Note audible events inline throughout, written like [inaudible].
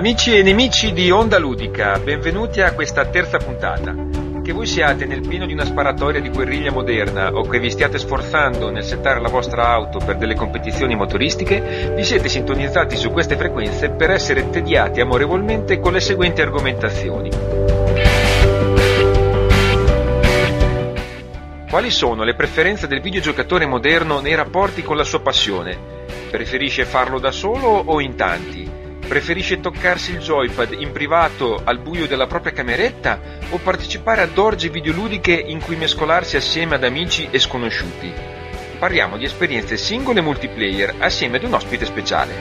Amici e nemici di Onda Ludica, benvenuti a questa terza puntata. Che voi siate nel pieno di una sparatoria di guerriglia moderna o che vi stiate sforzando nel settare la vostra auto per delle competizioni motoristiche, vi siete sintonizzati su queste frequenze per essere tediati amorevolmente con le seguenti argomentazioni. Quali sono le preferenze del videogiocatore moderno nei rapporti con la sua passione? Preferisce farlo da solo o in tanti? Preferisce toccarsi il joypad in privato al buio della propria cameretta o partecipare ad orge videoludiche in cui mescolarsi assieme ad amici e sconosciuti? Parliamo di esperienze singole e multiplayer assieme ad un ospite speciale.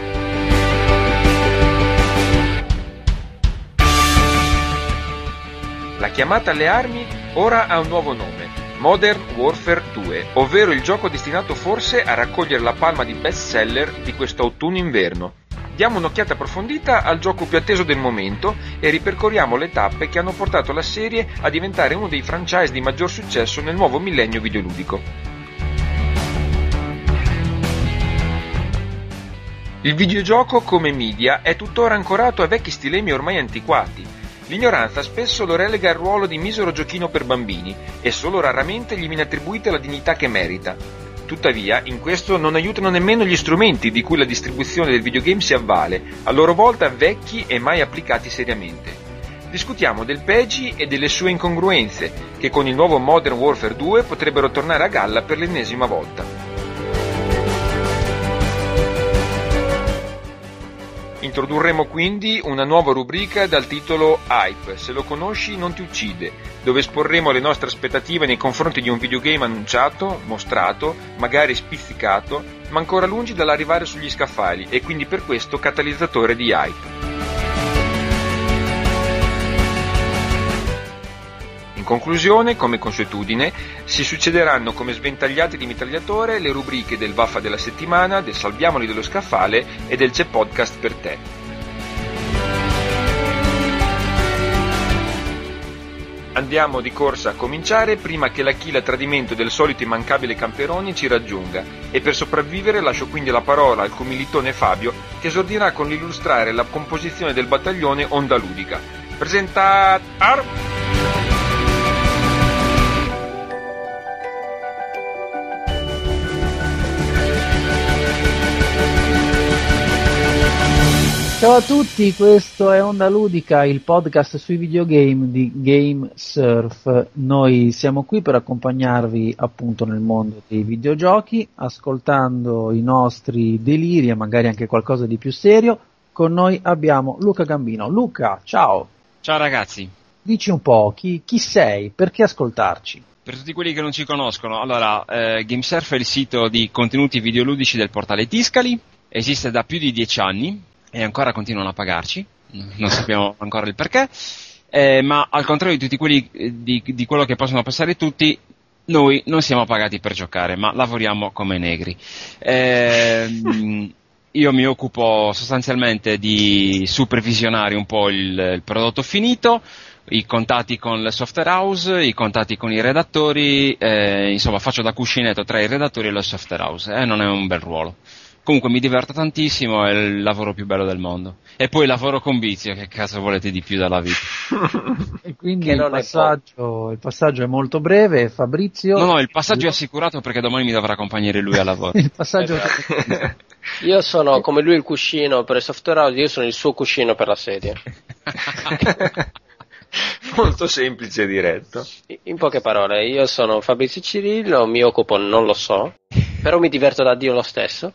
La chiamata alle armi ora ha un nuovo nome, Modern Warfare 2, ovvero il gioco destinato forse a raccogliere la palma di bestseller di questo autunno-inverno. Diamo un'occhiata approfondita al gioco più atteso del momento e ripercorriamo le tappe che hanno portato la serie a diventare uno dei franchise di maggior successo nel nuovo millennio videoludico. Il videogioco come media è tuttora ancorato a vecchi stilemi ormai antiquati. L'ignoranza spesso lo relega al ruolo di misero giochino per bambini e solo raramente gli viene attribuita la dignità che merita. Tuttavia, in questo non aiutano nemmeno gli strumenti di cui la distribuzione del videogame si avvale, a loro volta vecchi e mai applicati seriamente. Discutiamo del PEGI e delle sue incongruenze, che con il nuovo Modern Warfare 2 potrebbero tornare a galla per l'ennesima volta. Introdurremo quindi una nuova rubrica dal titolo Hype, se lo conosci non ti uccide, dove esporremo le nostre aspettative nei confronti di un videogame annunciato, mostrato, magari spizzicato, ma ancora lungi dall'arrivare sugli scaffali e quindi per questo catalizzatore di hype. Conclusione, come consuetudine, si succederanno come sventagliate di mitragliatore le rubriche del Vaffa della settimana, del Salviamoli dello scaffale e del C'è podcast per te. Andiamo di corsa a cominciare prima che la chila tradimento del solito immancabile Camperoni ci raggiunga e per sopravvivere lascio quindi la parola al comilitone Fabio che esordirà con l'illustrare la composizione del battaglione Onda Ludica. Presenta... Ar- Ciao a tutti, questo è Onda Ludica, il podcast sui videogame di Game Surf. Noi siamo qui per accompagnarvi appunto nel mondo dei videogiochi, ascoltando i nostri deliri e magari anche qualcosa di più serio. Con noi abbiamo Luca Gambino. Luca, ciao! Ciao ragazzi! Dici un po' chi, chi sei, perché ascoltarci? Per tutti quelli che non ci conoscono, allora, eh, GameSurf è il sito di contenuti videoludici del portale Tiscali, esiste da più di dieci anni, e ancora continuano a pagarci, non sappiamo ancora il perché, eh, ma al contrario di tutti quelli eh, di, di, quello che possono passare tutti, noi non siamo pagati per giocare, ma lavoriamo come negri. Eh, io mi occupo sostanzialmente di supervisionare un po' il, il prodotto finito, i contatti con le software house, i contatti con i redattori, eh, insomma faccio da cuscinetto tra i redattori e le software house, eh, non è un bel ruolo. Comunque mi diverto tantissimo, è il lavoro più bello del mondo. E poi lavoro con vizio, che cazzo volete di più dalla vita? [laughs] e quindi il passaggio, il passaggio, è molto breve, Fabrizio. No, no, il passaggio è assicurato perché domani mi dovrà accompagnare lui al lavoro. [laughs] il passaggio esatto. [laughs] Io sono come lui il cuscino per il software house, io sono il suo cuscino per la sedia. Molto semplice e diretto. In poche parole, io sono Fabrizio Cirillo, mi occupo, non lo so, però mi diverto da Dio lo stesso.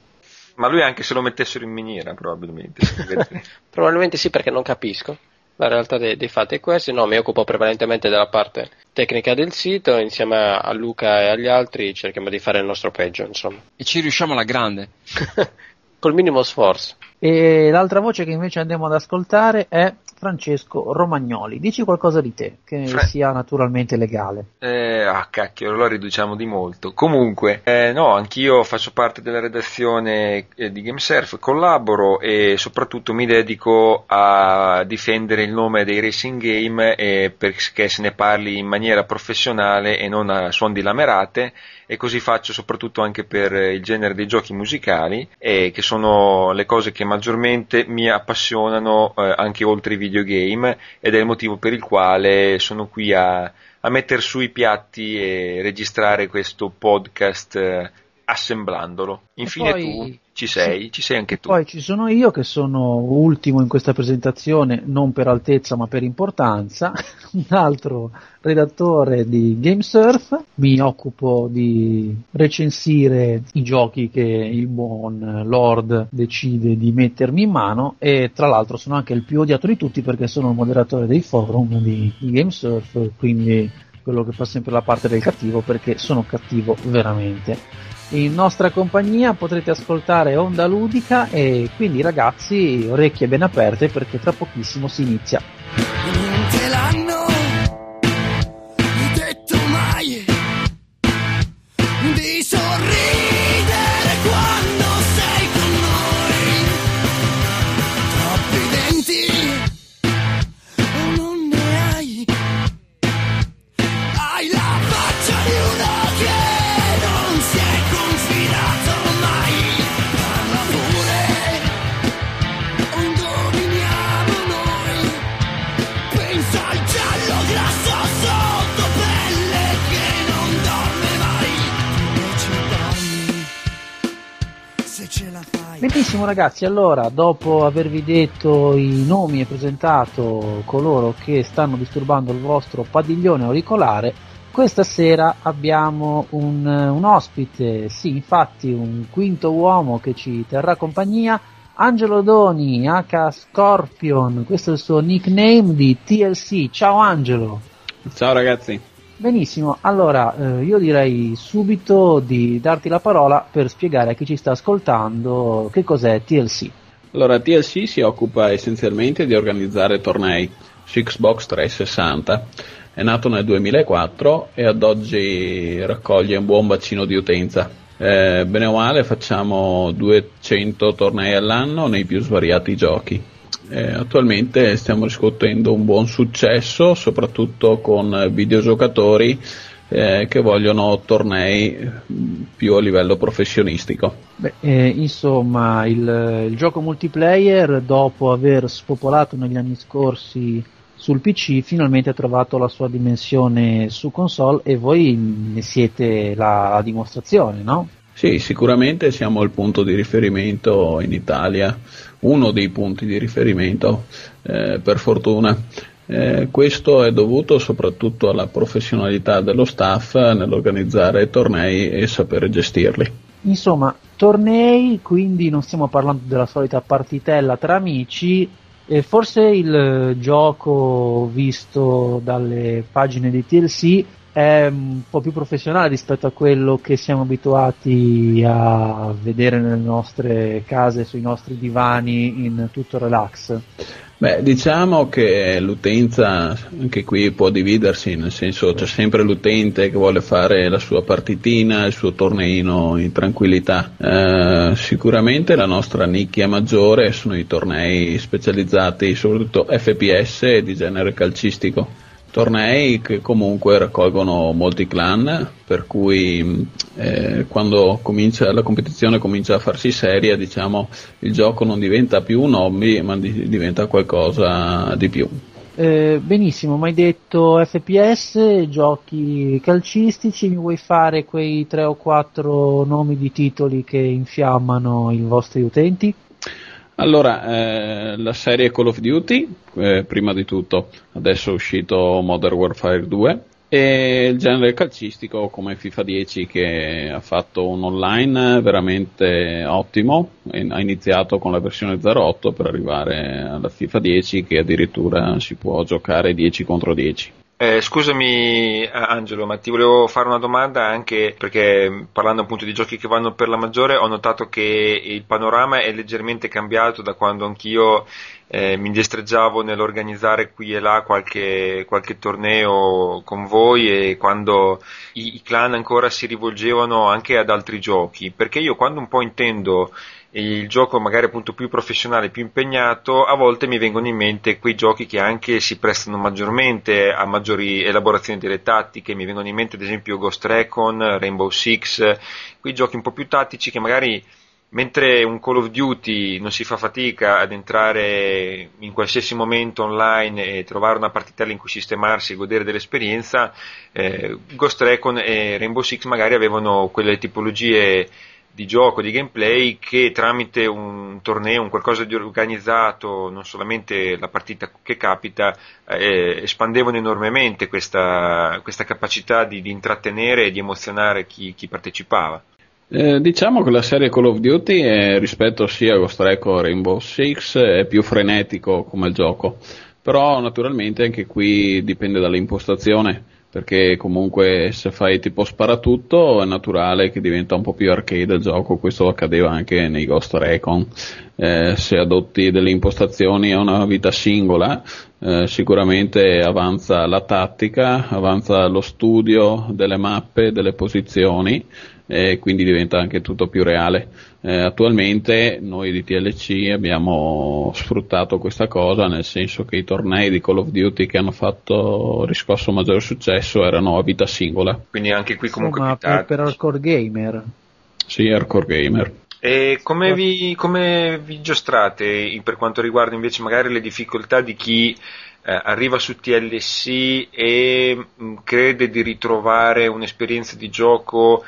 Ma lui anche se lo mettessero in miniera, probabilmente. [laughs] probabilmente sì, perché non capisco. La realtà dei, dei, fatti è questa. No, mi occupo prevalentemente della parte tecnica del sito. Insieme a Luca e agli altri cerchiamo di fare il nostro peggio, insomma. E ci riusciamo alla grande. [laughs] Col minimo sforzo. E l'altra voce che invece andiamo ad ascoltare è Francesco Romagnoli. Dici qualcosa di te, che Fra- sia naturalmente legale. Eh, ah, cacchio, lo riduciamo di molto. Comunque, eh, no, anch'io faccio parte della redazione eh, di GameSurf, collaboro e soprattutto mi dedico a difendere il nome dei racing game eh, perché se ne parli in maniera professionale e non a suon di lamerate e così faccio soprattutto anche per il genere dei giochi musicali eh, che sono le cose che maggiormente mi appassionano eh, anche oltre i videogame ed è il motivo per il quale sono qui a, a mettere su i piatti e registrare questo podcast eh, assemblandolo. Infine poi- tu ci sei, sì. ci sei anche tu. Poi ci sono io che sono ultimo in questa presentazione, non per altezza ma per importanza, [laughs] un altro redattore di GameSurf, mi occupo di recensire i giochi che il buon Lord decide di mettermi in mano e tra l'altro sono anche il più odiato di tutti perché sono il moderatore dei forum di, di GameSurf, quindi quello che fa sempre la parte del cattivo perché sono cattivo veramente. In nostra compagnia potrete ascoltare Onda Ludica e quindi ragazzi orecchie ben aperte perché tra pochissimo si inizia. Benissimo ragazzi, allora dopo avervi detto i nomi e presentato coloro che stanno disturbando il vostro padiglione auricolare, questa sera abbiamo un, un ospite, sì infatti un quinto uomo che ci terrà compagnia, Angelo Doni, H Scorpion, questo è il suo nickname di TLC. Ciao Angelo! Ciao ragazzi. Benissimo, allora eh, io direi subito di darti la parola per spiegare a chi ci sta ascoltando che cos'è TLC. Allora, TLC si occupa essenzialmente di organizzare tornei su Xbox 360. È nato nel 2004 e ad oggi raccoglie un buon bacino di utenza. Eh, bene o male facciamo 200 tornei all'anno nei più svariati giochi. Eh, attualmente stiamo riscuotendo un buon successo, soprattutto con videogiocatori eh, che vogliono tornei mh, più a livello professionistico. Beh, eh, insomma, il, il gioco multiplayer, dopo aver spopolato negli anni scorsi sul PC, finalmente ha trovato la sua dimensione su console e voi ne siete la, la dimostrazione, no? Sì, sicuramente siamo il punto di riferimento in Italia, uno dei punti di riferimento, eh, per fortuna. Eh, questo è dovuto soprattutto alla professionalità dello staff nell'organizzare tornei e sapere gestirli. Insomma, tornei, quindi non stiamo parlando della solita partitella tra amici, e forse il gioco visto dalle pagine di TLC è un po' più professionale rispetto a quello che siamo abituati a vedere nelle nostre case, sui nostri divani in tutto relax. Beh, diciamo che l'utenza anche qui può dividersi, nel senso c'è sempre l'utente che vuole fare la sua partitina, il suo torneino in tranquillità. Eh, sicuramente la nostra nicchia maggiore sono i tornei specializzati soprattutto FPS di genere calcistico. Tornei che comunque raccolgono molti clan, per cui eh, quando comincia, la competizione comincia a farsi seria, diciamo, il gioco non diventa più un hobby, ma di- diventa qualcosa di più. Eh, benissimo, mi hai detto FPS, giochi calcistici, mi vuoi fare quei tre o quattro nomi di titoli che infiammano i vostri utenti? Allora, eh, la serie Call of Duty, eh, prima di tutto, adesso è uscito Modern Warfare 2, e il genere calcistico come FIFA 10 che ha fatto un online veramente ottimo, ha iniziato con la versione 08 per arrivare alla FIFA 10 che addirittura si può giocare 10 contro 10. Eh, scusami Angelo, ma ti volevo fare una domanda anche perché mh, parlando appunto di giochi che vanno per la maggiore ho notato che il panorama è leggermente cambiato da quando anch'io eh, mi indiestreggiavo nell'organizzare qui e là qualche, qualche torneo con voi e quando i, i clan ancora si rivolgevano anche ad altri giochi, perché io quando un po' intendo il gioco magari appunto più professionale, più impegnato, a volte mi vengono in mente quei giochi che anche si prestano maggiormente a maggiori elaborazioni delle tattiche, mi vengono in mente ad esempio Ghost Recon, Rainbow Six, quei giochi un po' più tattici che magari mentre un Call of Duty non si fa fatica ad entrare in qualsiasi momento online e trovare una partitella in cui sistemarsi e godere dell'esperienza, eh, Ghost Recon e Rainbow Six magari avevano quelle tipologie di gioco, di gameplay che tramite un torneo, un qualcosa di organizzato, non solamente la partita che capita, eh, espandevano enormemente questa, questa capacità di, di, intrattenere e di emozionare chi, chi partecipava. Eh, diciamo che la serie Call of Duty è, rispetto sia a Ghost Recon Rainbow Six è più frenetico come gioco, però naturalmente anche qui dipende dall'impostazione perché comunque se fai tipo sparatutto è naturale che diventa un po' più arcade il gioco, questo accadeva anche nei Ghost Recon, eh, se adotti delle impostazioni a una vita singola eh, sicuramente avanza la tattica, avanza lo studio delle mappe, delle posizioni e quindi diventa anche tutto più reale. Eh, attualmente noi di TLC abbiamo sfruttato questa cosa nel senso che i tornei di Call of Duty che hanno fatto riscosso maggiore successo erano a vita singola. Quindi anche qui comunque Insomma, per, per hardcore gamer. Sì, hardcore gamer. E come vi, come vi giostrate per quanto riguarda invece magari le difficoltà di chi eh, arriva su TLC e mh, crede di ritrovare un'esperienza di gioco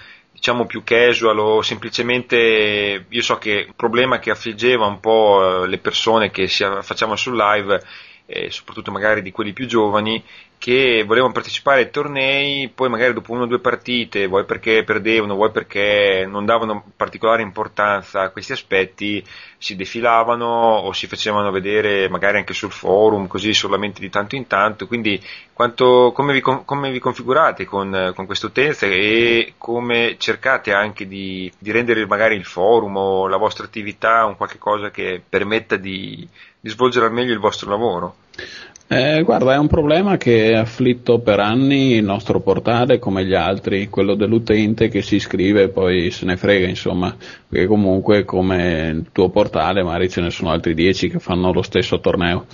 diciamo più casual o semplicemente io so che un problema che affliggeva un po' eh, le persone che si affacciavano sul live eh, soprattutto magari di quelli più giovani che volevano partecipare ai tornei, poi magari dopo una o due partite, vuoi perché perdevano, vuoi perché non davano particolare importanza a questi aspetti, si defilavano o si facevano vedere magari anche sul forum, così solamente di tanto in tanto. Quindi quanto, come, vi, come, vi, configurate con, con queste utenze e come cercate anche di, di, rendere magari il forum o la vostra attività un qualche cosa che permetta di, di svolgere al meglio il vostro lavoro? Eh, guarda, è un problema che ha afflitto per anni il nostro portale come gli altri, quello dell'utente che si iscrive e poi se ne frega, insomma, perché comunque come il tuo portale magari ce ne sono altri dieci che fanno lo stesso torneo.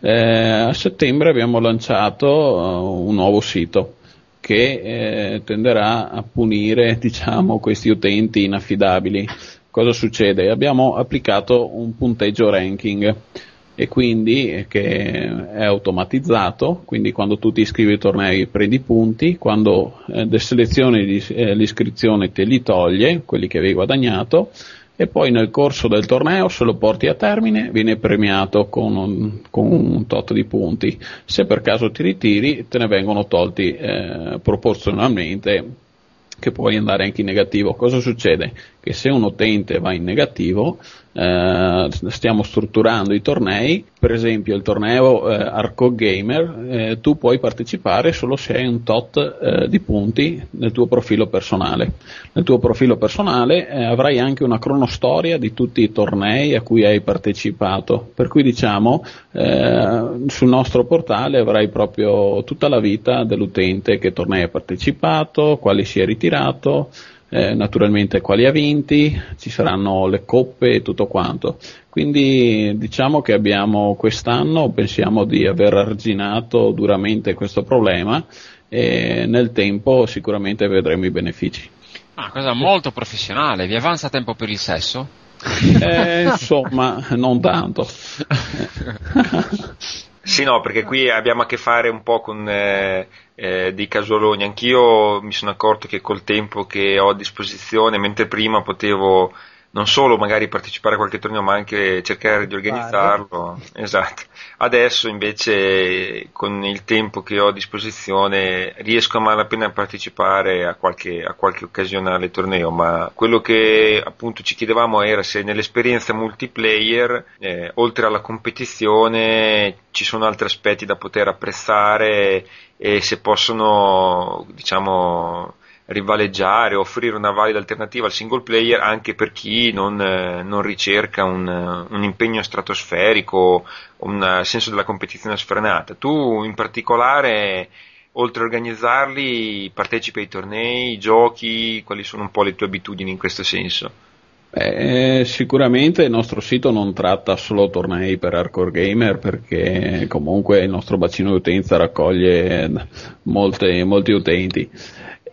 Eh, a settembre abbiamo lanciato uh, un nuovo sito che eh, tenderà a punire [laughs] diciamo, questi utenti inaffidabili. Cosa succede? Abbiamo applicato un punteggio ranking e quindi eh, che è automatizzato, quindi quando tu ti iscrivi ai tornei prendi punti, quando eh, deselezioni eh, l'iscrizione te li toglie, quelli che avevi guadagnato, e poi nel corso del torneo se lo porti a termine viene premiato con un, con un tot di punti, se per caso ti ritiri te ne vengono tolti eh, proporzionalmente che puoi andare anche in negativo. Cosa succede? Che se un utente va in negativo eh, stiamo strutturando i tornei, per esempio il torneo eh, Arco Gamer, eh, tu puoi partecipare solo se hai un tot eh, di punti nel tuo profilo personale. Nel tuo profilo personale eh, avrai anche una cronostoria di tutti i tornei a cui hai partecipato, per cui diciamo sul nostro portale avrai proprio tutta la vita dell'utente che tornei ha partecipato, quali si è ritirato, eh, naturalmente quali ha vinti, ci saranno le coppe e tutto quanto. Quindi diciamo che abbiamo quest'anno, pensiamo di aver arginato duramente questo problema e nel tempo sicuramente vedremo i benefici. Una cosa molto professionale, vi avanza tempo per il sesso? Eh, insomma, non tanto. [laughs] Sì, no, perché qui abbiamo a che fare un po' con eh, eh, dei casualoni. Anch'io mi sono accorto che col tempo che ho a disposizione, mentre prima potevo non solo magari partecipare a qualche torneo, ma anche cercare di organizzarlo. Esatto. Adesso invece con il tempo che ho a disposizione riesco a malapena a partecipare a qualche, a qualche occasionale torneo, ma quello che appunto ci chiedevamo era se nell'esperienza multiplayer, eh, oltre alla competizione, ci sono altri aspetti da poter apprezzare e se possono, diciamo, rivaleggiare, offrire una valida alternativa al single player anche per chi non, eh, non ricerca un, un, impegno stratosferico, un senso della competizione sfrenata. Tu in particolare, oltre a organizzarli, partecipi ai tornei, giochi, quali sono un po' le tue abitudini in questo senso? Beh, sicuramente il nostro sito non tratta solo tornei per hardcore gamer perché comunque il nostro bacino di utenza raccoglie molte, molti utenti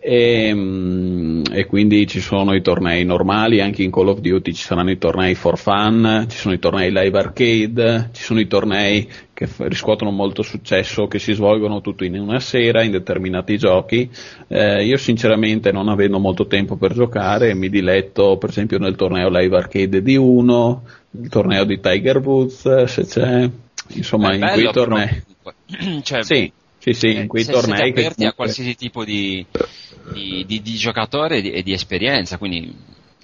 e, mm, e, quindi ci sono i tornei normali, anche in Call of Duty ci saranno i tornei for fun, ci sono i tornei live arcade, ci sono i tornei che riscuotono molto successo, che si svolgono tutti in una sera in determinati giochi. Eh, io sinceramente non avendo molto tempo per giocare mi diletto per esempio nel torneo live arcade di uno, il torneo di Tiger Woods se c'è, insomma in quei tornei. [clears throat] cioè, sì, sì, sì, in quei se tornei. Siete aperti comunque... a qualsiasi tipo di, di, di, di giocatore e di, e di esperienza, quindi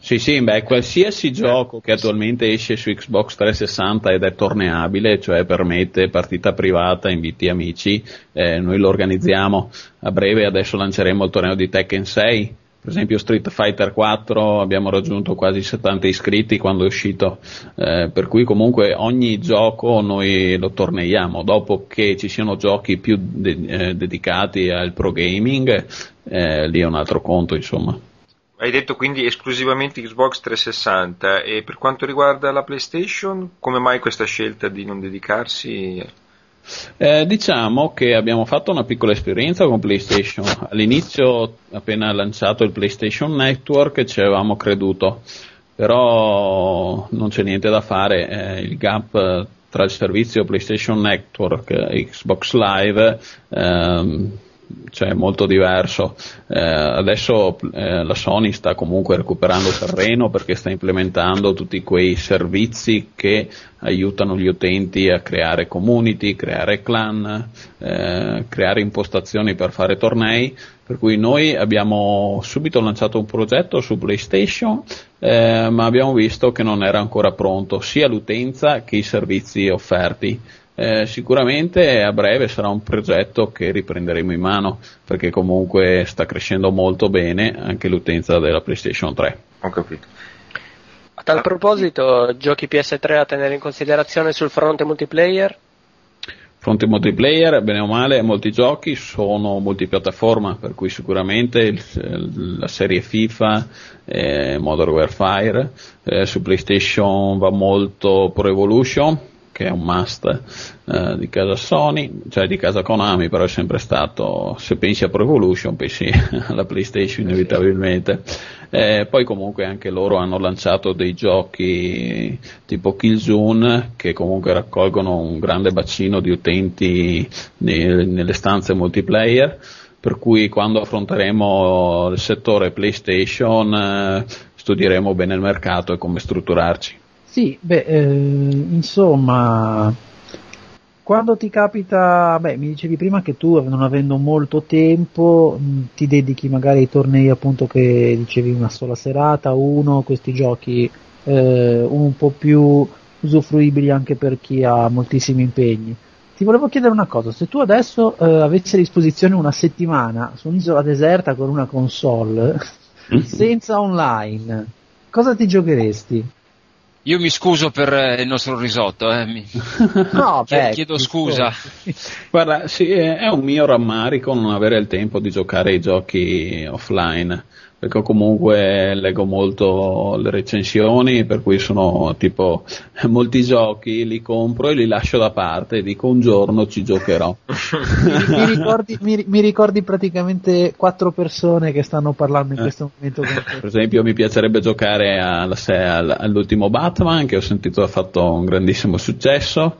sì, sì, beh, qualsiasi gioco che attualmente esce su Xbox 360 ed è torneabile, cioè permette partita privata, inviti amici, eh, noi lo organizziamo a breve, adesso lanceremo il torneo di Tekken 6, per esempio Street Fighter 4 abbiamo raggiunto quasi 70 iscritti quando è uscito, eh, per cui comunque ogni gioco noi lo torneiamo, dopo che ci siano giochi più de- eh, dedicati al pro gaming, eh, lì è un altro conto insomma. Hai detto quindi esclusivamente Xbox 360 e per quanto riguarda la PlayStation, come mai questa scelta di non dedicarsi? Eh, diciamo che abbiamo fatto una piccola esperienza con PlayStation. All'inizio, appena lanciato il PlayStation Network, ci avevamo creduto, però non c'è niente da fare. Eh, il gap tra il servizio PlayStation Network e Xbox Live ehm, cioè molto diverso. Eh, adesso eh, la Sony sta comunque recuperando terreno perché sta implementando tutti quei servizi che aiutano gli utenti a creare community, creare clan, eh, creare impostazioni per fare tornei. Per cui noi abbiamo subito lanciato un progetto su PlayStation, eh, ma abbiamo visto che non era ancora pronto sia l'utenza che i servizi offerti. Eh, sicuramente a breve sarà un progetto che riprenderemo in mano perché comunque sta crescendo molto bene anche l'utenza della PlayStation 3. Ho capito. A tal proposito, giochi PS3 a tenere in considerazione sul fronte multiplayer? Fronte multiplayer, bene o male, molti giochi sono multipiattaforma, per cui sicuramente il, la serie FIFA, eh, Modern Warfare, eh, su PlayStation va molto Pro Evolution, che è un must eh, di casa Sony, cioè di casa Konami, però è sempre stato, se pensi a Pro Evolution, pensi [laughs] alla PlayStation inevitabilmente. Eh, poi comunque anche loro hanno lanciato dei giochi tipo Killzone che comunque raccolgono un grande bacino di utenti ne, nelle stanze multiplayer per cui quando affronteremo il settore PlayStation eh, studieremo bene il mercato e come strutturarci. Sì, beh, eh, insomma, quando ti capita, beh, mi dicevi prima che tu non avendo molto tempo mh, ti dedichi magari ai tornei appunto che dicevi una sola serata, uno, questi giochi eh, un po' più usufruibili anche per chi ha moltissimi impegni. Ti volevo chiedere una cosa, se tu adesso eh, avessi a disposizione una settimana su un'isola deserta con una console, [laughs] senza online, cosa ti giocheresti? Io mi scuso per eh, il nostro risotto, eh. mi... [laughs] No, beh, chiedo scusa. [laughs] Guarda, sì, è un mio rammarico non avere il tempo di giocare ai giochi offline perché comunque leggo molto le recensioni, per cui sono tipo [laughs] molti giochi, li compro e li lascio da parte e dico un giorno ci giocherò. [laughs] mi, [laughs] mi, ricordi, mi, mi, ricordi, praticamente quattro persone che stanno parlando in eh. questo momento. per esempio mi piacerebbe giocare alla, all'ultimo Batman che ho sentito ha fatto un grandissimo successo.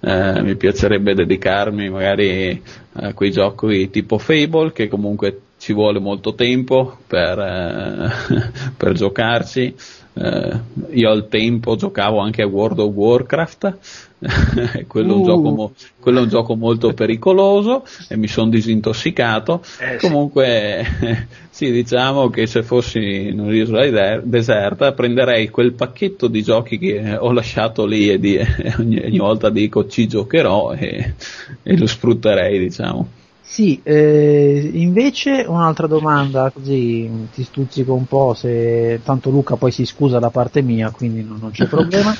Eh, mi piacerebbe dedicarmi magari a quei giochi tipo Fable che comunque ci vuole molto tempo per, eh, [laughs] per giocarci. eh, io al tempo giocavo anche a World of Warcraft, [laughs] quello, è un Uh. gioco mo- quello è un gioco molto [laughs] pericoloso e mi sono disintossicato. Eh, sì. Comunque, sì, diciamo che se fossi in un'isola de- deserta prenderei quel pacchetto di giochi che ho lasciato lì e, di- e ogni, ogni volta dico ci giocherò e, e lo sfrutterei, diciamo. Sì, eh, invece un'altra domanda, così ti stuzzico un po', se tanto Luca poi si scusa da parte mia, quindi non, non c'è [laughs] problema.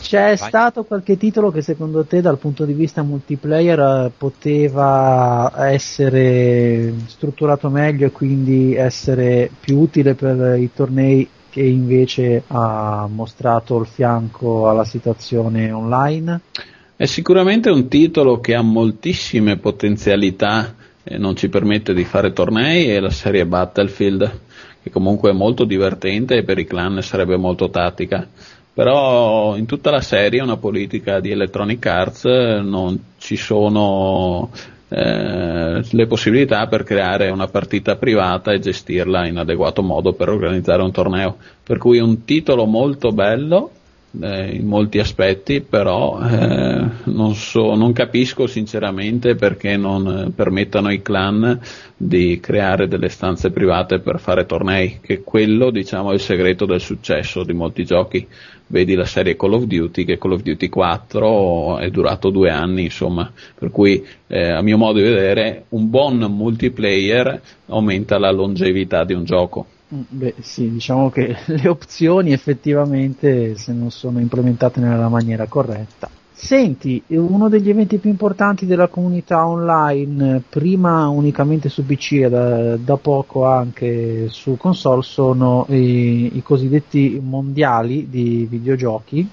C'è Vai. stato qualche titolo che secondo te dal punto di vista multiplayer poteva essere strutturato meglio e quindi essere più utile per i tornei che invece ha mostrato il fianco alla situazione online? È sicuramente un titolo che ha moltissime potenzialità e non ci permette di fare tornei, è la serie Battlefield, che comunque è molto divertente e per i clan sarebbe molto tattica. Però in tutta la serie una politica di Electronic Arts non ci sono eh, le possibilità per creare una partita privata e gestirla in adeguato modo per organizzare un torneo. Per cui è un titolo molto bello eh, in molti aspetti, però eh, non, so, non capisco sinceramente perché non eh, permettano ai clan di creare delle stanze private per fare tornei, che quello diciamo è il segreto del successo di molti giochi. Vedi la serie Call of Duty, che Call of Duty 4 è durato due anni, insomma, per cui eh, a mio modo di vedere un buon multiplayer aumenta la longevità di un gioco. Beh, sì, diciamo che [laughs] le opzioni effettivamente se non sono implementate nella maniera corretta. Senti, uno degli eventi più importanti della comunità online, prima unicamente su PC e da, da poco anche su console, sono i, i cosiddetti mondiali di videogiochi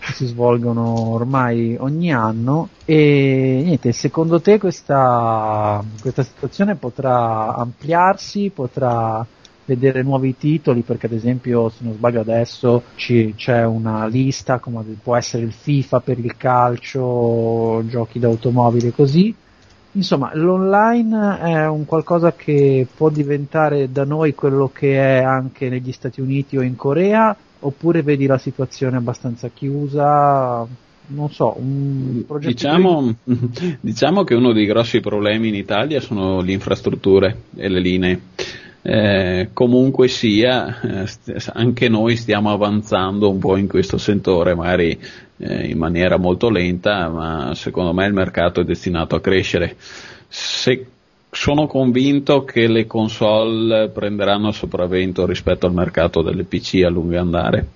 che si svolgono ormai ogni anno e niente, secondo te questa, questa situazione potrà ampliarsi, potrà vedere nuovi titoli perché ad esempio se non sbaglio adesso ci- c'è una lista come può essere il FIFA per il calcio, giochi d'automobile così. Insomma, l'online è un qualcosa che può diventare da noi quello che è anche negli Stati Uniti o in Corea, oppure vedi la situazione abbastanza chiusa? Non so, un progetto Diciamo, [laughs] diciamo che uno dei grossi problemi in Italia sono le infrastrutture e le linee. Eh, comunque sia, eh, st- anche noi stiamo avanzando un po' in questo settore, magari eh, in maniera molto lenta, ma secondo me il mercato è destinato a crescere. Se sono convinto che le console prenderanno sopravvento rispetto al mercato delle PC a lungo andare.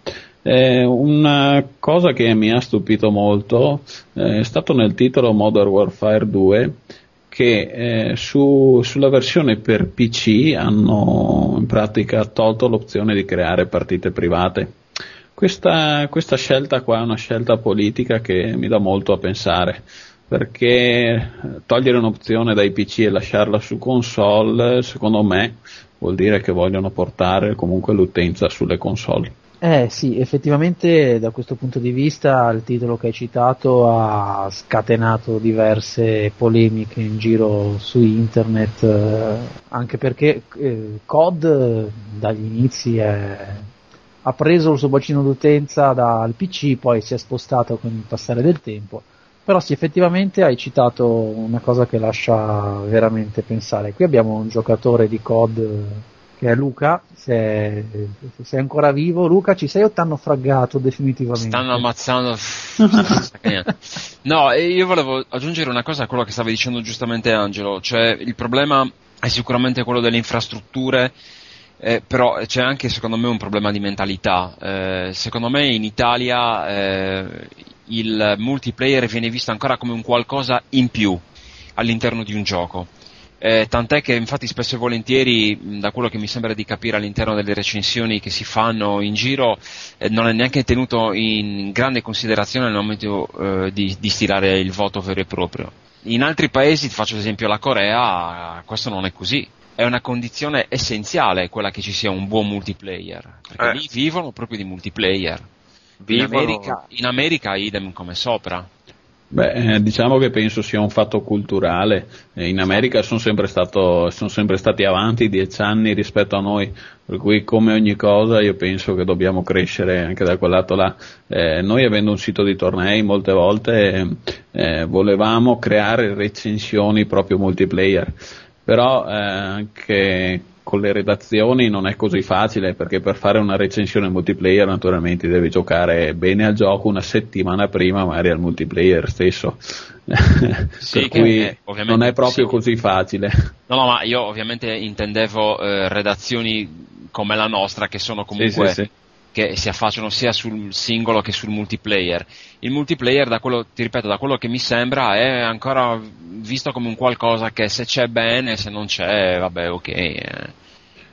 Eh, una cosa che mi ha stupito molto eh, è stato nel titolo Modern Warfare 2 che eh, su- sulla versione per PC hanno in pratica tolto l'opzione di creare partite private. Questa, questa scelta qua è una scelta politica che mi dà molto a pensare perché togliere un'opzione dai PC e lasciarla su console, secondo me, vuol dire che vogliono portare comunque l'utenza sulle console. Eh sì, effettivamente da questo punto di vista il titolo che hai citato ha scatenato diverse polemiche in giro su internet, eh, anche perché eh, COD eh, dagli inizi è- ha preso il suo bacino d'utenza dal PC, poi si è spostato con il passare del tempo. Però sì, effettivamente hai citato una cosa che lascia veramente pensare. Qui abbiamo un giocatore di COD che è Luca, se se sei ancora vivo. Luca, ci sei o t'hanno fraggato definitivamente? Stanno ammazzando. [laughs] [laughs] No, e io volevo aggiungere una cosa a quello che stava dicendo giustamente Angelo, cioè il problema è sicuramente quello delle infrastrutture, eh, però c'è anche secondo me un problema di mentalità. Eh, secondo me in Italia eh, il multiplayer viene visto ancora come un qualcosa in più all'interno di un gioco. Eh, tant'è che infatti spesso e volentieri, da quello che mi sembra di capire all'interno delle recensioni che si fanno in giro, eh, non è neanche tenuto in grande considerazione nel momento eh, di, di stilare il voto vero e proprio. In altri paesi, faccio esempio la Corea, questo non è così. È una condizione essenziale quella che ci sia un buon multiplayer, perché Eh. lì vivono proprio di multiplayer. In Vivono- America, in America idem come sopra. Beh, eh, diciamo che penso sia un fatto culturale. Eh, in America sono sempre, stato, sono sempre stati avanti dieci anni rispetto a noi, per cui come ogni cosa io penso che dobbiamo crescere anche da quel lato là. Eh, noi avendo un sito di tornei molte volte eh, volevamo creare recensioni proprio multiplayer, però eh, anche con le redazioni non è così facile perché per fare una recensione multiplayer naturalmente devi giocare bene al gioco una settimana prima magari al multiplayer stesso Sì, per cui eh, non è proprio sì. così facile No, no, ma io ovviamente intendevo eh, redazioni come la nostra che sono comunque sì. Che si affacciano sia sul singolo che sul multiplayer. Il multiplayer, da quello, ti ripeto, da quello che mi sembra, è ancora visto come un qualcosa che se c'è bene, se non c'è, vabbè, ok. eh.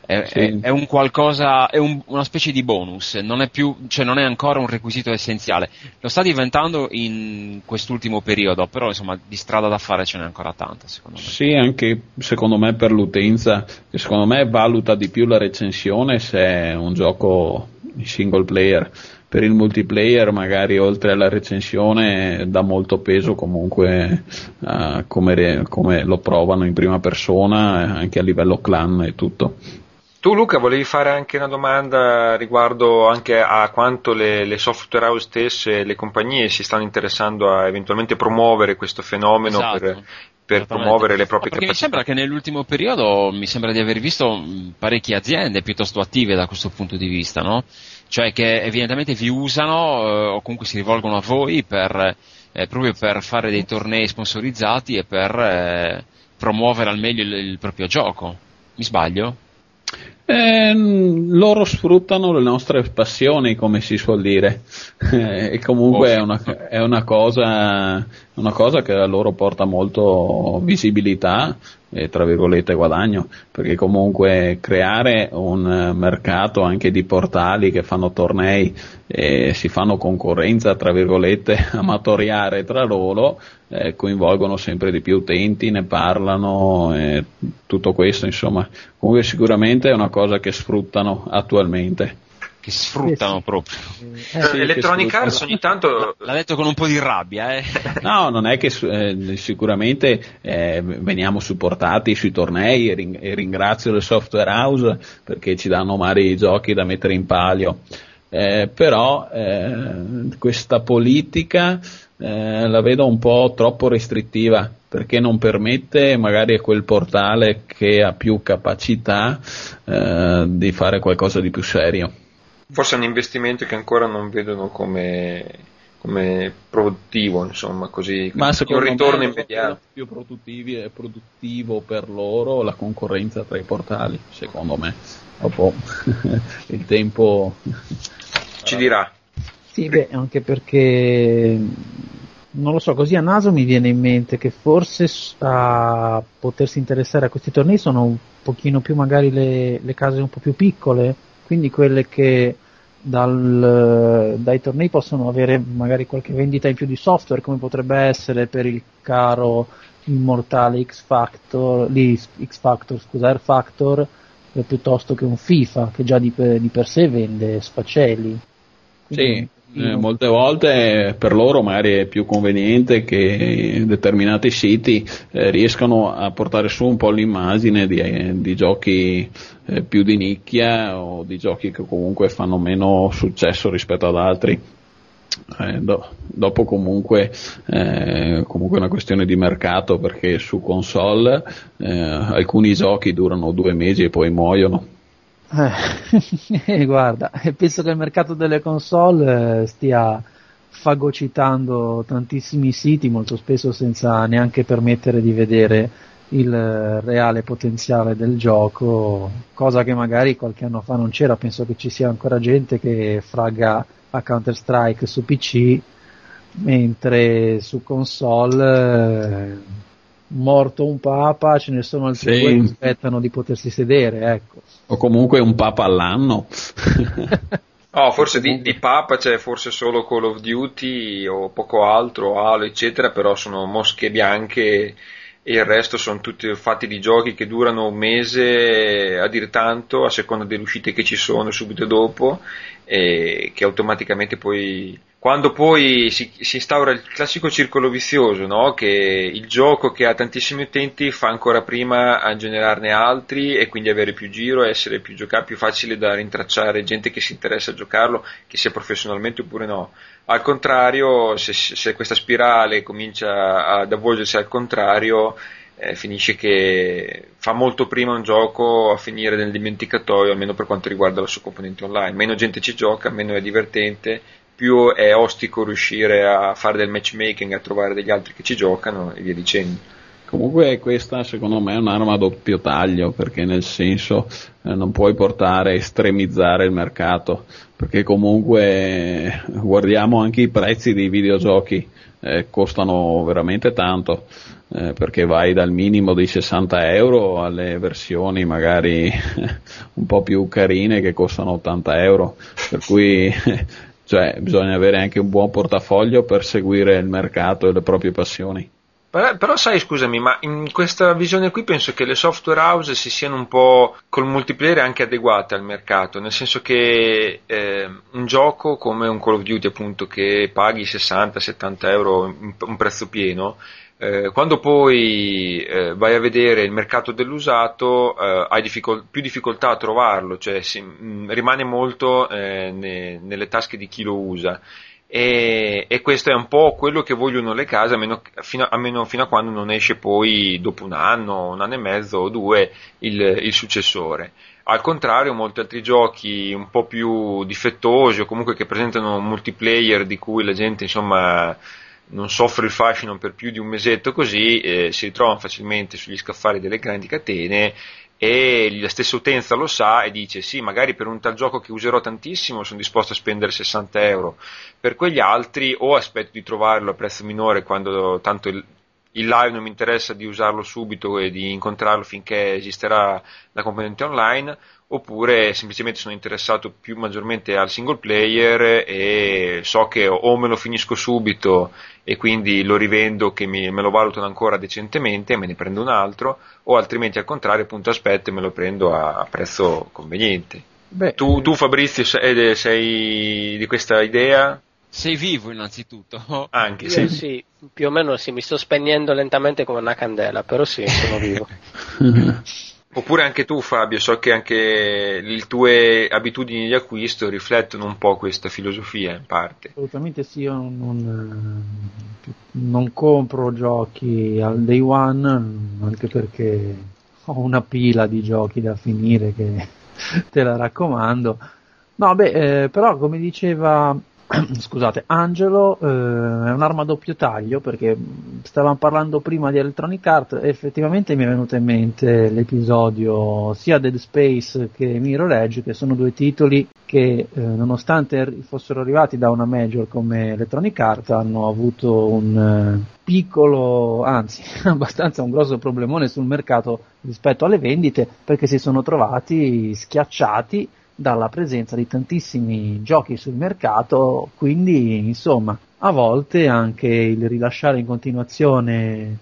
È, Sì. è- è un qualcosa, è un- una specie di bonus, non è più, cioè non è ancora un requisito essenziale. Lo sta diventando in quest'ultimo periodo, però insomma di strada da fare ce n'è ancora tanta, secondo me. Sì, anche secondo me per l'utenza, che secondo me valuta di più la recensione se è un gioco single player. Per il multiplayer, magari oltre alla recensione, dà molto peso comunque a come, re- come lo provano in prima persona, anche a livello clan e tutto. Tu Luca volevi fare anche una domanda riguardo anche a quanto le, le software house stesse e le compagnie si stanno interessando a eventualmente promuovere questo fenomeno Esatto. per, per promuovere le proprie perché mi capacità. sembra che nell'ultimo periodo mi sembra di aver visto parecchie aziende piuttosto attive da questo punto di vista, no? Cioè che evidentemente vi usano eh, o comunque si rivolgono a voi per, eh, proprio per fare dei tornei sponsorizzati e per eh, promuovere al meglio il, il proprio gioco. Mi sbaglio? Ehm, loro sfruttano le nostre passioni, come si suol dire, [laughs] e comunque è, una, è una cosa, una cosa che a loro porta molto visibilità e tra virgolette guadagno, perché comunque creare un eh, mercato anche di portali che fanno tornei e si fanno concorrenza tra virgolette [laughs] amatoriare tra loro, eh, coinvolgono sempre di più utenti, ne parlano, e tutto questo insomma, comunque sicuramente è una cosa che sfruttano attualmente. Che sfruttano Eh sì. proprio. Eh, Eh, che Electronic. Arts ogni tanto L'ha detto con un po' di rabbia, eh. [laughs] No, non è che eh, sicuramente eh, veniamo supportati sui tornei e, ring- e ringrazio le software house perché ci danno vari giochi da mettere in palio. Eh, però eh, questa politica eh, la vedo un po' troppo restrittiva perché non permette magari a quel portale che ha più capacità eh, di fare qualcosa di più serio. Forse è un investimento che ancora non vedono come, come produttivo, insomma, così Ma un ritorno me immediato. è più produttivi e produttivo per loro la concorrenza tra i portali, secondo me. Dopo [laughs] il tempo Ci dirà. Sì, beh, anche perché non lo so, così a naso mi viene in mente che forse a potersi interessare a questi tornei sono un pochino più magari le, le case un po' più piccole, quindi quelle che dal- dai tornei possono avere magari qualche vendita in più di software, come potrebbe essere per il caro immortale X Factor, X Factor, scusa, Air Factor, eh, piuttosto che un FIFA che già di per, di per sé vende sfaccelli. Sì, eh, molte volte per loro magari è più conveniente che determinati siti eh, riescano a portare su un po' l'immagine di, eh, di giochi eh, più di nicchia o di giochi che comunque fanno meno successo rispetto ad altri. Eh, do- dopo comunque, eh, comunque è una questione di mercato perché su console eh, alcuni giochi durano due mesi e poi muoiono. Eh, [laughs] guarda, penso che il mercato delle console stia fagocitando tantissimi siti, molto spesso senza neanche permettere di vedere il reale potenziale del gioco, cosa che magari qualche anno fa non c'era. Penso che ci sia ancora gente che fragga a Counter Strike su PC, mentre su console, eh, morto un papa, ce ne sono altri Sì. due che aspettano di potersi sedere, ecco. O comunque un papa all'anno. [laughs] Oh, forse di, di Papa c'è forse solo Call of Duty o poco altro, Halo, eccetera, però sono mosche bianche e il resto sono tutti fatti di giochi che durano un mese a dir tanto, a seconda delle uscite che ci sono subito dopo, e che automaticamente poi quando poi si, si, instaura il classico circolo vizioso, no? che il gioco che ha tantissimi utenti fa ancora prima a generarne altri e quindi avere più giro, essere più giocato, più facile da rintracciare gente che si interessa a giocarlo, che sia professionalmente oppure no. Al contrario, se, se questa spirale comincia ad avvolgersi al contrario, eh, finisce che fa molto prima un gioco a finire nel dimenticatoio, almeno per quanto riguarda la sua componente online. Meno gente ci gioca, meno è divertente più è ostico riuscire a fare del matchmaking, a trovare degli altri che ci giocano e via dicendo. Comunque questa secondo me è un'arma a doppio taglio perché nel senso eh, non puoi portare a estremizzare il mercato perché comunque guardiamo anche i prezzi dei videogiochi eh, costano veramente tanto eh, perché vai dal minimo dei 60 euro alle versioni magari [laughs] un po' più carine che costano 80 euro per cui [laughs] cioè bisogna avere anche un buon portafoglio per seguire il mercato e le proprie passioni. Però, però, sai, scusami, ma in questa visione qui penso che le software house si siano un po' col multiplayer anche adeguate al mercato, nel senso che eh, un gioco come un Call of Duty, appunto, che paghi 60-70 euro un prezzo pieno, eh, quando poi eh, vai a vedere il mercato dell'usato eh, hai difficol- più difficoltà a trovarlo, cioè si, mh, mm, rimane molto eh, ne- nelle tasche di chi lo usa. E, e, questo è un po' quello che vogliono le case, almeno fino, almeno fino a quando non esce poi dopo un anno, un anno e mezzo o due il, il successore. Al contrario, molti altri giochi un po' più difettosi o comunque che presentano un multiplayer di cui la gente insomma non soffre il fascino per più di un mesetto così, eh, si ritrovano facilmente sugli scaffali delle grandi catene e la stessa utenza lo sa e dice sì, magari per un tal gioco che userò tantissimo sono disposto a spendere 60 euro, per quegli altri o aspetto di trovarlo a prezzo minore quando tanto il, il live non mi interessa di usarlo subito e di incontrarlo finché esisterà la componente online, oppure semplicemente sono interessato più maggiormente al single player e so che o me lo finisco subito e quindi lo rivendo che mi, me lo valutano ancora decentemente e me ne prendo un altro, o altrimenti al contrario appunto aspetto e me lo prendo a, a prezzo conveniente. Beh, tu, tu, Fabrizio sei, sei di questa idea? Sei vivo innanzitutto. [laughs] Anche, sì. sì. Più o meno sì, mi sto spegnendo lentamente come una candela, però sì, sono [laughs] vivo. [laughs] Oppure anche tu Fabio, so che anche le tue abitudini di acquisto riflettono un po' questa filosofia in parte. Assolutamente sì, io non, non compro giochi al day one, anche perché ho una pila di giochi da finire che [laughs] te la raccomando. No, beh, eh, però come diceva [coughs] scusate, Angelo eh, è un'arma a doppio taglio perché stavamo parlando prima di Electronic Art e effettivamente mi è venuto in mente l'episodio sia Dead Space che Mirror Edge che sono due titoli che eh, nonostante fossero arrivati da una major come Electronic Art hanno avuto un eh, piccolo, anzi [laughs] abbastanza un grosso problemone sul mercato rispetto alle vendite perché si sono trovati schiacciati dalla presenza di tantissimi giochi sul mercato, quindi insomma a volte anche il rilasciare in continuazione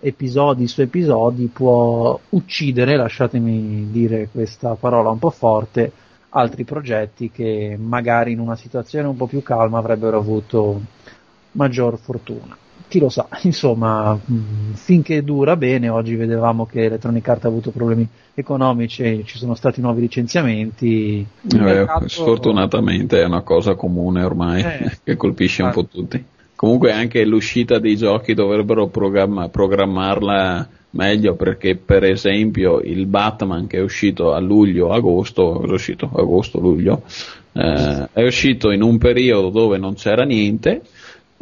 episodi su episodi può uccidere, lasciatemi dire questa parola un po' forte, altri progetti che magari in una situazione un po' più calma avrebbero avuto maggior fortuna chi lo sa, [laughs] insomma, mm, finché dura bene, oggi vedevamo che Electronic Arts ha avuto problemi economici, ci sono stati nuovi licenziamenti. Eh, mercato... Sfortunatamente è una cosa comune ormai eh, [laughs] che colpisce un po' tutti. Comunque anche l'uscita dei giochi dovrebbero programma- programmarla meglio perché per esempio il Batman che è uscito a luglio-agosto, è uscito agosto-luglio, eh, è uscito in un periodo dove non c'era niente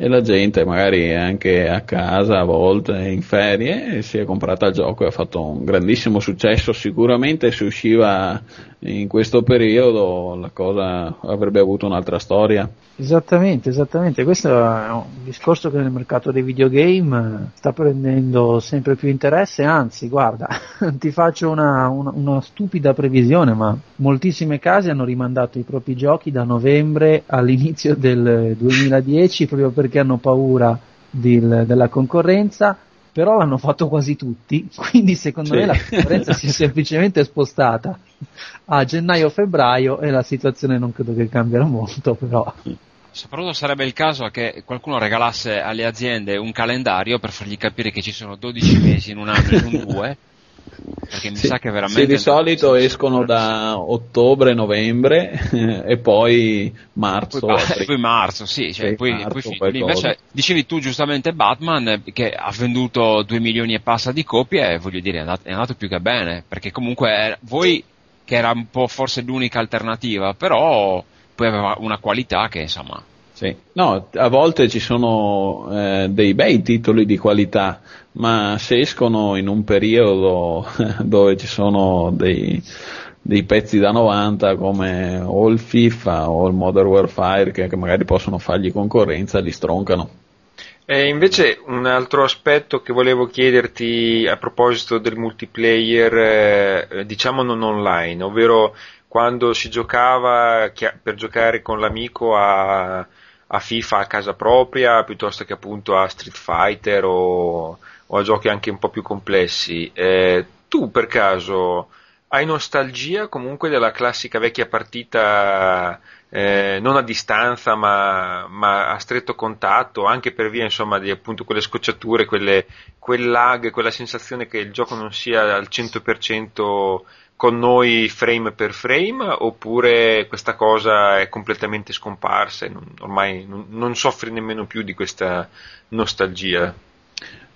e la gente magari anche a casa a volte in ferie si è comprata il gioco e ha fatto un grandissimo successo. Sicuramente se usciva in questo periodo la cosa avrebbe avuto un'altra storia. Esattamente esattamente. Questo è un discorso che nel mercato dei videogame sta prendendo sempre più interesse. Anzi guarda [laughs] ti faccio una, una, una stupida previsione ma moltissime case hanno rimandato i propri giochi da novembre all'inizio del 2010 proprio per perché hanno paura del, della concorrenza, però l'hanno fatto quasi tutti, [laughs] quindi secondo sì. me la concorrenza si è [laughs] semplicemente spostata a gennaio-febbraio e la situazione non credo che cambierà molto, però... Soprattutto sarebbe il caso che qualcuno regalasse alle aziende un calendario per fargli capire che ci sono 12 mesi in un anno e non due. [laughs] Perché mi Sì, sa che veramente. sì, di solito escono da ottobre-novembre [laughs] e poi marzo. Poi, poi marzo, sì, cioè, poi, marzo, poi invece dicevi tu giustamente Batman eh, che ha venduto 2 milioni e passa di copie e voglio dire è andato, è andato più che bene, perché comunque eh, voi che era un po' forse l'unica alternativa, però poi aveva una qualità che insomma Sì. No, a volte ci sono eh, dei bei titoli di qualità, ma se escono in un periodo [laughs] dove ci sono dei, dei pezzi da 90 come o il FIFA o il Modern Warfare che, che magari possono fargli concorrenza, li stroncano. E invece un altro aspetto che volevo chiederti a proposito del multiplayer, eh, diciamo non online, ovvero quando si giocava per giocare con l'amico a, a FIFA a casa propria piuttosto che appunto a Street Fighter o, o a giochi anche un po' più complessi. Eh, tu per caso hai nostalgia comunque della classica vecchia partita eh, non a distanza ma, ma a stretto contatto, anche per via insomma di appunto quelle scocciature, quelle, quel lag, quella sensazione che il gioco non sia al 100% con noi frame per frame, oppure questa cosa è completamente scomparsa e non- ormai non, non soffri nemmeno più di questa nostalgia.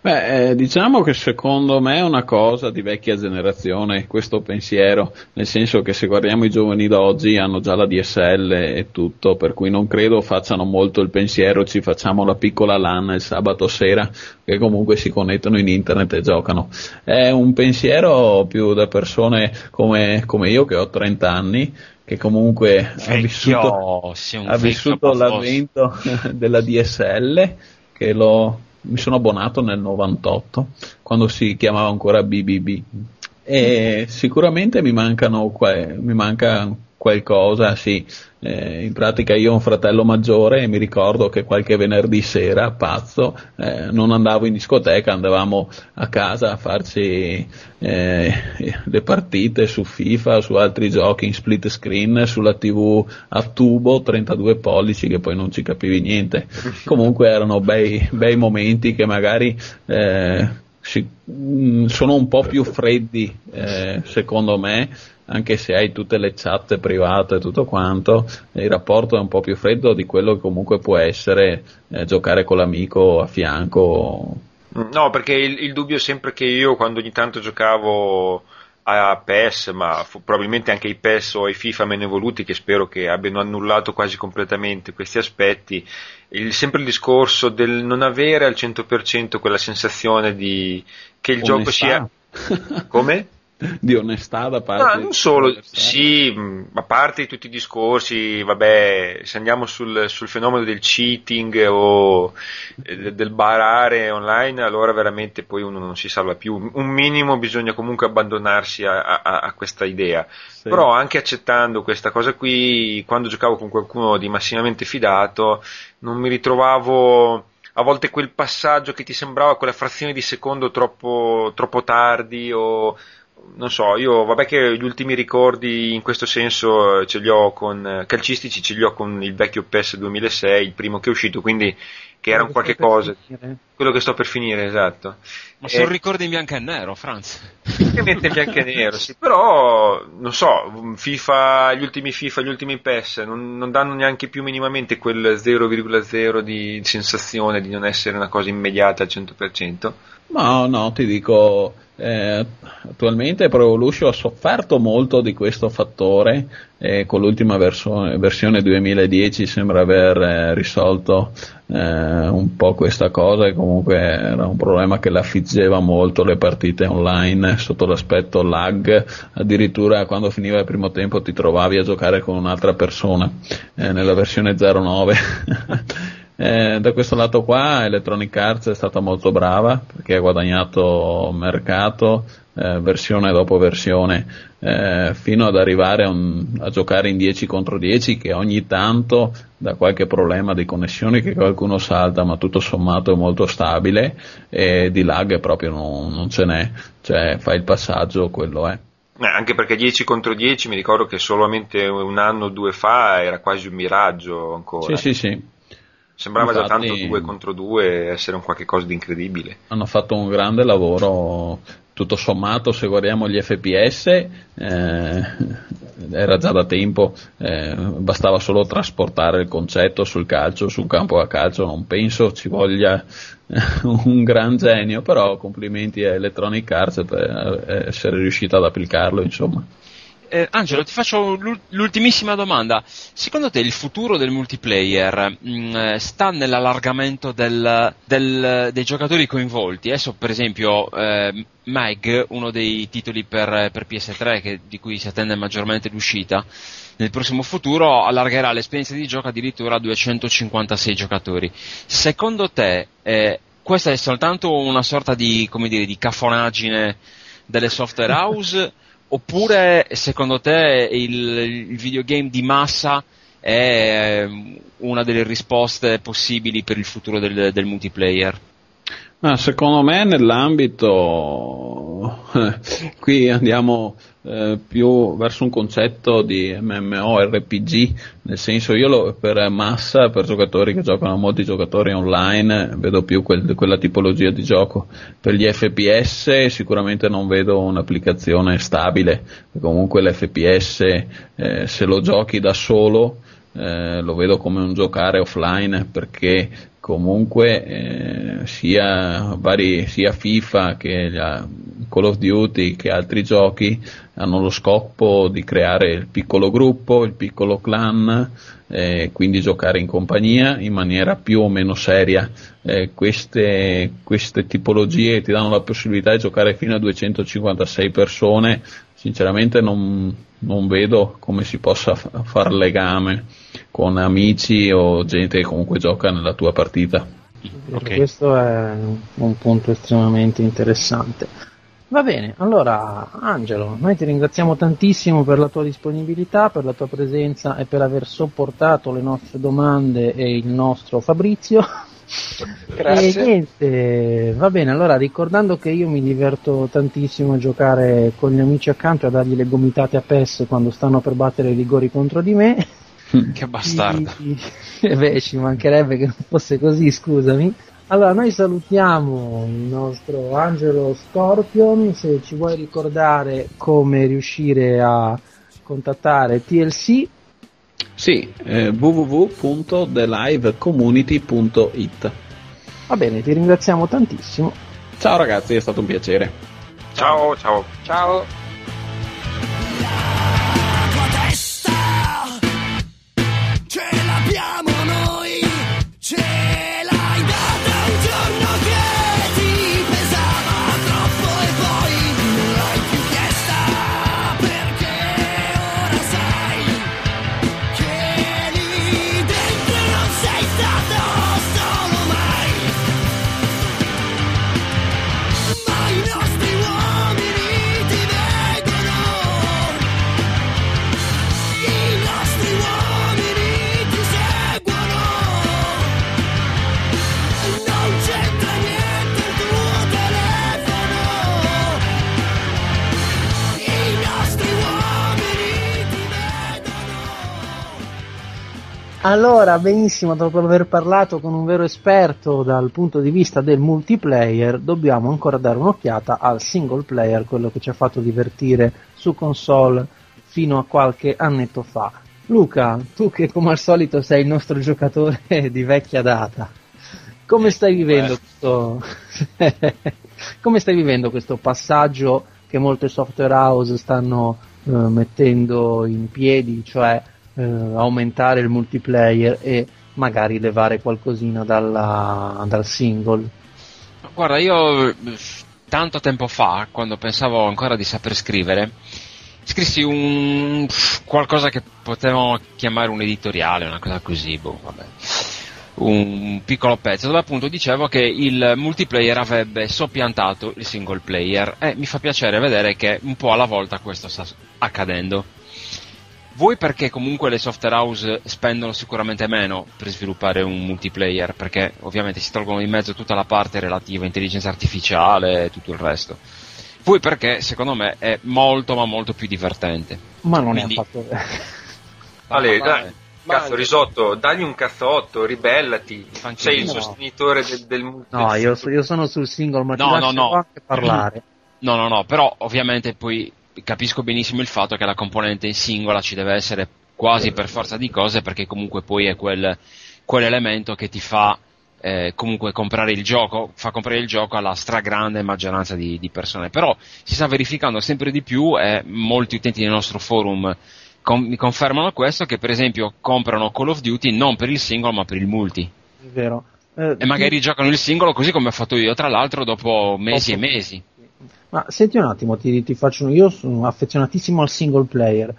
Beh, eh, diciamo che secondo me è una cosa di vecchia generazione questo pensiero, nel senso che se guardiamo i giovani d'oggi hanno già la DSL e tutto, per cui non credo facciano molto il pensiero, ci facciamo la piccola LAN il sabato sera, che comunque si connettono in internet e giocano. È un pensiero più da persone come, come io che ho 30 anni, che comunque ha vissuto Vecchio, sei un ha vissuto l'avvento [laughs] della DSL che lo, mi sono abbonato nel 98 quando si chiamava ancora BBB e sicuramente mi mancano mi manca qualcosa sì Eh, in pratica io ho un fratello maggiore e mi ricordo che qualche venerdì sera pazzo eh, non andavo in discoteca andavamo a casa a farci eh, le partite su FIFA su altri giochi in split screen sulla tv a tubo 32 pollici che poi non ci capivi niente. [laughs] Comunque erano bei, bei momenti che magari eh, si- mh, sono un po' più freddi eh, secondo me anche se hai tutte le chat private e tutto quanto, il rapporto è un po' più freddo di quello che comunque può essere eh, giocare con l'amico a fianco. No, perché il, il dubbio è sempre che io quando ogni tanto giocavo a PES, ma fu- probabilmente anche ai PES o ai FIFA meno evoluti che spero che abbiano annullato quasi completamente questi aspetti, il- sempre il discorso del non avere al 100% quella sensazione di che il gioco sia... Come? [laughs] di onestà da parte No, non solo, sì, mh, a parte tutti i discorsi, vabbè, se andiamo sul, sul fenomeno del cheating o eh, del barare online, allora veramente poi uno non si salva più. Un minimo bisogna comunque abbandonarsi a, a- a questa idea. Sì. Però anche accettando questa cosa qui, quando giocavo con qualcuno di massimamente fidato, non mi ritrovavo a volte quel passaggio che ti sembrava quella frazione di secondo troppo, troppo tardi o non so, io vabbè che gli ultimi ricordi in questo senso eh, ce li ho con eh, calcistici, ce li ho con il vecchio PES 2006, il primo che è uscito, quindi che era un qualche cosa, quello che sto per finire, esatto. Ma sono Eh, ricordi in bianco e nero, Franz. Ovviamente in bianco e nero, sì, però non so, FIFA, gli ultimi FIFA, gli ultimi PES non, non danno neanche più minimamente quel 0,0 di sensazione di non essere una cosa immediata al 100%. No, no, ti dico, eh, attualmente Pro Evolution ha sofferto molto di questo fattore e con l'ultima verso- versione 2010 sembra aver eh, risolto eh, un po' questa cosa e comunque era un problema che l'affiggeva molto le partite online sotto l'aspetto lag, addirittura quando finiva il primo tempo ti trovavi a giocare con un'altra persona eh, nella versione 09. [laughs] Eh, da questo lato qua Electronic Arts è stata molto brava perché ha guadagnato mercato eh, versione dopo versione eh, fino ad arrivare a, un- a giocare in 10 contro 10 che ogni tanto da qualche problema di connessioni che qualcuno salta ma tutto sommato è molto stabile e di lag proprio non, non ce n'è cioè fai il passaggio quello è Eh, anche perché 10 contro 10 mi ricordo che solamente un anno o due fa era quasi un miraggio ancora. Sì, sì, sì. Sembrava già Infatti- tanto 2 contro 2 essere un qualche cosa di incredibile. hanno fatto un grande lavoro tutto sommato se guardiamo gli FPS eh, era già da tempo eh, bastava solo trasportare il concetto sul calcio sul campo da calcio non penso ci voglia [laughs] un gran genio però complimenti a Electronic Arts per essere riuscito ad applicarlo insomma Eh, Angelo, ti faccio l'ul- l'ultimissima domanda. Secondo te il futuro del multiplayer mh, eh, sta nell'allargamento del- del- dei giocatori coinvolti? Adesso, per esempio, eh, Mag, uno dei titoli per, per PS3 che- di cui si attende maggiormente l'uscita, nel prossimo futuro allargherà l'esperienza di gioco addirittura a 256 giocatori. Secondo te, eh, questa è soltanto una sorta di, come dire, di cafonaggine delle software house? Oppure secondo te il, il videogame di massa è ehm, una delle risposte possibili per il futuro del, del multiplayer? Ah, secondo me nell'ambito qui andiamo eh, più verso un concetto di MMORPG, nel senso io lo, per massa, per giocatori che giocano molti giocatori online, vedo più quel- quella tipologia di gioco. Per gli FPS sicuramente non vedo un'applicazione stabile, comunque l'FPS eh, se lo giochi da solo eh, lo vedo come un giocare offline perché comunque eh, sia, vari, sia FIFA che la- Call of Duty che altri giochi hanno lo scopo di creare il piccolo gruppo, il piccolo clan, eh, quindi giocare in compagnia in maniera più o meno seria. Eh, queste, queste tipologie ti danno la possibilità di giocare fino a 256 persone, sinceramente non, non vedo come si possa fa- far legame con amici o gente che comunque gioca nella tua partita. Ok. Questo è un punto estremamente interessante. Va bene, allora Angelo, noi ti ringraziamo tantissimo per la tua disponibilità, per la tua presenza e per aver sopportato le nostre domande e il nostro Fabrizio. Grazie. E niente, va bene, allora ricordando che io mi diverto tantissimo a giocare con gli amici accanto e a dargli le gomitate a PES quando stanno per battere i rigori contro di me. [laughs] Che [laughs] bastardo. [laughs] Eh beh, ci mancherebbe che non fosse così, scusami. Allora, noi salutiamo il nostro Angelo Scorpion, se ci vuoi ricordare come riuscire a contattare TLC, Sì, eh, www.thelivecommunity.it. va bene, ti ringraziamo tantissimo. Ciao ragazzi, è stato un piacere. Ciao, ciao. Ciao. Allora, benissimo, dopo aver parlato con un vero esperto dal punto di vista del multiplayer, dobbiamo ancora dare un'occhiata al single player, quello che ci ha fatto divertire su console fino a qualche annetto fa. Luca, tu che come al solito sei il nostro giocatore [laughs] di vecchia data, come stai vivendo questo [laughs] come stai vivendo questo passaggio che molte software house stanno eh, mettendo in piedi, cioè eh, aumentare il multiplayer e magari levare qualcosina dalla- dal single. Guarda, io tanto tempo fa, quando pensavo ancora di saper scrivere, scrissi un qualcosa che potevamo chiamare un editoriale, una cosa così, boh, vabbè. Un piccolo pezzo dove appunto dicevo che il multiplayer avrebbe soppiantato il single player e mi fa piacere vedere che un po' alla volta questo sta accadendo. Voi perché comunque le software house spendono sicuramente meno per sviluppare un multiplayer, perché ovviamente si tolgono di mezzo tutta la parte relativa a intelligenza artificiale e tutto il resto. Poi perché secondo me è molto ma molto più divertente. Ma non Quindi- è affatto vero. [laughs] Ale, Ma- dai, ma cazzo, anche- risotto, dagli un cazzotto, ribellati. Sei il No. sostenitore del, del multi- No, io, io sono sul single, ma ti No, no, lascio no. anche parlare. No, no, no, però ovviamente poi capisco benissimo il fatto che la componente in singola ci deve essere quasi per forza di cose perché comunque poi è quel, quell'elemento che ti fa eh, comunque comprare il gioco, fa comprare il gioco alla stragrande maggioranza di, di persone. Però si sta verificando sempre di più e molti utenti del nostro forum con- mi confermano questo che per esempio comprano Call of Duty non per il singolo ma per il multi È vero. Eh, e magari giocano il singolo così come ho fatto io tra l'altro dopo mesi e Dopo- mesi. Ma senti un attimo, ti, ti faccio io sono affezionatissimo al single player.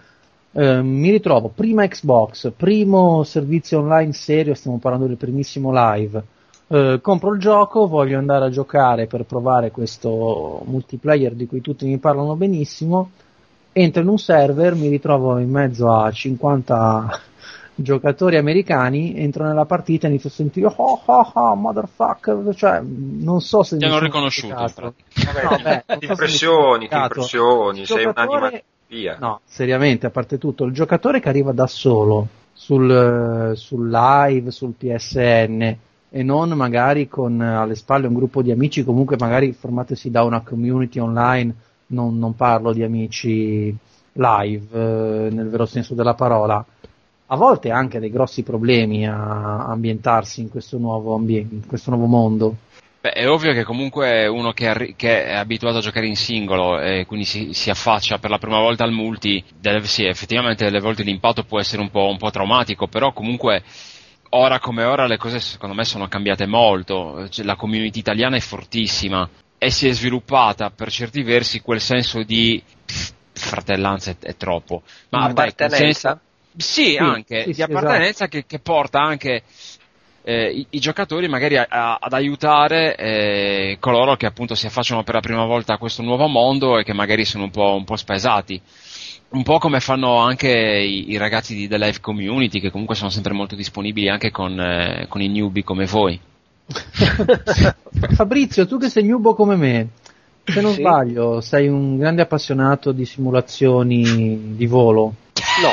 Eh, mi ritrovo prima Xbox, primo servizio online serio, stiamo parlando del primissimo live. Eh, compro il gioco, voglio andare a giocare per provare questo multiplayer di cui tutti mi parlano benissimo. Entro in un server, mi ritrovo in mezzo a 50 giocatori americani, entro nella partita e inizio a sentire oh oh oh motherfucker, cioè non so se Ti hanno riconosciuto, pratica. No, beh, impressioni, ti impressioni, sei un'anima via. No, seriamente, a parte tutto, il giocatore che arriva da solo sul, eh, sul live, sul PSN e non magari con eh, alle spalle un gruppo di amici, comunque magari formatesi da una community online, non, non parlo di amici live eh, nel vero senso della parola. A volte ha anche dei grossi problemi a ambientarsi in questo nuovo, ambiente, in questo nuovo mondo. Beh, è ovvio che comunque uno che, arri- che è abituato a giocare in singolo e quindi si, si affaccia per la prima volta al multi, deve- sì, effettivamente delle volte l'impatto può essere un po', un po' traumatico, però comunque ora come ora le cose secondo me sono cambiate molto, Cioè, la community italiana è fortissima e si è sviluppata per certi versi quel senso di pff, fratellanza è, è troppo, ma dai, Appartenenza? senso- sì, anche sì, di sì, appartenenza che, che porta anche eh, i, i giocatori magari a- a- ad aiutare eh, coloro che appunto si affacciano per la prima volta a questo nuovo mondo e che magari sono un po', un po' spesati. Un po' come fanno anche i, i ragazzi di The Live Community, che comunque sono sempre molto disponibili anche con, eh, con i newbie come voi. [laughs] Fabrizio, tu che sei nubo come me, se non Sì. sbaglio, sei un grande appassionato di simulazioni di volo. No.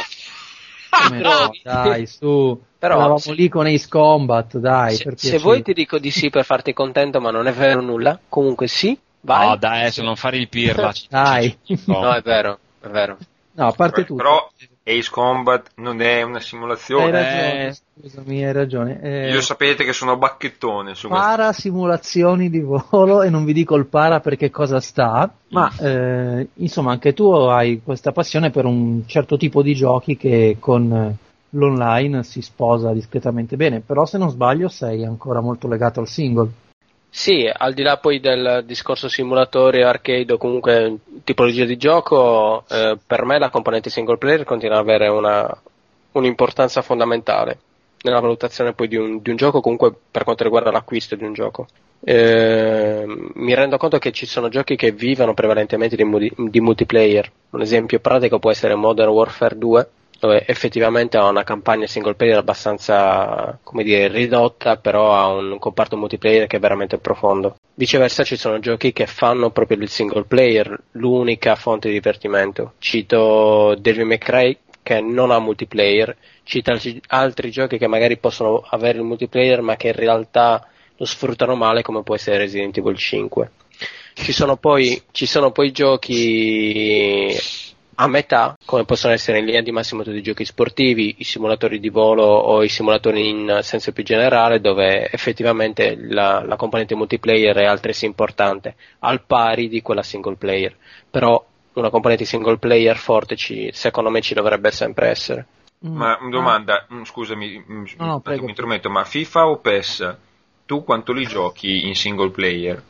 Come no, [laughs] dai, su. Però, Eravamo se- lì con Ace Combat, dai, se, se vuoi ti dico di sì per farti contento, ma non è vero nulla. Comunque sì, vai. No, dai, adesso non fare il pirla. Dai. No, è vero, è vero. No, a parte tutto. Però Ace Combat non è una Hai simulazione. ragione, Eh. scusami, hai ragione. Eh, Io sapete che sono bacchettone su questo. para simulazioni di volo e non vi dico il para perché cosa sta, ma eh, insomma anche tu hai questa passione per un certo tipo di giochi che con eh, l'online si sposa discretamente bene, però se non sbaglio sei ancora molto legato al single. Sì, al di là poi del discorso simulatore, arcade o comunque tipologia di gioco, eh, per me la componente single player continua ad avere una, un'importanza fondamentale nella valutazione poi di un, di un gioco, comunque per quanto riguarda l'acquisto di un gioco. Eh, mi rendo conto che ci sono giochi che vivono prevalentemente di, di multiplayer. Un esempio pratico può essere Modern Warfare 2, dove effettivamente ha una campagna single player abbastanza, come dire, ridotta, però ha un comparto multiplayer che è veramente profondo. Viceversa ci sono giochi che fanno proprio del single player l'unica fonte di divertimento. Cito Devil May Cry che non ha multiplayer, altri- altri giochi che magari possono avere il multiplayer ma che in realtà lo sfruttano male come può essere Resident Evil 5. Ci sono poi, ci sono poi giochi a metà, come possono essere in linea di massimo tutti i giochi sportivi, i simulatori di volo o i simulatori in senso più generale, dove effettivamente la, la componente multiplayer è altresì importante, al pari di quella single player. Però una componente single player forte ci, secondo me ci dovrebbe sempre essere. Mm. Ma Ah, domanda, mm, scusami, mm, No, no, prego. mi intrometto, ma FIFA o PES, tu quanto li giochi in single player?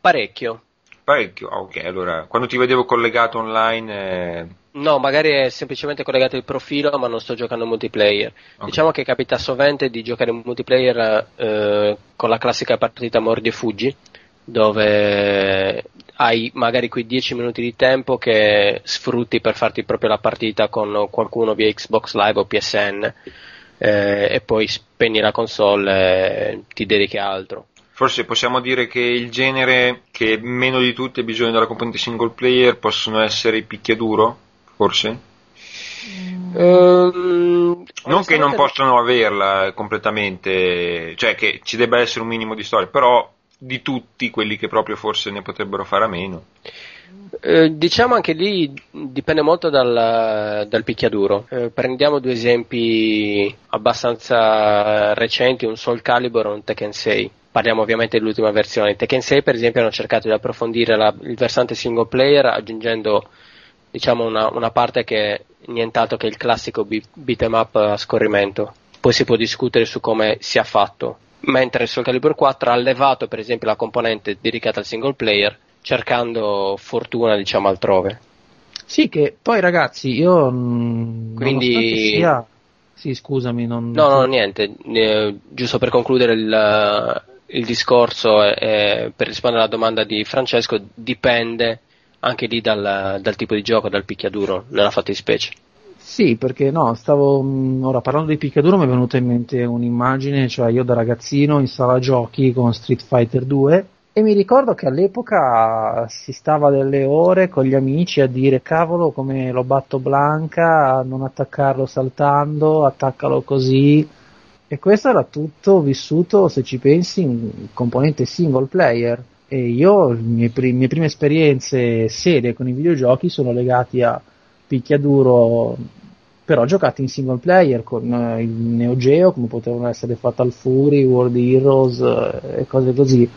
Parecchio. Parecchio, ah, ok, allora, quando ti vedevo collegato online, eh, No, magari è semplicemente collegato il profilo, ma non sto giocando multiplayer. ok. Diciamo che capita sovente di giocare in multiplayer eh, con la classica partita mordi e fuggi, dove hai magari quei 10 minuti di tempo che sfrutti per farti proprio la partita con qualcuno via Xbox Live o PSN eh, e poi spegni la console e ti dedichi a altro. Forse possiamo dire che il genere che meno di tutti ha bisogno della componente single player possono essere i picchiaduro, forse? Ehm, Non che non possono averla completamente, cioè che ci debba essere un minimo di storia, però di tutti quelli che proprio forse ne potrebbero fare a meno. Eh, diciamo anche lì dipende molto dal, dal picchiaduro. Eh, prendiamo due esempi abbastanza recenti, un Soul Calibur e un Tekken 6. Parliamo ovviamente dell'ultima versione. Tekken 6 per esempio hanno cercato di approfondire la- il versante single player aggiungendo diciamo una, una parte che è nient'altro che il classico be- beat 'em up a scorrimento. Poi si può discutere su come sia fatto. Mentre Soul Calibur 4 ha levato per esempio la componente dedicata al single player cercando fortuna diciamo altrove. Sì, che poi ragazzi, io mh, Quindi- sia Sì, scusami, non No, no, niente, eh, giusto per concludere il, il discorso e per rispondere alla domanda di Francesco, dipende anche lì dal, dal tipo di gioco, dal picchiaduro, nella fattispecie. Sì, perché no, stavo mh, ora parlando di picchiaduro mi è venuta in mente un'immagine, cioè io da ragazzino in sala giochi con Street Fighter 2 e mi ricordo che all'epoca si stava delle ore con gli amici a dire cavolo come lo batto Blanca, non attaccarlo saltando, attaccalo così e questo era tutto vissuto, se ci pensi, in componente single player. E io, le mie, pri- mie prime esperienze serie con i videogiochi sono legati a picchiaduro però giocati in single player con eh, il Neo Geo come potevano essere Fatal Fury, World Heroes eh, e cose così.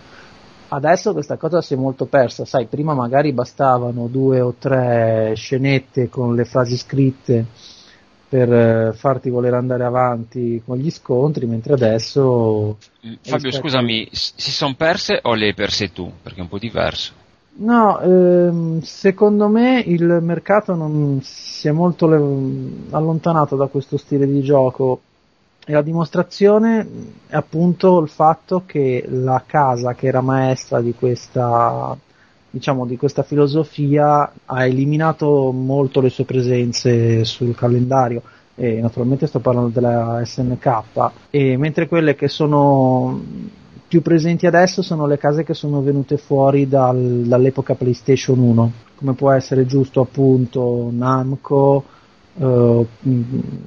Adesso questa cosa si è molto persa. Sai prima magari bastavano due o tre scenette con le frasi scritte per eh, farti voler andare avanti con gli scontri mentre adesso Fabio, rispetto- scusami, si sono perse o le hai perse tu? Perché è un po' diverso. No, ehm, secondo me il mercato non si è molto le- allontanato da questo stile di gioco e la dimostrazione è appunto il fatto che la casa che era maestra di questa diciamo di questa filosofia ha eliminato molto le sue presenze sul calendario. E naturalmente sto parlando della SNK e mentre quelle che sono più presenti adesso sono le case che sono venute fuori dal- dall'epoca PlayStation 1 come può essere giusto appunto Namco eh,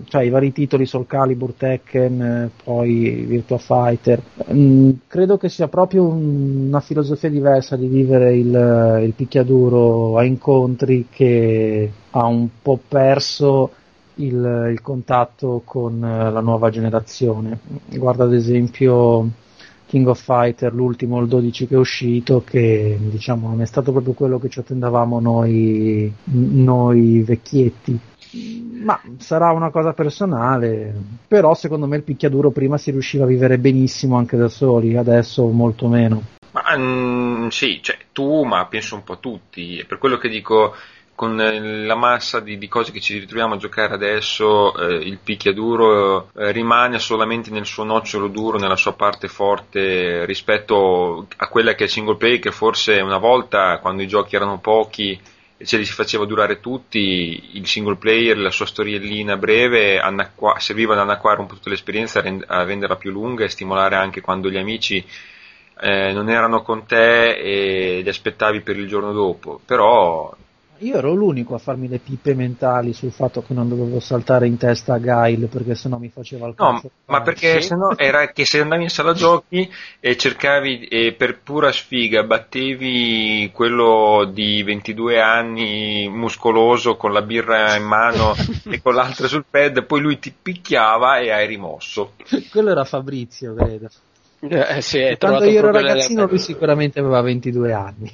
cioè i vari titoli Soul Calibur, Tekken, eh, poi Virtua Fighter. Mm, credo che sia proprio un- una filosofia diversa di vivere il, il picchiaduro a incontri che ha un po' perso il, il contatto con eh, la nuova generazione. Guarda ad esempio King of Fighter, l'ultimo, il 12 che è uscito, che diciamo non è stato proprio quello che ci attendavamo noi, noi vecchietti. Ma sarà una cosa personale, però secondo me il picchiaduro prima si riusciva a vivere benissimo anche da soli, adesso molto meno. Ma mm, sì, cioè, tu, ma penso un po' tutti. È per quello che dico, con eh, la massa di, di cose che ci ritroviamo a giocare adesso, eh, il picchiaduro eh, rimane solamente nel suo nocciolo duro, nella sua parte forte rispetto a quella che è single player, che forse una volta, quando i giochi erano pochi e ce li si faceva durare tutti, il single player, la sua storiellina breve annacqua- serviva ad annacquare un po' tutta l'esperienza, a renderla più lunga e stimolare anche quando gli amici eh, non erano con te e li aspettavi per il giorno dopo. Però Io ero l'unico a farmi le pippe mentali sul fatto che non dovevo saltare in testa a Gail perché sennò mi faceva il No, cazzo. ma perché sì. sennò [laughs] era che se andavi in sala giochi e cercavi e per pura sfiga battevi quello di 22 anni muscoloso con la birra in mano e con l'altra sul pad, poi lui ti picchiava e hai rimosso. Quello era Fabrizio, credo. Eh, sì, Quando io ero ragazzino lui sicuramente aveva 22 anni.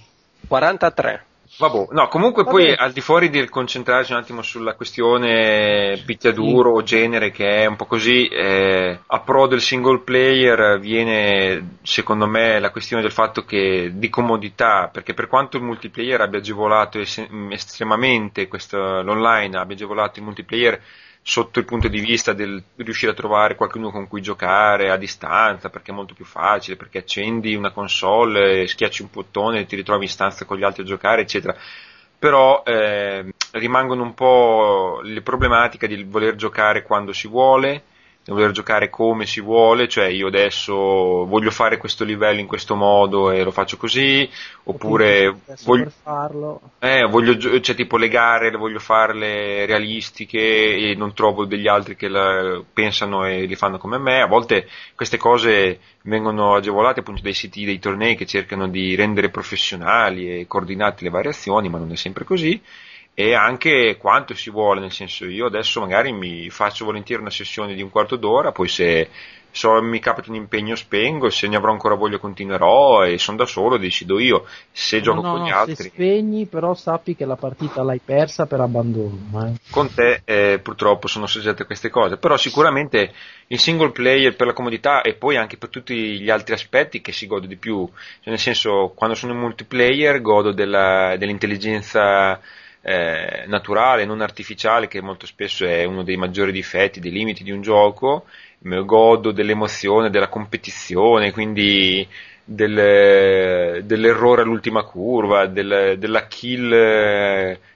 43. Vabbè, no, comunque Va poi bene. al di fuori del concentrarci un attimo sulla questione picchiaduro o genere che è un po' così, eh, a pro del single player viene secondo me la questione del fatto che di comodità, perché per quanto il multiplayer abbia agevolato es- estremamente questo, l'online, abbia agevolato il multiplayer sotto il punto di vista del riuscire a trovare qualcuno con cui giocare a distanza perché è molto più facile, perché accendi una console, schiacci un bottone e ti ritrovi in stanza con gli altri a giocare, eccetera. Però eh, rimangono un po' le problematiche di voler giocare quando si vuole, voler giocare come si vuole, cioè io adesso voglio fare questo livello in questo modo e lo faccio così, oppure voglio, farlo eh, voglio, cioè, tipo le gare le voglio farle realistiche e non trovo degli altri che la pensano e li fanno come me. A volte queste cose vengono agevolate appunto dai siti dei tornei che cercano di rendere professionali e coordinate le variazioni, ma non è sempre così. E anche quanto si vuole, nel senso io adesso magari mi faccio volentieri una sessione di un quarto d'ora, poi se so, mi capita un impegno spengo, se ne avrò ancora voglia continuerò e sono da solo, decido io. Se gioco No, no, con gli no, altri. Se spegni, però sappi che la partita l'hai persa per abbandono. eh. con te eh, purtroppo sono soggetto a queste cose, però sicuramente il single player per la comodità e poi anche per tutti gli altri aspetti che si gode di più, cioè, nel senso quando sono in multiplayer godo della- dell'intelligenza eh, naturale, non artificiale, che molto spesso è uno dei maggiori difetti, dei limiti di un gioco, godo dell'emozione, della competizione, quindi del- dell'errore all'ultima curva, del- della kill,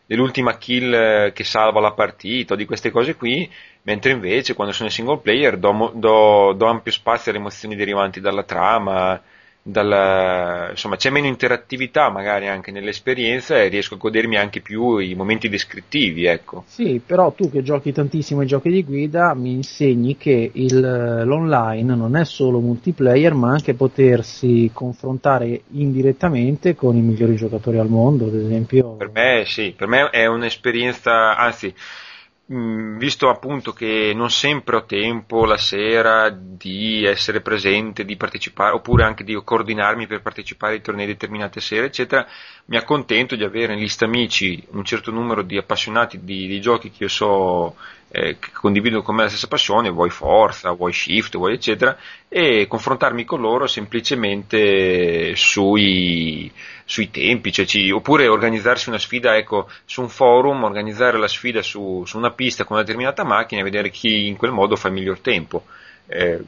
dell'ultima kill che salva la partita, di queste cose qui, mentre invece quando sono in single player do, do- do ampio spazio alle emozioni derivanti dalla trama, dalla- insomma c'è meno interattività magari anche nell'esperienza e riesco a godermi anche più i momenti descrittivi, ecco. Sì, però tu che giochi tantissimo ai giochi di guida mi insegni che il- l'online non è solo multiplayer ma anche potersi confrontare indirettamente con i migliori giocatori al mondo, ad esempio. Per me sì, per me è un'esperienza, anzi, mh, visto appunto che non sempre ho tempo la sera di essere presente, di partecipare, oppure anche di coordinarmi per partecipare ai tornei determinate sere, eccetera, mi accontento di avere in lista amici un certo numero di appassionati di, di giochi che io so eh, che condividono con me la stessa passione, vuoi Forza, vuoi Shift, vuoi eccetera, e confrontarmi con loro semplicemente sui, sui tempi, cioè ci- oppure organizzarsi una sfida ecco, su un forum, organizzare la sfida su, su una pista con una determinata macchina e vedere chi in quel modo fa il miglior tempo. Eh,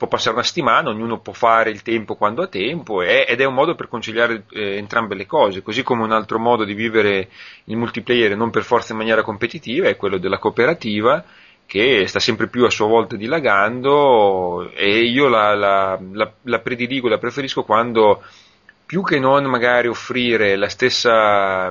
può passare una settimana, ognuno può fare il tempo quando ha tempo e- ed è un modo per conciliare eh, entrambe le cose, così come un altro modo di vivere il multiplayer non per forza in maniera competitiva è quello della cooperativa che sta sempre più a sua volta dilagando e io la, la, la, la prediligo, la preferisco quando più che non magari offrire la stessa,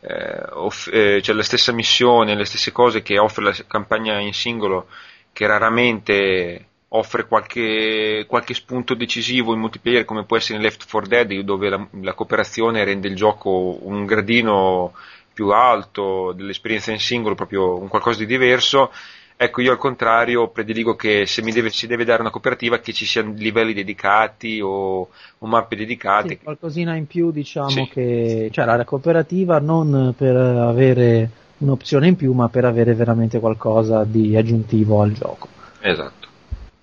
eh, off- eh, cioè la stessa missione, le stesse cose che offre la campagna in singolo, che raramente offre qualche, qualche spunto decisivo in multiplayer come può essere in Left 4 Dead dove la, la cooperazione rende il gioco un gradino più alto dell'esperienza in singolo, proprio un qualcosa di diverso. Ecco, io al contrario prediligo che se mi deve, si deve dare una cooperativa che ci siano livelli dedicati o, o mappe dedicate. Sì, qualcosina in più diciamo Sì. che cioè la cooperativa non per avere un'opzione in più ma per avere veramente qualcosa di aggiuntivo al gioco. Esatto.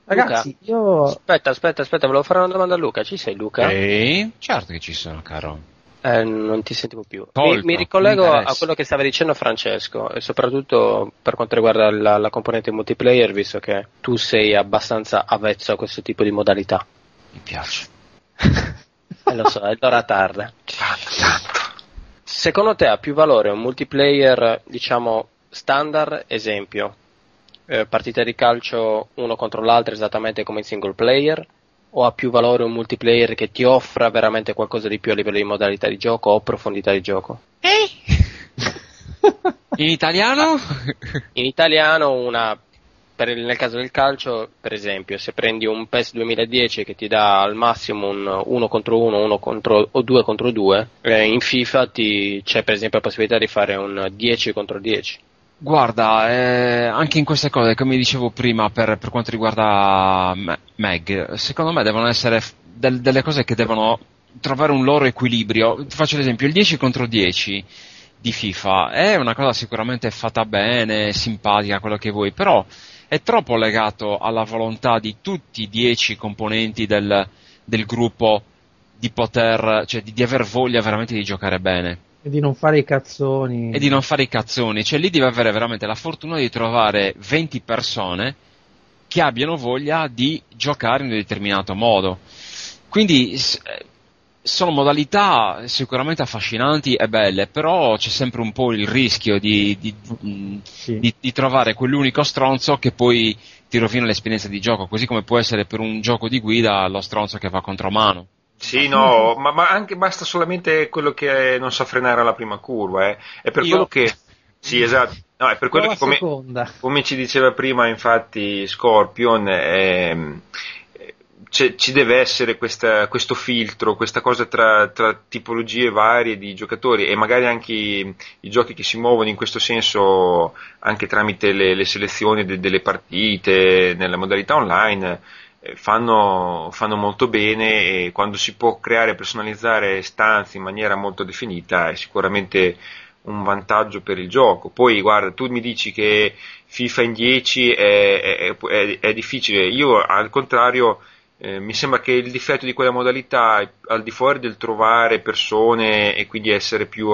Ragazzi, io Aspetta, aspetta, aspetta, volevo fare una domanda a Luca. Ci sei Luca? Eh, certo che ci sono, caro. Eh, non ti sentivo più. Mi, mi ricollego mi a quello che stava dicendo Francesco e soprattutto per quanto riguarda la, la componente multiplayer, visto che tu sei abbastanza avvezzo a questo tipo di modalità. Mi piace. Eh, lo so, è l'ora tarda. Secondo te ha più valore un multiplayer, diciamo, standard, esempio, eh, partita di calcio uno contro l'altro esattamente come in single player? O ha più valore un multiplayer che ti offra veramente qualcosa di più a livello di modalità di gioco o profondità di gioco? [laughs] In italiano? In italiano una, per il- nel caso del calcio, per esempio, se prendi un PES 2010 che ti dà al massimo un 1 contro 1 uno contro, o 2 contro 2, eh, in FIFA ti- c'è per esempio la possibilità di fare un 10 contro 10. Guarda, eh, anche in queste cose, come dicevo prima, per, per quanto riguarda Me- Meg, secondo me devono essere del- delle cose che devono trovare un loro equilibrio. Ti faccio l'esempio, il 10 contro 10 di FIFA è una cosa sicuramente fatta bene, simpatica, quello che vuoi, però è troppo legato alla volontà di tutti i 10 componenti del, del gruppo di poter, cioè di, di aver voglia veramente di giocare bene e di non fare i cazzoni. e di non fare i cazzoni, cioè lì devi avere veramente la fortuna di trovare 20 persone che abbiano voglia di giocare in un determinato modo. Quindi eh, sono modalità sicuramente affascinanti e belle, però c'è sempre un po' il rischio di, di, Sì. di- di trovare quell'unico stronzo che poi ti rovina l'esperienza di gioco, così come può essere per un gioco di guida lo stronzo che va contro mano. Sì, no, ma, ma anche basta solamente quello che non sa frenare alla prima curva, eh. È per Io. quello che... Sì, esatto. No, è per quello che come, come ci diceva prima, infatti, Scorpion, ehm, eh, c'è- ci deve essere questa- questo filtro, questa cosa tra, tra tipologie varie di giocatori e magari anche i, i giochi che si muovono in questo senso anche tramite le, le selezioni de- delle partite nella modalità online fanno, fanno molto bene e quando si può creare e personalizzare stanze in maniera molto definita è sicuramente un vantaggio per il gioco. Poi guarda, tu mi dici che FIFA in 10 è, è- è- è difficile, io al contrario eh, mi sembra che il difetto di quella modalità, al di fuori del trovare persone e quindi essere più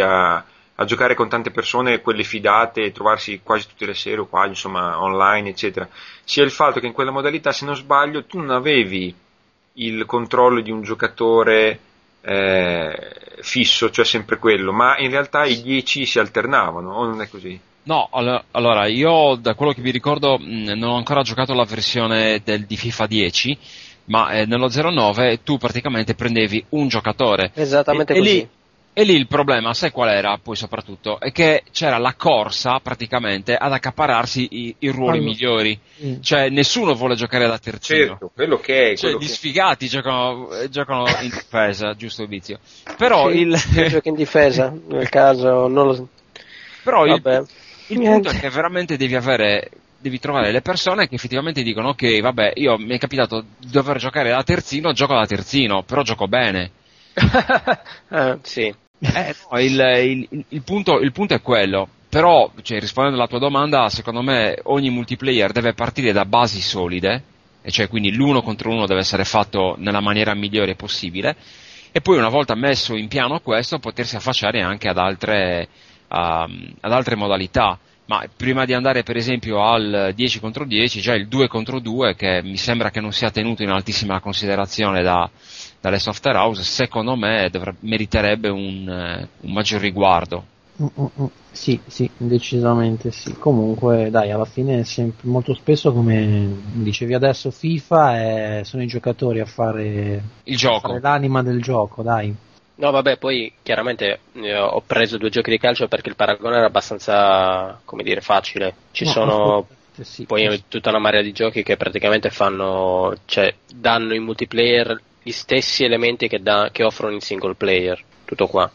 a, a giocare con tante persone, quelle fidate, e trovarsi quasi tutte le sere o quasi, insomma, online, eccetera, sia il fatto che in quella modalità, se non sbaglio, tu non avevi il controllo di un giocatore eh, fisso, cioè sempre quello, ma in realtà i 10 si alternavano, o non è così? No, allo- allora io da quello che vi ricordo non ho ancora giocato la versione del, di FIFA 10, ma eh, nello 09 tu praticamente prendevi un giocatore. Esattamente e, e così. lì, e lì il problema, sai qual era poi soprattutto? È che c'era la corsa praticamente ad accapararsi i, i ruoli Allo- migliori. Mm. Cioè nessuno vuole giocare da terzino. Certo, quello che è, Cioè, gli che- sfigati giocano, eh, giocano in [laughs] difesa, giusto vizio. Però Sì, il, io gioco in difesa, [laughs] nel caso non lo però il, Vabbè. il Niente. punto è che veramente devi avere, devi trovare le persone che effettivamente dicono ok, vabbè, io mi è capitato di dover giocare da terzino, gioco da terzino, però gioco bene. Eh, [laughs] sì. Eh, no, il, il- il punto, il punto è quello. Però, cioè, rispondendo alla tua domanda, secondo me ogni multiplayer deve partire da basi solide, e cioè quindi l'uno contro uno deve essere fatto nella maniera migliore possibile, e poi una volta messo in piano questo, potersi affacciare anche ad altre, um, ad altre modalità. Ma prima di andare per esempio al 10 contro 10, già il 2 contro 2, che mi sembra che non sia tenuto in altissima considerazione da, dalle software house, secondo me dovrebbe- meriterebbe un, eh, un maggior riguardo. Mm, mm, mm. Sì, sì, decisamente sì. Comunque, dai, alla fine è sempre, molto spesso, come dicevi adesso, FIFA è- sono i giocatori a fare, Il a gioco. fare l'anima del gioco, dai. No, vabbè, poi chiaramente eh, ho preso due giochi di calcio perché il paragone era abbastanza, come dire, facile. Ci No, sono sì. poi tutta una marea di giochi che praticamente fanno, cioè, danno in multiplayer gli stessi elementi che, da- che offrono in single player. Tutto qua.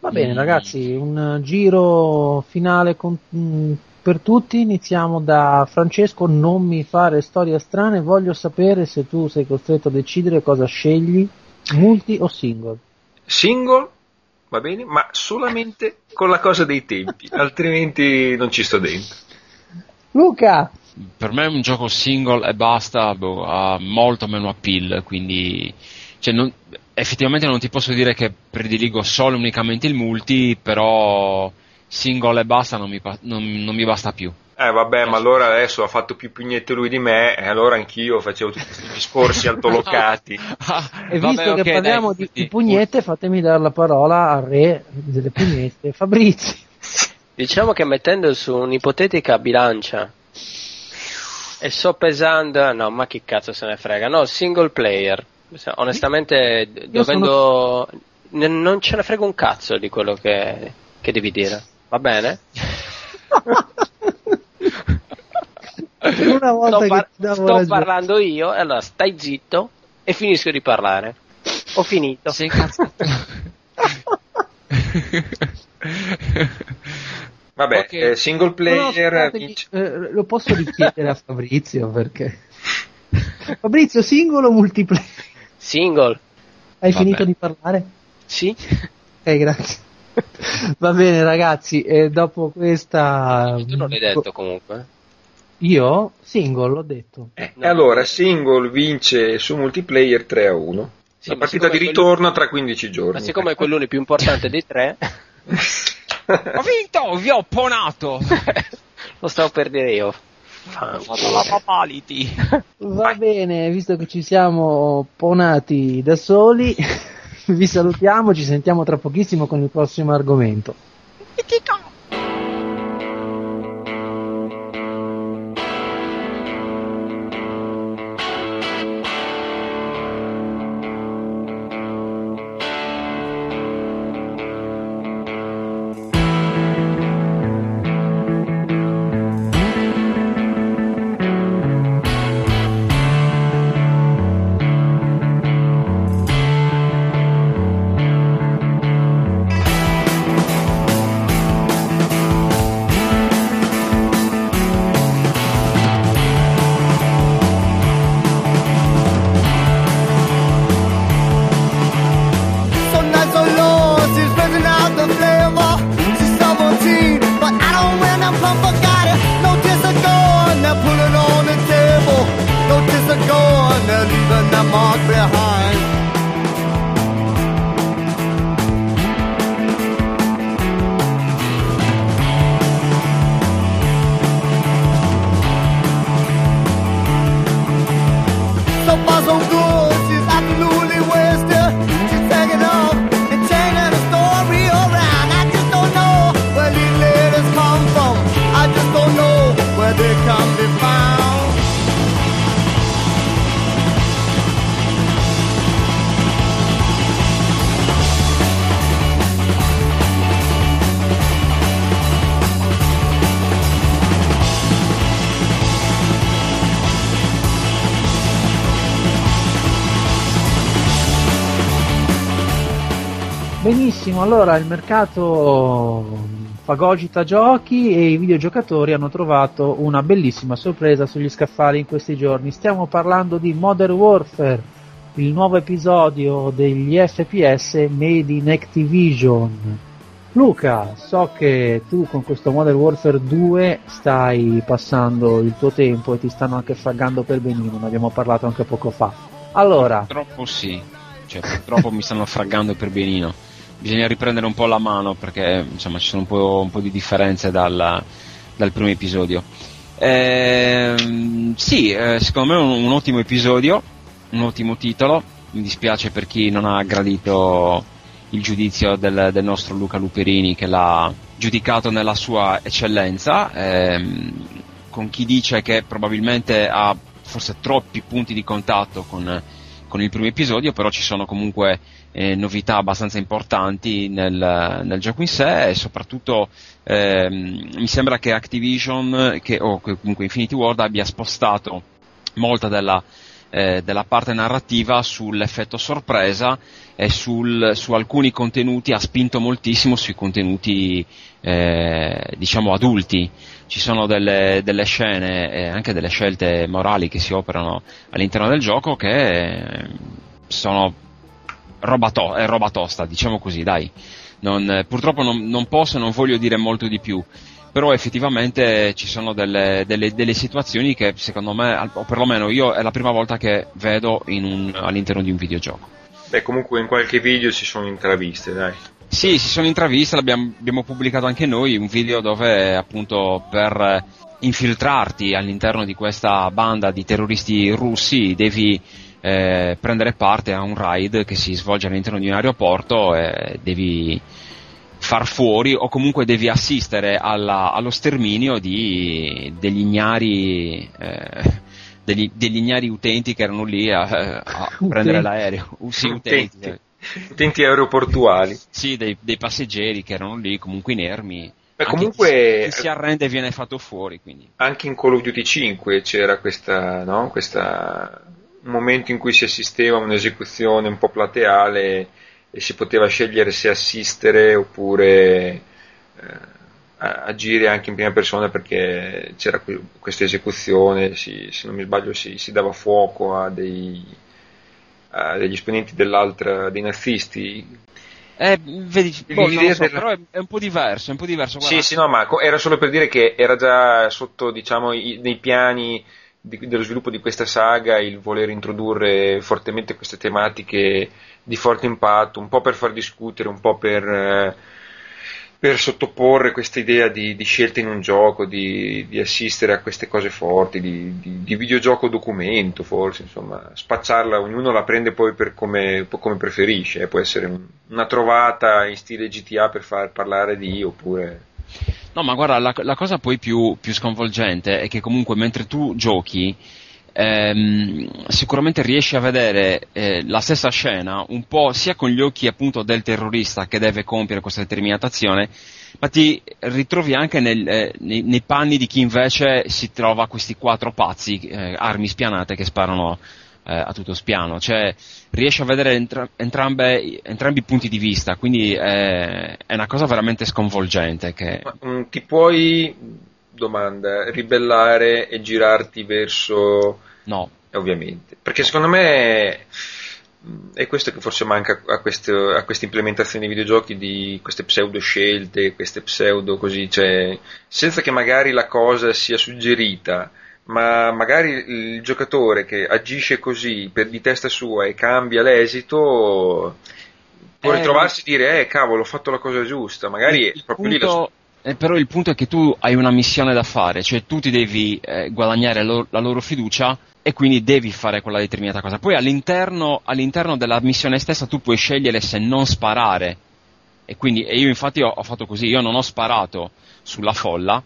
Va bene, Mm. ragazzi, un giro finale con- mm, per tutti. Iniziamo da Francesco. Non mi fare storie strane. Voglio sapere se tu sei costretto a decidere cosa scegli, multi o single. Single, va bene, ma solamente con la cosa dei tempi, [laughs] altrimenti non ci sto dentro. Luca! Per me un gioco single e basta boh, ha molto meno appeal, quindi cioè, non- effettivamente non ti posso dire che prediligo solo e unicamente il multi, però single e basta non mi, non- non mi basta più. Eh vabbè, ma allora adesso ha fatto più pugnette lui di me e allora anch'io facevo tutti questi discorsi altolocati. [laughs] E Vabbè, visto ok, che parliamo dai, di, di pugnette, fatemi dare la parola al re delle pugnette, Fabrizio. Diciamo che mettendo su un'ipotetica bilancia e so pesando, no, ma chi cazzo se ne frega, no, single player. Onestamente, Io dovendo, ne- non ce ne frega un cazzo di quello che, che devi dire, va bene? Una volta Sto, che par- sto parlando io, e allora stai zitto e finisco di parlare. Ho finito. Sei incazzato. [laughs] Vabbè, Ok. eh, single No, no, player scusatemi, vince- eh, lo posso richiedere a Fabrizio perché [laughs] Fabrizio singolo o multiplayer? Single, Hai Vabbè. finito di parlare? sì? Ok, [laughs] grazie. Va bene ragazzi, e dopo questa... Tu non l'hai detto comunque. Io? Single, l'ho detto. Eh, No. e allora single vince su multiplayer 3 a 1. Sì, la partita di ritorno tra 15 giorni. Ma siccome è quello [laughs] più importante dei tre, ho vinto, vi ho ponato. [laughs] lo stavo per dire io. Ho fatto la fatality. Va bene, visto che ci siamo ponati da soli, [laughs] vi salutiamo, ci sentiamo tra pochissimo con il prossimo argomento. So they can be found. Benissimo, allora il mercato fagogita giochi e i videogiocatori hanno trovato una bellissima sorpresa sugli scaffali in questi giorni. Stiamo parlando di Modern Warfare, il nuovo episodio degli FPS made in Activision. Luca, so che tu con questo Modern Warfare 2 stai passando il tuo tempo e ti stanno anche fraggando per benino, ne abbiamo parlato anche poco fa. Allora, Purtroppo sì, cioè, purtroppo mi stanno fraggando per benino. Bisogna riprendere un po' la mano perché insomma ci sono un po', un po' di differenze dal, dal primo episodio. Ehm, sì, eh, secondo me è un, un ottimo episodio, un ottimo titolo. Mi dispiace per chi non ha gradito il giudizio del, del nostro Luca Luperini che l'ha giudicato nella sua eccellenza, ehm, con chi dice che probabilmente ha forse troppi punti di contatto con, con il primo episodio, però ci sono comunque eh, novità abbastanza importanti nel, nel gioco in sé e soprattutto ehm, mi sembra che Activision che, o comunque Infinity Ward abbia spostato molta della, eh, della parte narrativa sull'effetto sorpresa e sul, su alcuni contenuti, ha spinto moltissimo sui contenuti eh, diciamo adulti. Ci sono delle, delle scene e anche delle scelte morali che si operano all'interno del gioco che eh, sono roba, to- è roba tosta, diciamo così, dai. Non, eh, purtroppo non, non posso e non voglio dire molto di più, però effettivamente ci sono delle, delle- delle situazioni che secondo me, o perlomeno io è la prima volta che vedo un- all'interno di un videogioco. Beh, comunque in qualche video si sono intraviste, dai. Sì, si sono intraviste, l'abbiamo abbiamo pubblicato anche noi, un video dove appunto per infiltrarti all'interno di questa banda di terroristi russi devi eh, prendere parte a un raid che si svolge all'interno di un aeroporto e devi far fuori o comunque devi assistere alla- allo sterminio di, degli ignari eh, degli, degli ignari utenti che erano lì a, a prendere l'aereo. Sì, utenti, Utenti. eh. Utenti aeroportuali. Sì, dei, dei passeggeri che erano lì, comunque inermi. Beh, comunque- chi, chi si arrende viene fatto fuori, quindi. Anche in Call of Duty 5 c'era questa, no? questa un momento in cui si assisteva a un'esecuzione un po' plateale e si poteva scegliere se assistere oppure eh, agire anche in prima persona perché c'era que- questa esecuzione, si- se non mi sbaglio si, si dava fuoco a, dei, a degli esponenti dell'altra, dei nazisti. Eh, vedi, boh, so, della- però è, è un po' diverso, è un po' diverso. Sì, guarda. sì, no, ma co- era solo per dire che era già sotto, diciamo, i- nei piani di- dello sviluppo di questa saga il voler introdurre fortemente queste tematiche di forte impatto, un po' per far discutere, un po' per, eh, per sottoporre questa idea di, di scelta in un gioco, di, di, assistere a queste cose forti, di, di, videogioco documento forse, insomma, spacciarla, ognuno la prende poi per come, come preferisce, eh. può essere un, una trovata in stile GTA per far parlare di oppure... No, ma guarda, la, la cosa poi più, più sconvolgente è che comunque mentre tu giochi ehm, sicuramente riesci a vedere eh, la stessa scena un po' sia con gli occhi appunto del terrorista che deve compiere questa determinata azione, ma ti ritrovi anche nel, eh, nei, nei, panni di chi invece si trova questi quattro pazzi, eh, armi spianate che sparano eh, a tutto spiano, cioè riesci a vedere entra- entrambe, entrambi i punti di vista, quindi è una cosa veramente sconvolgente. Che... Ma, um, ti puoi domanda, ribellare e girarti verso... No. Ovviamente. Perché secondo me è questo che forse manca a, questo, a queste implementazioni di videogiochi di queste pseudo scelte, queste pseudo così, cioè senza che magari la cosa sia suggerita, ma magari il giocatore che agisce così per di testa sua e cambia l'esito può eh, ritrovarsi e dire eh cavolo ho fatto la cosa giusta, magari è proprio punto... lì la eh, però il punto è che tu hai una missione da fare, cioè tu ti devi eh, guadagnare lo- la loro fiducia e quindi devi fare quella determinata cosa. Poi all'interno, all'interno, della missione stessa tu puoi scegliere se non sparare. E quindi e io infatti ho, ho fatto così, io non ho sparato sulla folla,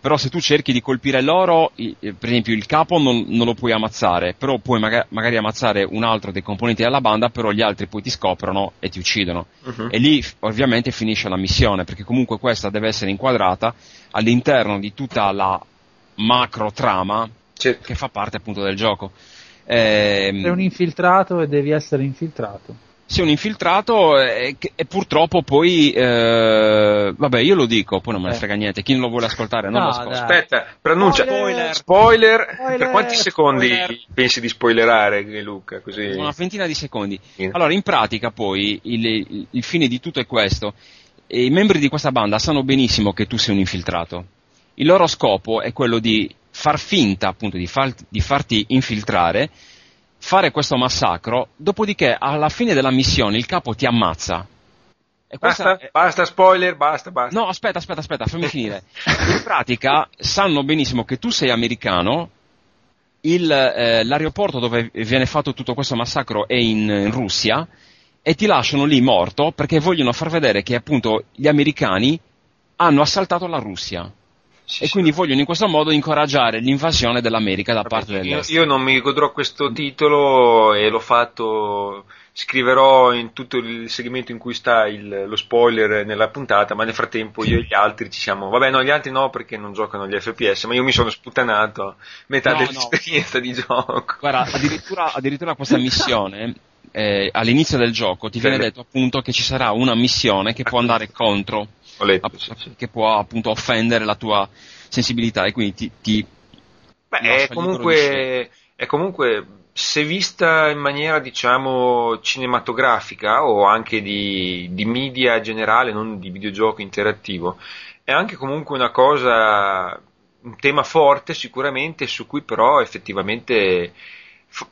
però se tu cerchi di colpire loro, per esempio il capo non, non lo puoi ammazzare, però puoi magari, magari, ammazzare un altro dei componenti della banda, però gli altri poi ti scoprono e ti uccidono. Uh-huh. E lì ovviamente finisce la missione, perché comunque questa deve essere inquadrata all'interno di tutta la macro trama certo. che fa parte appunto del gioco. Ehm... Sei un infiltrato e devi essere infiltrato sei un infiltrato e, e purtroppo poi, eh, vabbè io lo dico, poi non me ne eh. frega niente, chi non lo vuole ascoltare non no, lo ascolta. Aspetta, pronuncia, spoiler. Spoiler. spoiler. per quanti secondi spoiler. pensi di spoilerare Luca? Così. Una ventina di secondi. Allora in pratica poi il, il, il fine di tutto è questo, e i membri di questa banda sanno benissimo che tu sei un infiltrato, il loro scopo è quello di far finta appunto di, far, di farti infiltrare fare questo massacro, dopodiché alla fine della missione il capo ti ammazza. Basta, è... basta, spoiler, basta, basta. No, aspetta, aspetta, aspetta, fammi finire. In pratica sanno benissimo che tu sei americano, il, eh, l'aeroporto dove viene fatto tutto questo massacro è in, in Russia e ti lasciano lì morto perché vogliono far vedere che appunto gli americani hanno assaltato la Russia. Sì, e sì. quindi vogliono in questo modo incoraggiare l'invasione dell'America da Vabbè, parte dell'Est. Io, io non mi godrò questo titolo e l'ho fatto scriverò in tutto il segmento in cui sta il, lo spoiler nella puntata, ma nel frattempo io e gli altri ci siamo. Vabbè, no, gli altri no perché non giocano gli FPS, ma io mi sono sputtanato metà no, dell'esperienza no. di gioco. Guarda, addirittura, addirittura questa [laughs] missione. Eh, all'inizio del gioco ti viene detto appunto che ci sarà una missione che può andare contro letto, app- sì, sì. che può appunto offendere la tua sensibilità e quindi ti... ti Beh, è comunque, è comunque, se vista in maniera diciamo cinematografica o anche di, di media generale, non di videogioco interattivo, è anche comunque una cosa, un tema forte sicuramente su cui però effettivamente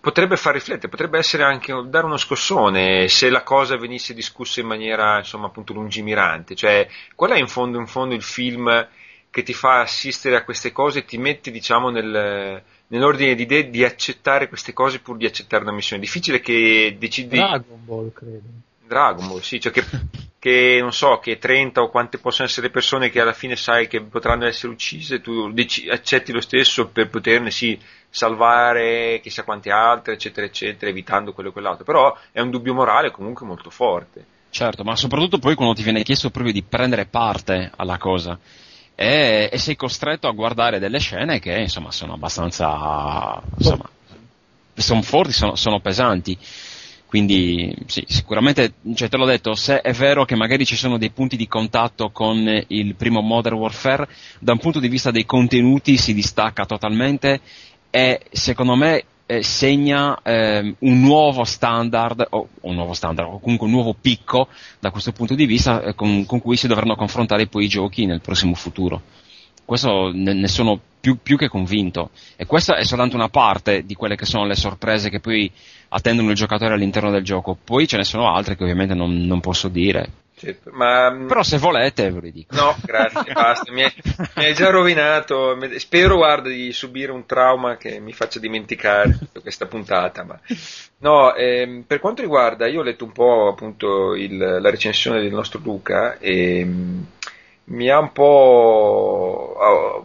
potrebbe far riflettere, potrebbe essere anche dare uno scossone se la cosa venisse discussa in maniera insomma appunto lungimirante, cioè qual è in fondo, in fondo il film che ti fa assistere a queste cose e ti mette diciamo nel, nell'ordine di idee di accettare queste cose pur di accettare una missione. Difficile che decidi. Dragon Ball, credo. Dragon Ball, sì, cioè che, [laughs] che, non so, che 30 o quante possono essere le persone che alla fine sai che potranno essere uccise, tu dec- accetti lo stesso per poterne, sì, salvare chissà quante altre, eccetera, eccetera, evitando quello e quell'altro. Però è un dubbio morale comunque molto forte. Certo, ma soprattutto poi quando ti viene chiesto proprio di prendere parte alla cosa. E, e sei costretto a guardare delle scene che insomma sono abbastanza insomma, sono forti, sono, sono pesanti quindi sì, sicuramente, cioè, te l'ho detto, se è vero che magari ci sono dei punti di contatto con il primo Modern Warfare, da un punto di vista dei contenuti si distacca totalmente e secondo me eh, segna eh, un nuovo standard, o un nuovo standard, o comunque un nuovo picco da questo punto di vista eh, con, con, cui si dovranno confrontare poi i giochi nel prossimo futuro. Questo ne, ne sono più, più, che convinto. E questa è soltanto una parte di quelle che sono le sorprese che poi attendono il giocatore all'interno del gioco. Poi ce ne sono altre che ovviamente non, non posso dire. Certo. Ma mm, Però se volete ve lo dico. No, grazie, [laughs] basta, mi hai, mi hai già rovinato. Spero, guarda, di subire un trauma che mi faccia dimenticare questa puntata. Ma... No, ehm, per quanto riguarda, io ho letto un po' appunto il- la recensione del nostro Luca e mm, mi ha un po' ha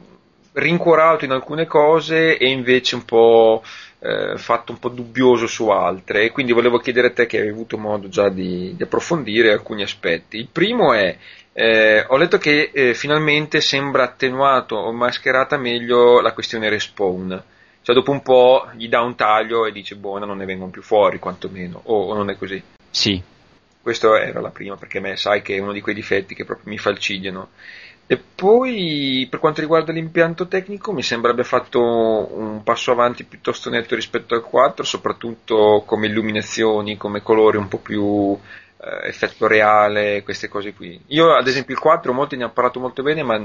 rincuorato in alcune cose e invece un po' eh, fatto un po' dubbioso su altre. E quindi volevo chiedere a te che hai avuto modo già di, di approfondire alcuni aspetti. Il primo è eh, ho letto che eh, finalmente sembra attenuato o mascherata meglio la questione respawn. Cioè, dopo un po' gli dà un taglio e dice buona, non ne vengono più fuori, quantomeno. O, o non è così? Sì. Questa era la prima, perché me sai che è uno di quei difetti che proprio mi falcidiano. E poi, per quanto riguarda l'impianto tecnico, mi sembra abbia fatto un passo avanti piuttosto netto rispetto al 4, soprattutto come illuminazioni, come colori un po' più eh, effetto reale, queste cose qui. Io, ad esempio, il 4, molti ne hanno parlato molto bene, ma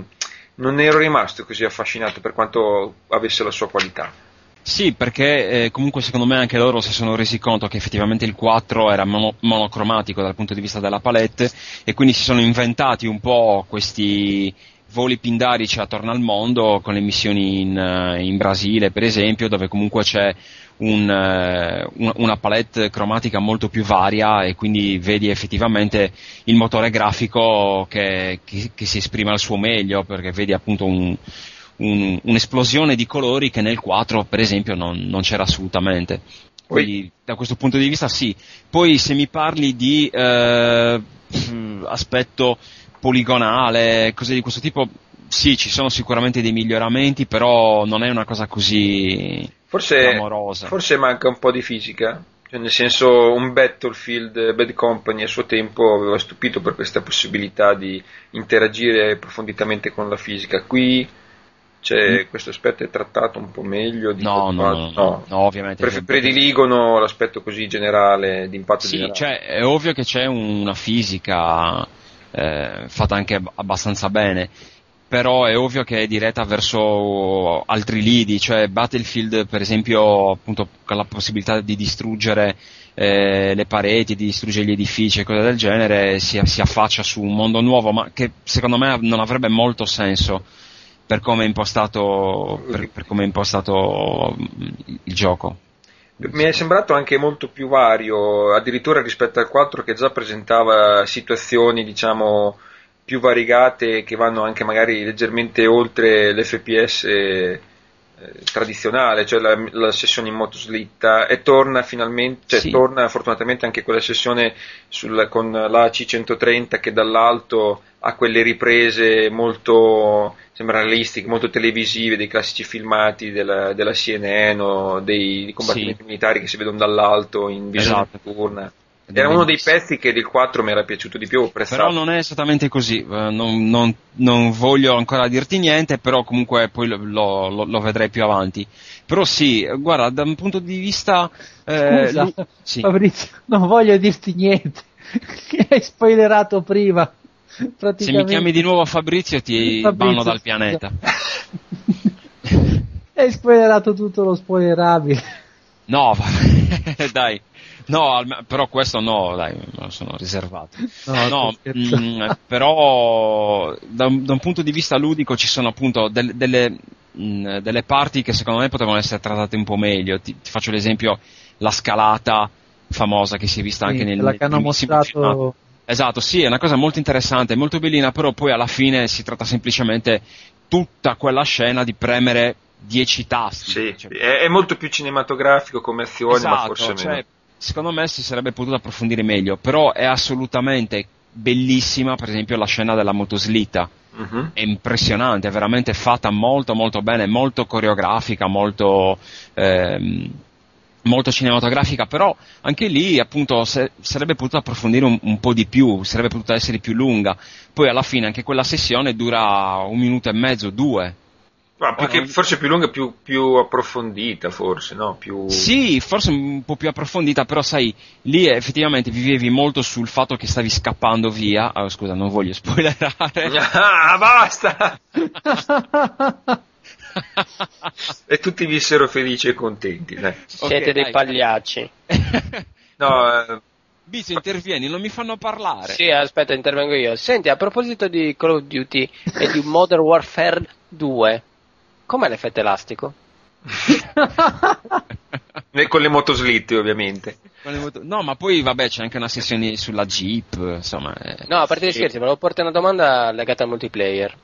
non ero rimasto così affascinato per quanto avesse la sua qualità. Sì, perché eh, comunque secondo me anche loro si sono resi conto che effettivamente il 4 era mono- monocromatico dal punto di vista della palette e quindi si sono inventati un po' questi voli pindarici attorno al mondo con le missioni in, eh, in Brasile per esempio dove comunque c'è eh, un- una palette cromatica molto più varia e quindi vedi effettivamente il motore grafico che, che- che si esprime al suo meglio perché vedi appunto un, un- un'esplosione di colori che nel 4 per esempio non, non c'era assolutamente. Quindi da questo punto di vista sì. Poi se mi parli di eh, aspetto poligonale, cose di questo tipo, sì, ci sono sicuramente dei miglioramenti, però non è una cosa così Forse, clamorosa. forse manca un po' di fisica. Cioè, nel senso, un Battlefield Bad Company a suo tempo aveva stupito per questa possibilità di interagire approfonditamente con la fisica. Qui c'è questo aspetto è trattato un po' meglio. Di Mm. No, no, no, no, no, ovviamente. Pref- prediligono l'aspetto così generale, di impatto Sì, generale. cioè, è ovvio che c'è una fisica eh, fatta anche ab- abbastanza bene, però è ovvio che è diretta verso altri lidi, cioè Battlefield per esempio appunto con la possibilità di distruggere eh, le pareti, di distruggere gli edifici e cose del genere si, si affaccia su un mondo nuovo, ma che secondo me non avrebbe molto senso per come è impostato, per, per come è impostato mm, il gioco. Mi è sembrato anche molto più vario, addirittura rispetto al 4 che già presentava situazioni, diciamo, più variegate che vanno anche magari leggermente oltre l'FPS eh, tradizionale, cioè la, la sessione in motoslitta e torna finalmente, cioè Sì. torna fortunatamente anche quella sessione sul- con la C130 che dall'alto ha quelle riprese molto sembra realistiche, molto televisive dei classici filmati della, della CNN o dei, dei combattimenti Sì. militari che si vedono dall'alto in visione Esatto. notturna. Era uno dei pezzi che del 4 mi era piaciuto di più, ho apprezzato. Però non è esattamente così, eh, non, non- non voglio ancora dirti niente, però comunque poi lo, lo- lo- vedrei più avanti. Però sì, guarda, da un punto di vista... eh, Scusa, lu- sì. Fabrizio, non voglio dirti niente. Che [laughs] hai spoilerato prima. Se mi chiami di nuovo Fabrizio ti Fabrizio, banno dal pianeta. [laughs] hai spoilerato tutto lo spoilerabile. No, [laughs] dai. No, alme- però questo no, dai, me lo sono riservato. No, No, sto scherzando. mm, però da un, da un punto di vista ludico ci sono appunto del- delle, mm, delle parti che secondo me potevano essere trattate un po' meglio. Ti, ti faccio l'esempio, la scalata famosa che si è vista anche Sì, nel, quella nel che hanno mostrato Esatto, sì, è una cosa molto interessante, molto bellina, però poi alla fine si tratta semplicemente tutta quella scena di premere 10 tasti. Sì, Cioè, è, è molto più cinematografico come azione, ma Esatto, forse cioè, meno. Secondo me si sarebbe potuto approfondire meglio, però è assolutamente bellissima, per esempio, la scena della motoslitta. Mhm. È impressionante, è veramente fatta molto molto bene, molto coreografica, molto, ehm, molto cinematografica, però anche lì appunto se- sarebbe potuto approfondire un, un po' di più, sarebbe potuta essere più lunga. Poi alla fine anche quella sessione dura un minuto e mezzo, due. Ma più che- forse più lunga, più, più approfondita, forse, no? Più... Sì, forse un po' più approfondita, però sai, lì effettivamente vivevi molto sul fatto che stavi scappando via. Ah, scusa, non voglio spoilerare. [laughs] Ah, basta! [laughs] e tutti vissero felici e contenti, dai. Siete Ok, dei dai. pagliacci. No, eh, Bizzo, intervieni, non mi fanno parlare. Sì, aspetta, intervengo io. Senti, a proposito di Call of Duty e di Modern Warfare 2, com'è l'effetto elastico? [laughs] Con le motoslitte, ovviamente. No, ma poi vabbè, c'è anche una sessione sulla Jeep, insomma. eh, No, a parte gli scherzi, volevo porti una domanda legata al multiplayer.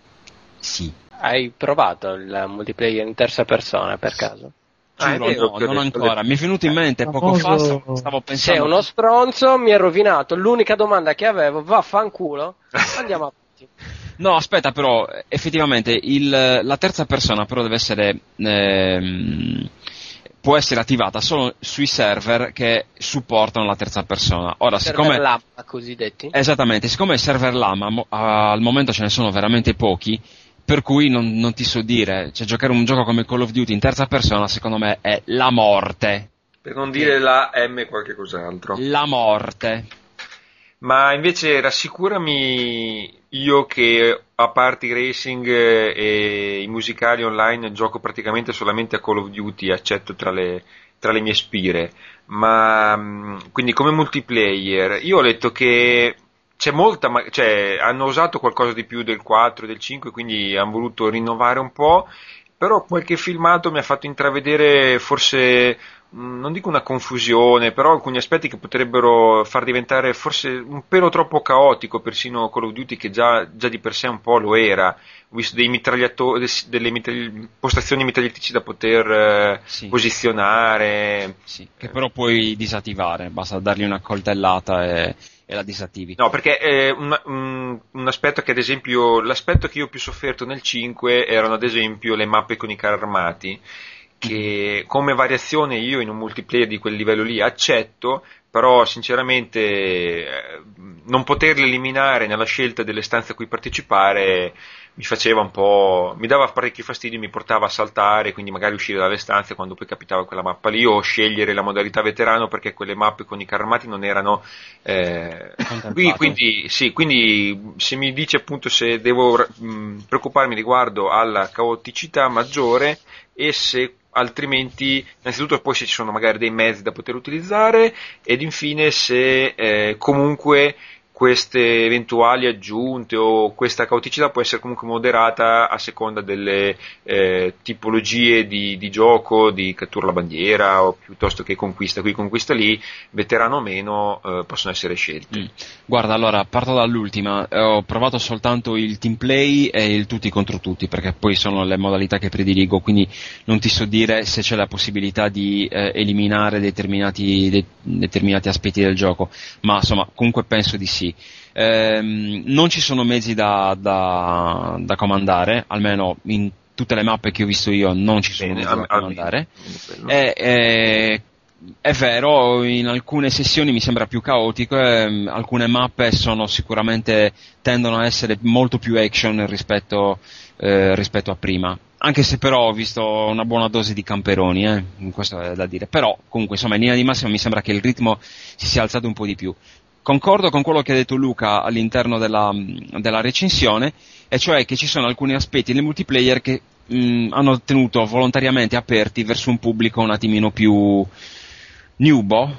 Sì. Hai provato il multiplayer in terza persona per caso? Ah, Giuro, no, non detto- ancora. Mi è venuto in mente poco fa, stavo, stavo Sei pensando... uno stronzo, mi hai rovinato. L'unica domanda che avevo, vaffanculo. [laughs] Andiamo avanti. No, aspetta, però, effettivamente, il- la terza persona però deve essere... ehm, può essere attivata solo sui server che supportano la terza persona. Ora, siccome... Server lambda, cosiddetti. Esattamente, siccome i server lama mo- al momento ce ne sono veramente pochi, per cui non, non ti so dire, cioè giocare un gioco come Call of Duty in terza persona secondo me è la morte. Per non dire la M qualche cos'altro. La morte. Ma invece rassicurami io che a parte i racing eh, e i musicali online gioco praticamente solamente a Call of Duty, eccetto tra le, tra le mie spire. Ma mh, quindi come multiplayer, io ho letto che c'è molta, cioè hanno usato qualcosa di più del 4 del 5, quindi hanno voluto rinnovare un po'. Però qualche filmato mi ha fatto intravedere forse non dico una confusione, però alcuni aspetti che potrebbero far diventare forse un pelo troppo caotico persino Call of Duty che già, già di per sé un po' lo era. Ho visto dei mitragliatori, delle mitragli- postazioni mitragliatrici da poter eh, Sì. posizionare. Sì, che però puoi disattivare, basta dargli una coltellata e, e la disattivi. No, perché eh, un, un- un aspetto che ad esempio, l'aspetto che io ho più sofferto nel 5 erano ad esempio le mappe con i carri armati, che come variazione io in un multiplayer di quel livello lì accetto, però sinceramente eh, non poterle eliminare nella scelta delle stanze a cui partecipare mi faceva un po', mi dava parecchio fastidio, mi portava a saltare, quindi magari uscire dalle stanze quando poi capitava quella mappa lì o scegliere la modalità veterano perché quelle mappe con i carri armati non erano eh, qui, quindi, sì, quindi se mi dice appunto se devo mh, preoccuparmi riguardo alla caoticità maggiore e se altrimenti, innanzitutto poi se ci sono magari dei mezzi da poter utilizzare ed infine se eh, comunque queste eventuali aggiunte o questa caoticità può essere comunque moderata a seconda delle eh, tipologie di, di gioco, di cattura alla bandiera o piuttosto che conquista qui, conquista lì, veterano o meno, eh, possono essere scelti. Mm. Guarda, allora parto dall'ultima. Eh, Ho provato soltanto il team play e il tutti contro tutti, perché poi sono le modalità che prediligo, quindi non ti so dire se c'è la possibilità di eh, eliminare determinati, de- determinati aspetti del gioco, ma insomma, comunque penso di sì. Ehm, non ci sono mezzi da, da- da comandare, almeno in tutte le mappe che ho visto io non ci sono Bene, mezzi da comandare. quello. Eh, eh, è vero, in alcune sessioni mi sembra più caotico, ehm, alcune mappe sono sicuramente tendono a essere molto più action rispetto, eh, rispetto a prima. Anche se però ho visto una buona dose di camperoni, eh, questo è da dire. Però comunque insomma in linea di massima mi sembra che il ritmo si sia alzato un po' di più. Concordo con quello che ha detto Luca all'interno della, della recensione, e cioè che ci sono alcuni aspetti nel multiplayer che mh, hanno tenuto volontariamente aperti verso un pubblico un attimino più nubo,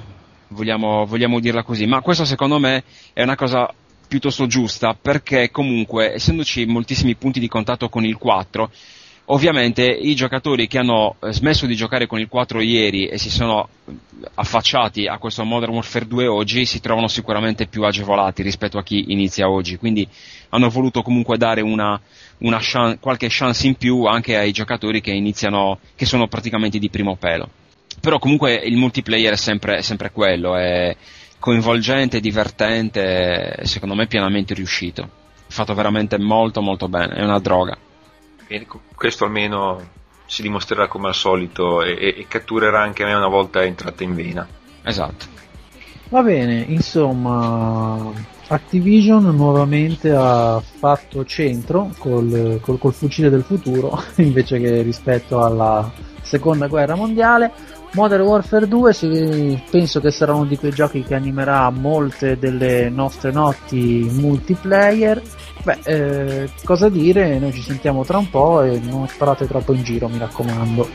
vogliamo, vogliamo dirla così, ma questo secondo me è una cosa piuttosto giusta perché comunque essendoci moltissimi punti di contatto con il 4 ovviamente i giocatori che hanno eh, smesso di giocare con il 4 ieri e si sono eh, affacciati a questo Modern Warfare 2 oggi si trovano sicuramente più agevolati rispetto a chi inizia oggi quindi hanno voluto comunque dare una, una chan- qualche chance in più anche ai giocatori che iniziano che sono praticamente di primo pelo però comunque il multiplayer è sempre, è sempre quello, è coinvolgente, divertente, secondo me pienamente riuscito. Fatto veramente molto molto bene, è una droga. Bene, co- questo almeno si dimostrerà come al solito e, e- e catturerà anche me una volta entrata in vena. Esatto. Va bene, insomma, Activision nuovamente ha fatto centro col, col- col fucile del futuro [laughs] invece che rispetto alla seconda guerra mondiale. Modern Warfare 2 sì, penso che sarà uno di quei giochi che animerà molte delle nostre notti multiplayer. Beh, eh, cosa dire? Noi ci sentiamo tra un po' e non sparate troppo in giro, mi raccomando.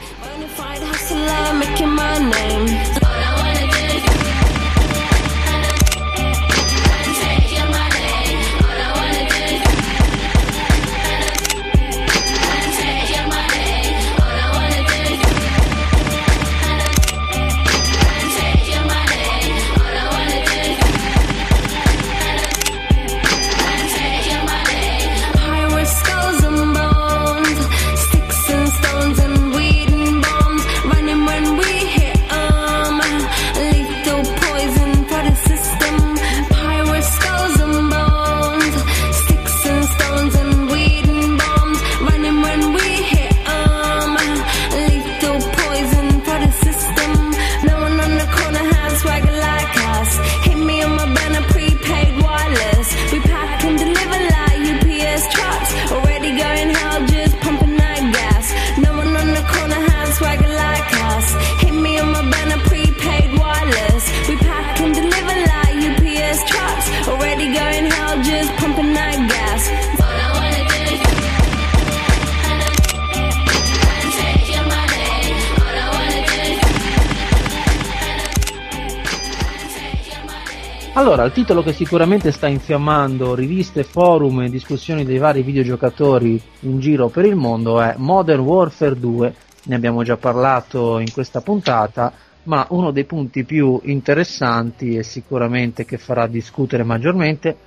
Titolo che sicuramente sta infiammando riviste, forum e discussioni dei vari videogiocatori in giro per il mondo è Modern Warfare 2. Ne abbiamo già parlato in questa puntata, ma uno dei punti più interessanti e sicuramente che farà discutere maggiormente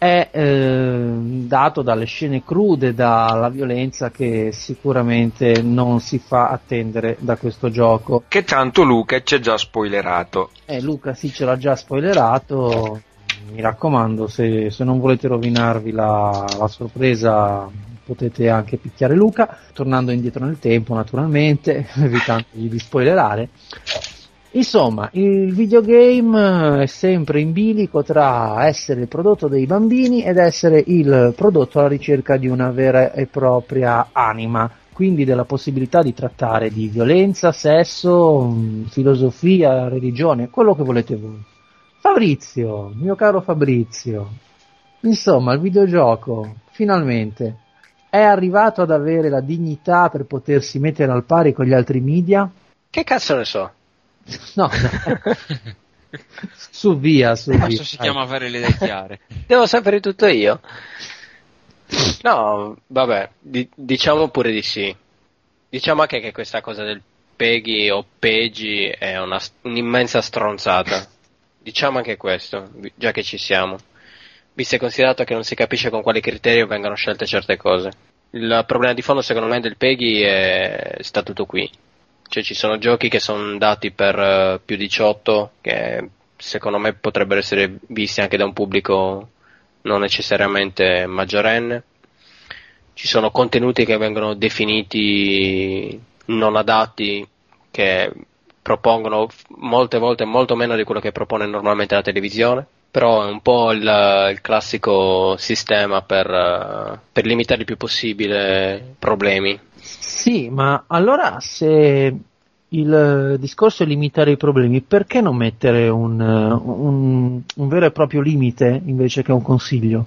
è eh, dato dalle scene crude, dalla violenza che sicuramente non si fa attendere da questo gioco. Che tanto Luca ci ha già spoilerato. Eh, Luca sì ce l'ha già spoilerato, mi raccomando se, se non volete rovinarvi la, la sorpresa potete anche picchiare Luca, tornando indietro nel tempo naturalmente, [laughs] evitandogli di spoilerare. Insomma, il videogame è sempre in bilico tra essere il prodotto dei bambini ed essere il prodotto alla ricerca di una vera e propria anima, quindi della possibilità di trattare di violenza, sesso, mh, filosofia, religione, quello che volete voi. Fabrizio, mio caro Fabrizio, insomma, il videogioco finalmente è arrivato ad avere la dignità per potersi mettere al pari con gli altri media? Che cazzo ne so? [laughs] No, no. su via, su via. Questo si chiama avere le idee chiare. [laughs] Devo sapere tutto io? No, vabbè, di- diciamo pure di sì. Diciamo anche che questa cosa del Peggy o Peggy è una, un'immensa stronzata. Diciamo anche questo, già che ci siamo. Visto e considerato che non si capisce con quali criteri vengano scelte certe cose. Il problema di fondo secondo me del Peggy è sta tutto qui. Cioè ci sono giochi che sono dati per eh, più 18 che secondo me potrebbero essere visti anche da un pubblico non necessariamente maggiorenne. Ci sono contenuti che vengono definiti non adatti, che propongono molte volte molto meno di quello che propone normalmente la televisione. Però è un po' il, il classico sistema per, eh, per limitare il più possibile problemi. Sì, ma allora se il discorso è limitare i problemi, perché non mettere un, eh, un- un vero e proprio limite invece che un consiglio?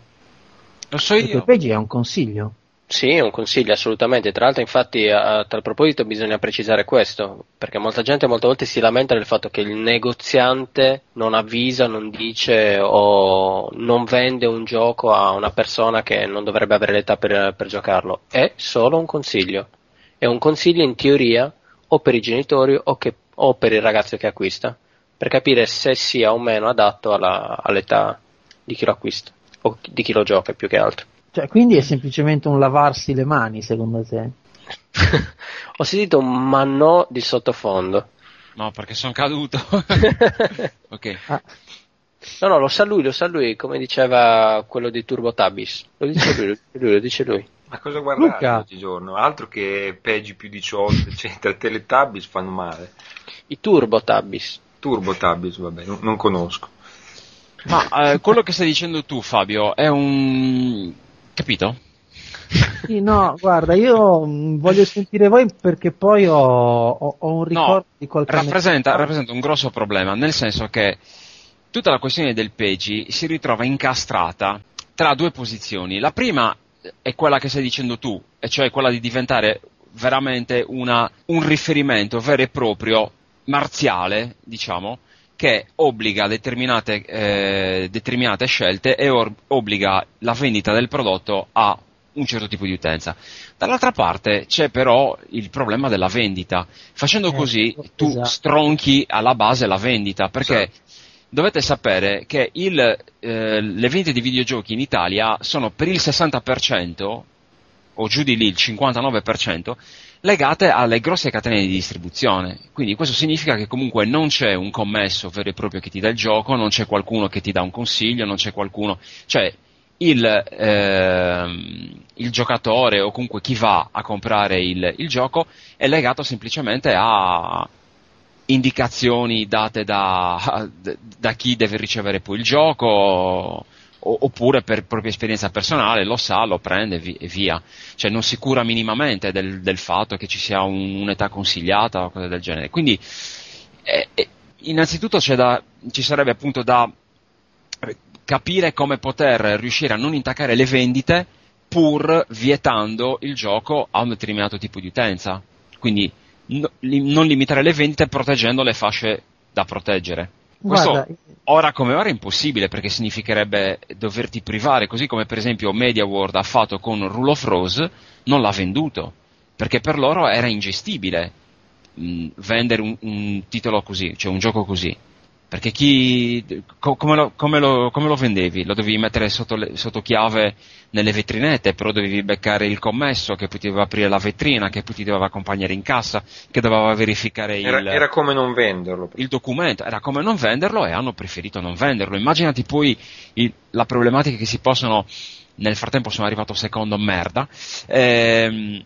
Lo so Perché io. il PEGI è un consiglio. Sì, è un consiglio assolutamente. Tra l'altro, infatti, a, tal proposito bisogna precisare questo, perché molta gente molte volte si lamenta del fatto che il negoziante non avvisa, non dice o non vende un gioco a una persona che non dovrebbe avere l'età per, per giocarlo. È solo un consiglio. È un consiglio in teoria o per i genitori o, che- o per il ragazzo che acquista, per capire se sia o meno adatto alla- all'età di chi lo acquista o di chi lo gioca più che altro. Cioè, quindi è semplicemente un lavarsi le mani, secondo te? [laughs] Ho sentito un mannò di sottofondo. No, perché sono caduto. [laughs] ok. Ah, No, no, lo sa lui, lo sa lui, come diceva quello di Turbo Tabis. Lo dice lui, lo dice lui, lo dice lui. [laughs] Ma cosa guardare Luca. oggigiorno? Altro che peggi più 18, eccetera. Teletubbies fanno male. I Turbo Tabis. Turbo Tabbies, vabbè, non, non conosco. Ma eh, quello che stai dicendo tu, Fabio, è un. Capito? sì, no, guarda, io mh, voglio sentire voi perché poi ho, ho- ho un ricordo No, di qualche rappresenta, rappresenta un grosso problema, nel senso che tutta la questione del PEGI si ritrova incastrata tra due posizioni. La prima è quella che stai dicendo tu, e cioè quella di diventare veramente una- un riferimento vero e proprio marziale, diciamo, che obbliga determinate, eh, determinate scelte e or- obbliga la vendita del prodotto a un certo tipo di utenza. Dall'altra parte c'è però il problema della vendita. Facendo Ecco, così tu esatto. stronchi alla base la vendita, perché dovete sapere che il, eh, le vendite di videogiochi in Italia sono per il 60% o giù di lì il 59% legate alle grosse catene di distribuzione. Quindi questo significa che comunque non c'è un commesso vero e proprio che ti dà il gioco, non c'è qualcuno che ti dà un consiglio, non c'è qualcuno, cioè il, ehm, il giocatore o comunque chi va a comprare il, il gioco è legato semplicemente a indicazioni date da, [laughs] da chi deve ricevere poi il gioco o- oppure per propria esperienza personale lo sa, lo prende vi- e via. Cioè non si cura minimamente del, del fatto che ci sia un- un'età consigliata o cose del genere. Quindi eh, eh, innanzitutto da, ci sarebbe appunto da eh, capire come poter riuscire a non intaccare le vendite pur vietando il gioco a un determinato tipo di utenza. Quindi no- li- non limitare le vendite proteggendo le fasce da proteggere. Questo Guarda, ora come ora è impossibile perché significherebbe doverti privare, così come per esempio Media World ha fatto con Rule of Rose, non l'ha venduto, perché per loro era ingestibile mh, vendere un, un titolo così, cioè un gioco così. Perché chi, co- come, lo, come lo- come lo vendevi? Lo dovevi mettere sotto, le- sotto chiave nelle vetrinette, però dovevi beccare il commesso che doveva aprire la vetrina, che poi ti doveva accompagnare in cassa, che doveva verificare il, Era, era come non venderlo. il documento, era come non venderlo e hanno preferito non venderlo. Immaginati poi il- la problematica che si possono, nel frattempo sono arrivato secondo merda, ehm,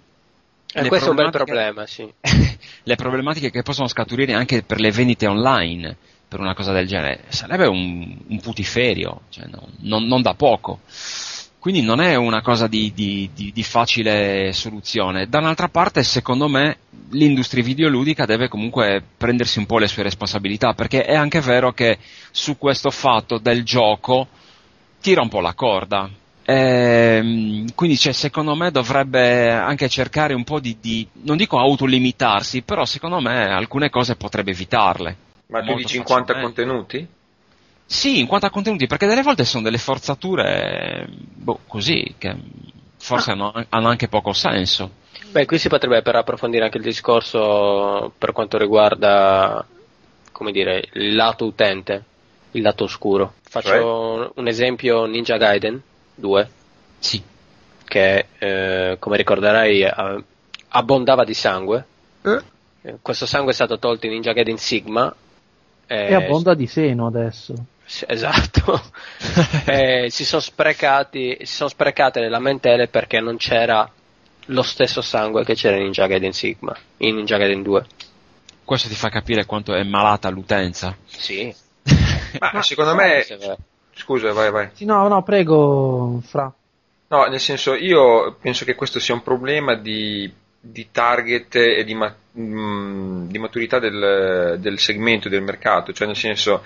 E le questo è un bel problema, sì. [laughs] le problematiche che possono scaturire anche per le vendite online per una cosa del genere sarebbe un, un putiferio, cioè no- non, non da poco. Quindi non è una cosa di, di- di- di facile soluzione. Da un'altra parte, secondo me, l'industria videoludica deve comunque prendersi un po' le sue responsabilità, perché è anche vero che su questo fatto del gioco tira un po' la corda. Ehm, quindi cioè, secondo me dovrebbe anche cercare un po' di, di, non dico autolimitarsi, però secondo me alcune cose potrebbe evitarle. Ma tu dici in quanto a facilmente. contenuti? Sì, in quanto a contenuti, perché delle volte sono delle forzature, boh, così, che forse hanno, hanno anche poco senso. Beh, qui si potrebbe per approfondire anche il discorso per quanto riguarda, come dire, il lato utente, il lato oscuro. Faccio un esempio Ninja Gaiden 2, Sì, che eh, come ricorderai abbondava di sangue. Eh? Eh, Questo sangue è stato tolto in Ninja Gaiden Sigma. Eh, e abbonda di seno adesso. Esatto. [laughs] Eh, si sono sprecati, si sono sprecate le lamentele perché non c'era lo stesso sangue che c'era in Ninja Gaiden Sigma, in Ninja Gaiden 2. questo ti fa capire quanto è malata l'utenza. Sì. [laughs] Ma secondo me... Scusa, vai, vai. Sì, no, no, prego, Fra. No, nel senso, io penso che questo sia un problema di, di target e di, ma- mm, di maturità del, del segmento del mercato, cioè nel senso,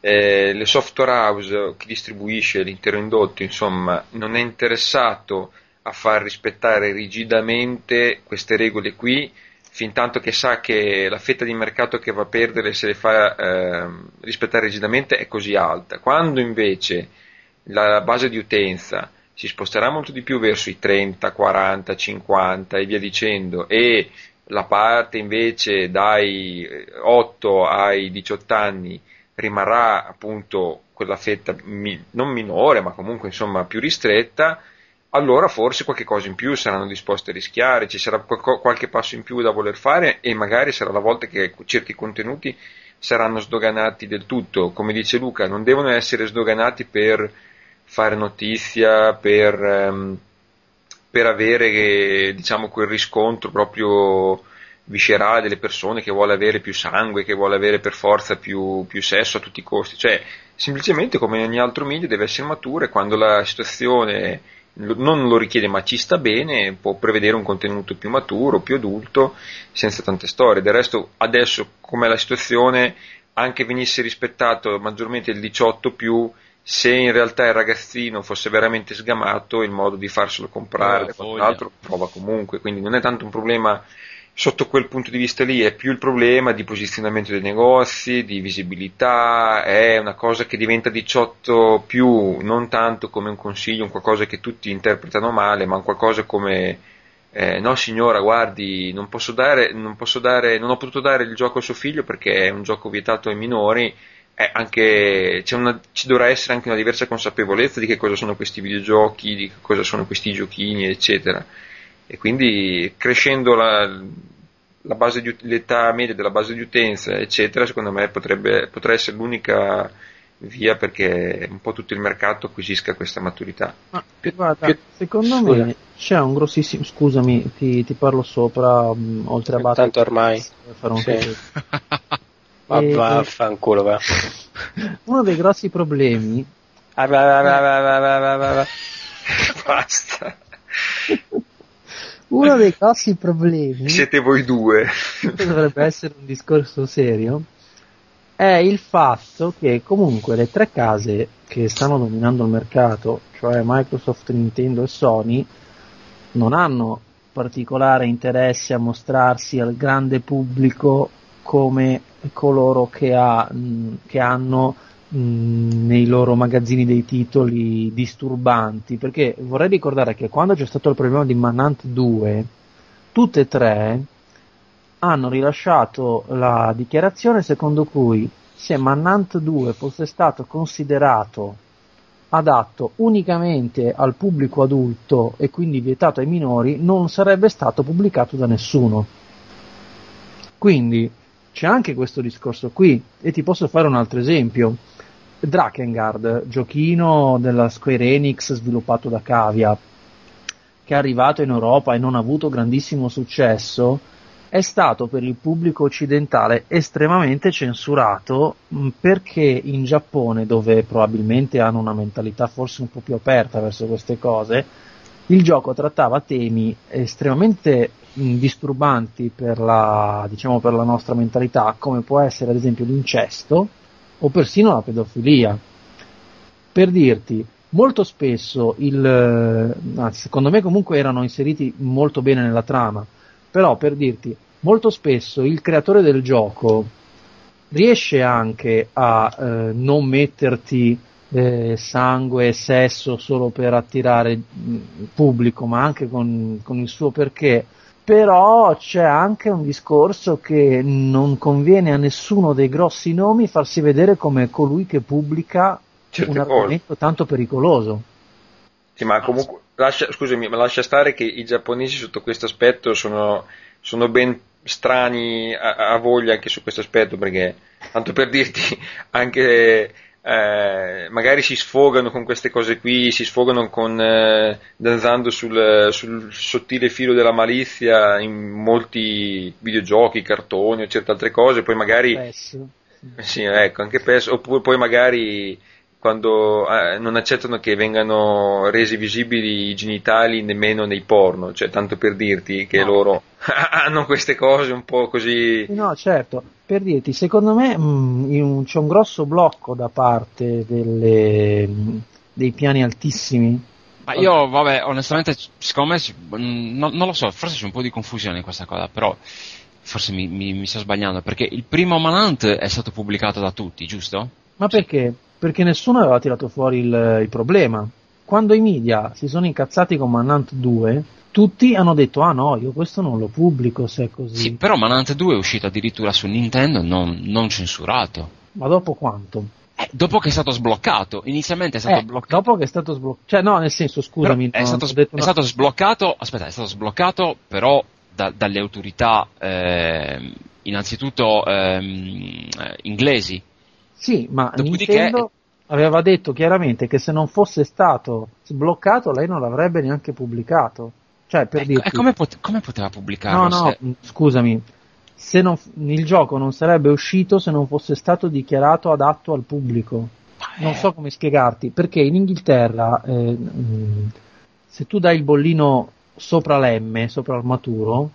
eh, le software house, chi distribuisce l'intero indotto, insomma, non è interessato a far rispettare rigidamente queste regole qui, fin tanto che sa che la fetta di mercato che va a perdere se le fa ehm, rispettare rigidamente è così alta. Quando invece la base di utenza si sposterà molto di più verso i 30, 40, 50 e via dicendo e la parte invece dai eh, 8 ai 18 anni rimarrà appunto quella fetta mi- non minore ma comunque insomma più ristretta allora forse qualche cosa in più saranno disposti a rischiare, ci sarà qualco- qualche passo in più da voler fare e magari sarà la volta che certi contenuti saranno sdoganati del tutto. Come dice Luca, non devono essere sdoganati per fare notizia, per, ehm, per avere diciamo, quel riscontro proprio viscerale delle persone che vuole avere più sangue, che vuole avere per forza più, più sesso a tutti i costi. Cioè, semplicemente come ogni altro media deve essere matura e quando la situazione non lo richiede ma ci sta bene, può prevedere un contenuto più maturo, più adulto, senza tante storie. Del resto, adesso, com'è la situazione, anche venisse rispettato maggiormente il 18 più, se in realtà il ragazzino fosse veramente sgamato, il modo di farselo comprare, Oh, quant'altro, prova comunque. Quindi non è tanto un problema sotto quel punto di vista lì, è più il problema di posizionamento dei negozi, di visibilità, è una cosa che diventa 18 più, non tanto come un consiglio, un qualcosa che tutti interpretano male, ma un qualcosa come eh, no signora, guardi, non posso dare, non posso dare, non ho potuto dare il gioco a suo figlio perché è un gioco vietato ai minori, anche, c'è una- ci dovrà essere anche una diversa consapevolezza di che cosa sono questi videogiochi, di che cosa sono questi giochini, eccetera. E quindi crescendo la, la base di, l'età media della base di utenza, eccetera, secondo me potrebbe, potrà essere l'unica via perché un po' tutto il mercato acquisisca questa maturità. Ma Più- guarda, più- secondo scusa. me c'è un grossissimo. Scusami, ti, ti parlo sopra, mh, oltre a battere. Tanto ormai. per fare un Sì. [laughs] Ma eh, eh, vaffanculo, va. [laughs] Uno dei grossi problemi. Basta. Uno dei grossi problemi. [laughs] Siete voi due. dovrebbe essere un discorso serio. È il fatto che comunque le tre case che stanno dominando il mercato, cioè Microsoft, Nintendo e Sony, non hanno particolare interesse a mostrarsi al grande pubblico come coloro che, ha, mh, che hanno mh, nei loro magazzini dei titoli disturbanti, perché vorrei ricordare che quando c'è stato il problema di Manhunt 2, tutte e tre hanno rilasciato la dichiarazione secondo cui se Manhunt 2 fosse stato considerato adatto unicamente al pubblico adulto e quindi vietato ai minori, non sarebbe stato pubblicato da nessuno. Quindi c'è anche questo discorso qui e ti posso fare un altro esempio. Drakengard, giochino della Square Enix sviluppato da Cavia, che è arrivato in Europa e non ha avuto grandissimo successo, è stato per il pubblico occidentale estremamente censurato mh, perché in Giappone, dove probabilmente hanno una mentalità forse un po' più aperta verso queste cose, il gioco trattava temi estremamente disturbanti per la, diciamo, per la nostra mentalità, come può essere ad esempio l'incesto o persino la pedofilia. Per dirti, molto spesso il, anzi, secondo me comunque erano inseriti molto bene nella trama, però per dirti, molto spesso il creatore del gioco riesce anche a eh, non metterti eh, sangue e sesso solo per attirare il pubblico, ma anche con, con il suo perché. Però c'è anche un discorso che non conviene a nessuno dei grossi nomi farsi vedere come colui che pubblica Certe un cose. argomento tanto pericoloso. Sì, ma comunque, lascia, scusami, ma lascia stare che i giapponesi sotto questo aspetto sono, sono ben strani a, a voglia anche su questo aspetto, perché, tanto per dirti, [laughs] anche eh, magari si sfogano con queste cose qui, si sfogano con, eh, danzando sul, sul sottile filo della malizia in molti videogiochi, cartoni o certe altre cose, poi magari... PES. Sì, ecco, anche PES, oppure poi magari quando eh, non accettano che vengano resi visibili i genitali nemmeno nei porno, cioè tanto per dirti che No. loro [laughs] hanno queste cose un po' così... No, certo, per dirti, secondo me mh, in un- c'è un grosso blocco da parte delle, mh, dei piani altissimi. Ma io, vabbè, onestamente, secondo me, mm, non, non lo so, forse c'è un po' di confusione in questa cosa, però forse mi, mi- mi sto sbagliando, perché il primo Manhunt è stato pubblicato da tutti, giusto? Ma perché? Perché nessuno aveva tirato fuori il, il problema. Quando i media si sono incazzati con Manhunt 2, tutti hanno detto, ah no, io questo non lo pubblico se è così. Sì, però Manhunt 2 è uscito addirittura su Nintendo non, non censurato. Ma dopo quanto? Eh, dopo che è stato sbloccato, inizialmente è stato Eh, bloccato. dopo che è stato sbloccato. Cioè, no, nel senso, scusami, Però è, stato, ho detto è una- stato sbloccato, aspetta, è stato sbloccato però da- dalle autorità ehm, innanzitutto ehm, eh, inglesi. Sì, ma Dopodiché- Nintendo aveva detto chiaramente che se non fosse stato sbloccato lei non l'avrebbe neanche pubblicato. Cioè, per E, dirti... e come, pot- come poteva pubblicarlo? No, no, se- mh, scusami. Se non, il gioco non sarebbe uscito se non fosse stato dichiarato adatto al pubblico. Non so come spiegarti, perché in Inghilterra eh, mh, se tu dai il bollino sopra l'M, sopra il maturo,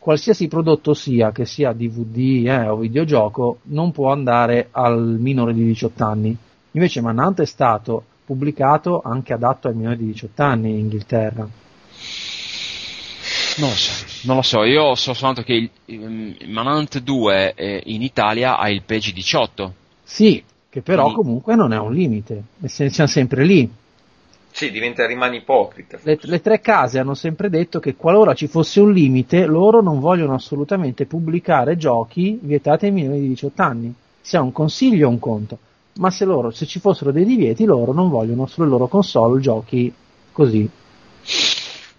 qualsiasi prodotto sia, che sia DVD eh, o videogioco, non può andare al minore di 18 anni. Invece Manhunt è stato pubblicato anche adatto ai minori di 18 anni in Inghilterra. Non lo so, non lo so, io so soltanto che il, il Manhunt 2 eh, in Italia ha il PG 18. Sì, che però Quindi- comunque non è un limite, siamo sempre lì. Sì, diventa, rimane ipocrita. Le, le tre case hanno sempre detto che qualora ci fosse un limite, loro non vogliono assolutamente pubblicare giochi vietati ai minori di 18 anni. Se è un consiglio è un conto, ma se, loro, se ci fossero dei divieti, loro non vogliono sulle loro console giochi così.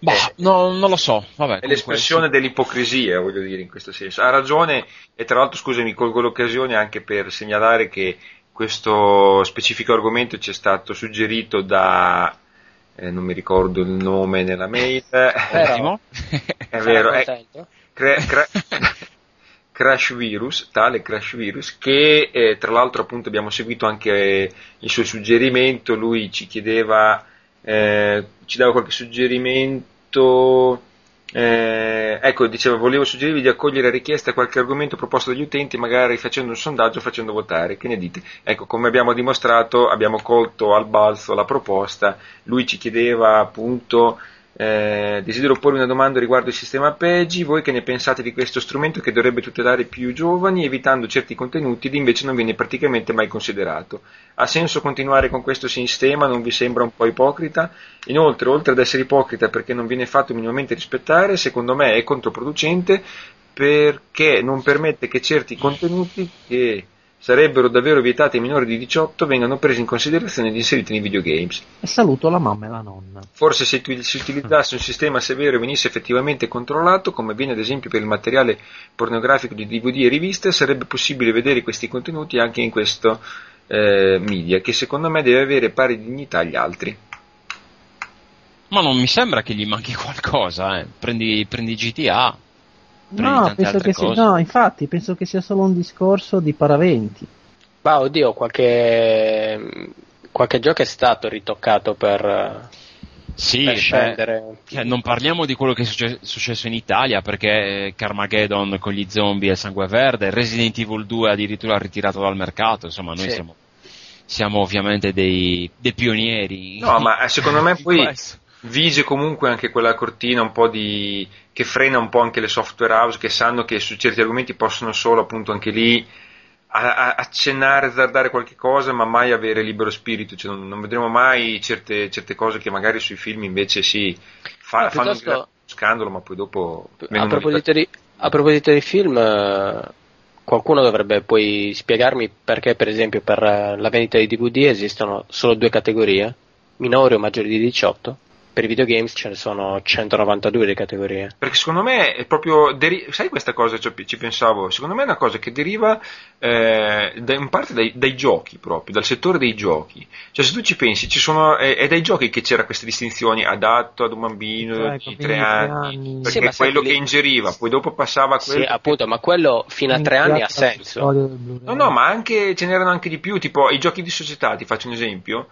Bah, no, non lo so, vabbè. È l'espressione dell'ipocrisia, voglio dire, in questo senso. Ha ragione, e tra l'altro, scusami, colgo l'occasione anche per segnalare che questo specifico argomento ci è stato suggerito da, eh, non mi ricordo il nome nella mail, Ottimo. [laughs] è vero, è contento? Cra- Cra- Crash Virus, tale Crash Virus, che eh, tra l'altro appunto abbiamo seguito anche eh, il suo suggerimento, lui ci chiedeva, eh, ci dava qualche suggerimento, eh, ecco, diceva volevo suggerirvi di accogliere a richiesta qualche argomento proposto dagli utenti, magari facendo un sondaggio, facendo votare, che ne dite? Ecco, come abbiamo dimostrato, abbiamo colto al balzo la proposta, lui ci chiedeva appunto Eh, desidero porvi una domanda riguardo il sistema PEGI, voi che ne pensate di questo strumento che dovrebbe tutelare più giovani evitando certi contenuti ed invece non viene praticamente mai considerato? Ha senso continuare con questo sistema? Non vi sembra un po' ipocrita? Inoltre, oltre ad essere ipocrita perché non viene fatto minimamente rispettare, secondo me è controproducente perché non permette che certi contenuti che sarebbero davvero vietati ai minori di 18 vengano presi in considerazione ed inseriti nei videogames. E saluto la mamma e la nonna. Forse se si utilizzasse un sistema severo e venisse effettivamente controllato, come avviene ad esempio per il materiale pornografico di DVD e riviste, sarebbe possibile vedere questi contenuti anche in questo eh, media, che secondo me deve avere pari dignità agli altri. Ma non mi sembra che gli manchi qualcosa, eh. Prendi, prendi GTA. No, penso che sia, no, infatti, penso che sia solo un discorso di paraventi. Ma oddio, qualche, qualche gioco è stato ritoccato per, Sì, per scendere. che non parliamo di quello che è succe- successo in Italia, perché Carmageddon con gli zombie e il sangue verde, Resident Evil 2 addirittura ritirato dal mercato, insomma noi Sì. siamo, siamo ovviamente dei, dei pionieri. No, ma eh, secondo me [laughs] poi questo. Vige comunque anche quella cortina un po' di che frena un po' anche le software house che sanno che su certi argomenti possono solo appunto anche lì a- a- accennare, azzardare qualche cosa, ma mai avere libero spirito, cioè non, non vedremo mai certe, certe cose che magari sui film invece sì fa- No, fanno un scandalo, ma poi dopo A proposito, di, a proposito di film, eh, qualcuno dovrebbe poi spiegarmi perché, per esempio, per eh, la vendita di DVD esistono solo due categorie, minori o maggiori di 18. Per i videogames ce ne sono 192 di categorie. Perché secondo me è proprio. deri- sai questa cosa ci, ci pensavo? Secondo me è una cosa che deriva eh, da- in parte dai, dai giochi proprio, dal settore dei giochi. Cioè, se tu ci pensi, ci sono, è, è dai giochi che c'era queste distinzioni adatto ad un bambino Cioè, di tre anni. anni. Perché Sì, ma quello che che ingeriva, poi dopo passava a quello. Sì, appunto, ma quello fino a tre anni ha senso. No, no, ma anche ce n'erano anche di più, tipo i giochi di società, ti faccio un esempio,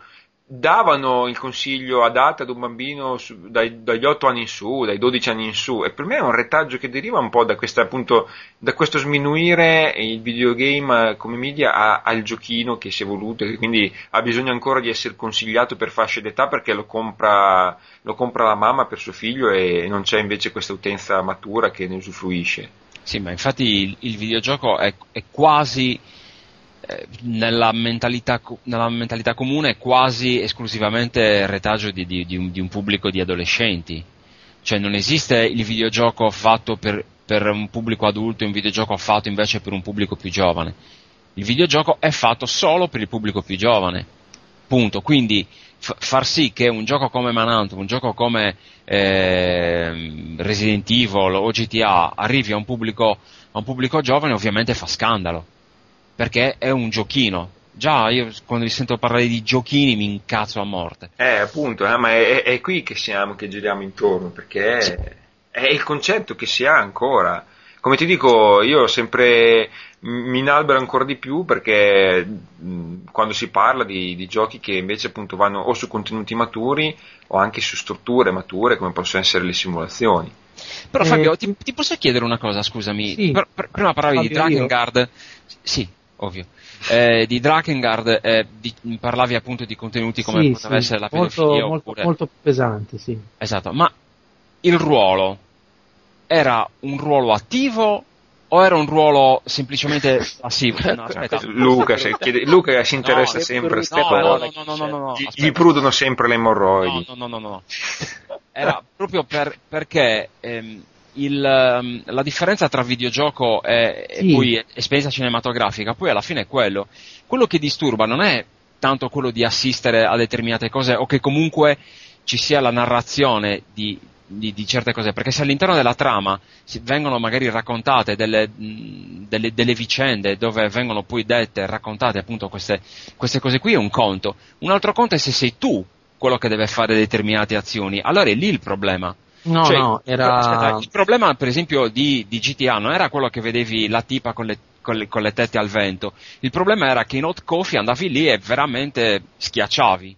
davano il consiglio adatto ad un bambino su- dai- dagli 8 anni in su, dai 12 anni in su, e per me è un retaggio che deriva un po' da, questa, appunto, da questo sminuire il videogame eh, come media a- al giochino che si è evoluto e quindi ha bisogno ancora di essere consigliato per fasce d'età perché lo compra, lo compra la mamma per suo figlio e non c'è invece questa utenza matura che ne usufruisce. Sì, ma infatti il, il videogioco è, è quasi nella, mentalità, nella mentalità comune è quasi esclusivamente retaggio di, di- di un, di un pubblico di adolescenti. Cioè non esiste il videogioco fatto per, per un pubblico adulto e un videogioco fatto invece per un pubblico più giovane. Il videogioco è fatto solo per il pubblico più giovane. Punto. Quindi f- far sì che un gioco come Manhunt, un gioco come ehm, Resident Evil o GTA arrivi a un pubblico, a un pubblico giovane ovviamente fa scandalo. Perché è un giochino. Già io quando vi sento parlare di giochini mi incazzo a morte. Eh, appunto, eh, ma è, è- qui che siamo, che giriamo intorno, perché Sì. è, è il concetto che si ha ancora. Come ti dico, io sempre mi inalbero ancora di più perché mh, quando si parla di, di giochi che invece appunto vanno o su contenuti maturi o anche su strutture mature come possono essere le simulazioni. Però Eh, Fabio, ti, ti posso chiedere una cosa, scusami? Sì. Per- per- prima parlavi di Fabio, io? Drakengard. Sì, ovvio. Eh, di Drakengard eh, di- parlavi appunto di contenuti come Sì, poteva sì, essere la pedofilia molto, oppure... molto più pesante, sì. Esatto, ma il ruolo era un ruolo attivo o era un ruolo semplicemente [laughs] passivo? No, aspetta. Luca, se chiede- Luca si interessa No, sempre a no, queste No, no, no, no, no, no, no, Gli, prudono sempre le emorroidi. No, no, no, no, no. Era proprio per- perché ehm, il, ehm, la differenza tra videogioco e, e Sì. poi esperienza cinematografica, poi alla fine è quello. Quello che disturba non è tanto quello di assistere a determinate cose o che comunque ci sia la narrazione di, di- di certe cose, perché se all'interno della trama vengono magari raccontate delle, delle- delle vicende dove vengono poi dette, raccontate appunto queste, queste cose qui è un conto. Un altro conto è se sei tu quello che deve fare determinate azioni. Allora è lì il problema. No, Cioè, no, il- era... aspetta, il problema, per esempio, di, di GTA non era quello che vedevi la tipa con le, con, le, con le tette al vento. Il problema era che in Hot Coffee andavi lì e veramente schiacciavi.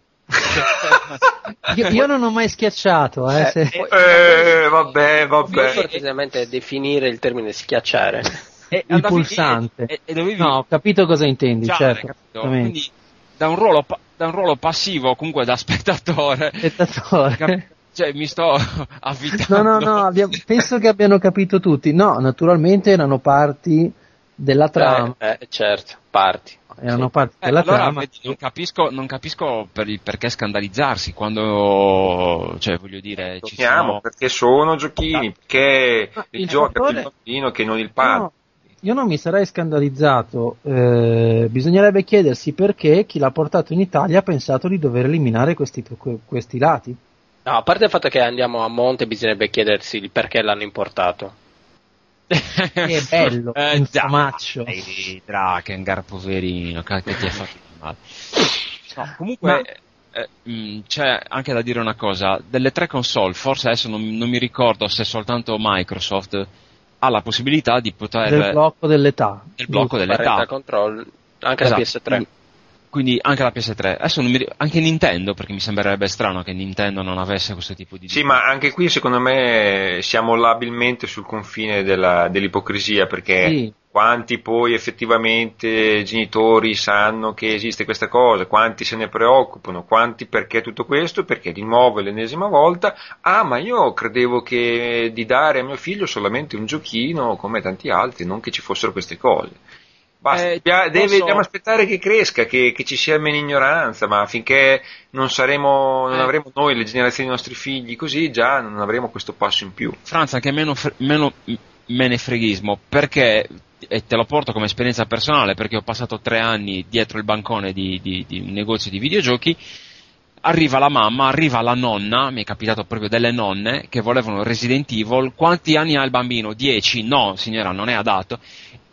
Io, io non ho mai schiacciato, eh, se- Eh, vabbè, Puoi vabbè. precisamente definire il termine schiacciare? [laughs] E Il pulsante. E, e dovevi No, ho capito cosa intendi, certo. Quindi da un, ruolo, pa- da un ruolo passivo, comunque da [laughs] spettatore, Spettatore. cap- cioè, mi sto [laughs] No, avvitando. no, no, abbiamo- penso che abbiano capito tutti. No, naturalmente erano parti della trama. Eh, eh, certo, parti. erano sì. parti Eh, della allora, trama. vedi, non capisco, non capisco per il perché scandalizzarsi quando, cioè, voglio dire, ci Giochiamo sono... perché sono giochini, perché Ma il gioca più il bambino che non il padre. No, io non mi sarei scandalizzato. eh, bisognerebbe chiedersi perché chi l'ha portato in Italia ha pensato di dover eliminare questi, que- questi lati. No, a parte il fatto che andiamo a monte, bisognerebbe chiedersi il perché l'hanno importato. Che è bello, eh, famaccio. Drakengard, poverino, che che ti ha fatto male. No, comunque, eh, mh, c'è anche da dire una cosa, delle tre console, forse adesso non, non mi ricordo se soltanto Microsoft ha la possibilità di poter... Del blocco dell'età. del blocco dell'età. Control, anche Esatto, la PS3. Quindi, anche la PS3. Adesso mi anche Nintendo, perché mi sembrerebbe strano che Nintendo non avesse questo tipo di... Sì, ma anche qui secondo me siamo labilmente sul confine della- dell'ipocrisia perché Sì. quanti poi effettivamente genitori sanno che esiste questa cosa, quanti se ne preoccupano, quanti perché tutto questo, perché di nuovo l'ennesima volta, ah ma io credevo che di dare a mio figlio solamente un giochino come tanti altri, non che ci fossero queste cose. Basta, Eh, Bia- deve- dobbiamo aspettare che cresca, che, che ci sia meno ignoranza, ma finché non saremo, non Eh. avremo noi le generazioni dei nostri figli così, già non avremo questo passo in più. Franz, anche meno, fre- meno menefreghismo, perché, e te lo porto come esperienza personale, perché ho passato tre anni dietro il bancone di, di- di un negozio di videogiochi, arriva la mamma, arriva la nonna, mi è capitato proprio delle nonne, che volevano Resident Evil, quanti anni ha il bambino? Dieci? No, signora, non è adatto,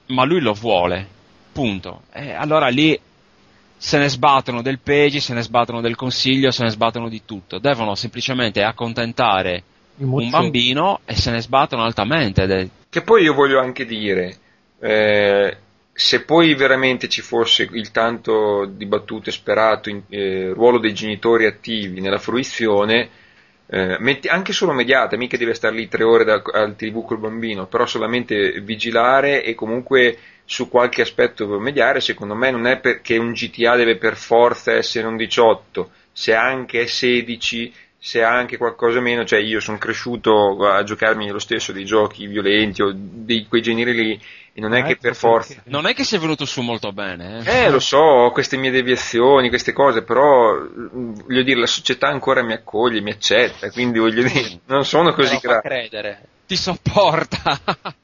ma lui lo vuole, punto. E allora lì se ne sbattono del pegi, se ne sbattono del consiglio, se ne sbattono di tutto, devono semplicemente accontentare un bambino e se ne sbattono altamente. è- Che poi io voglio anche dire, eh, se poi veramente ci fosse il tanto dibattuto e sperato in- eh, ruolo dei genitori attivi nella fruizione, eh, metti- anche solo mediata, mica deve stare lì tre ore da- al tv col bambino, però solamente vigilare e comunque su qualche aspetto mediare, secondo me non è perché un GTA deve per forza essere un 18, se anche è 16, se ha anche qualcosa meno, cioè io sono cresciuto a giocarmi lo stesso dei giochi violenti o di quei generi lì e non è Ah, che ecco per forza. Non è che sia venuto su molto bene. Eh. eh, lo so, ho queste mie deviazioni, queste cose, però voglio dire, la società ancora mi accoglie, mi accetta, quindi voglio dire, non sono così grave. credere. Ti sopporta.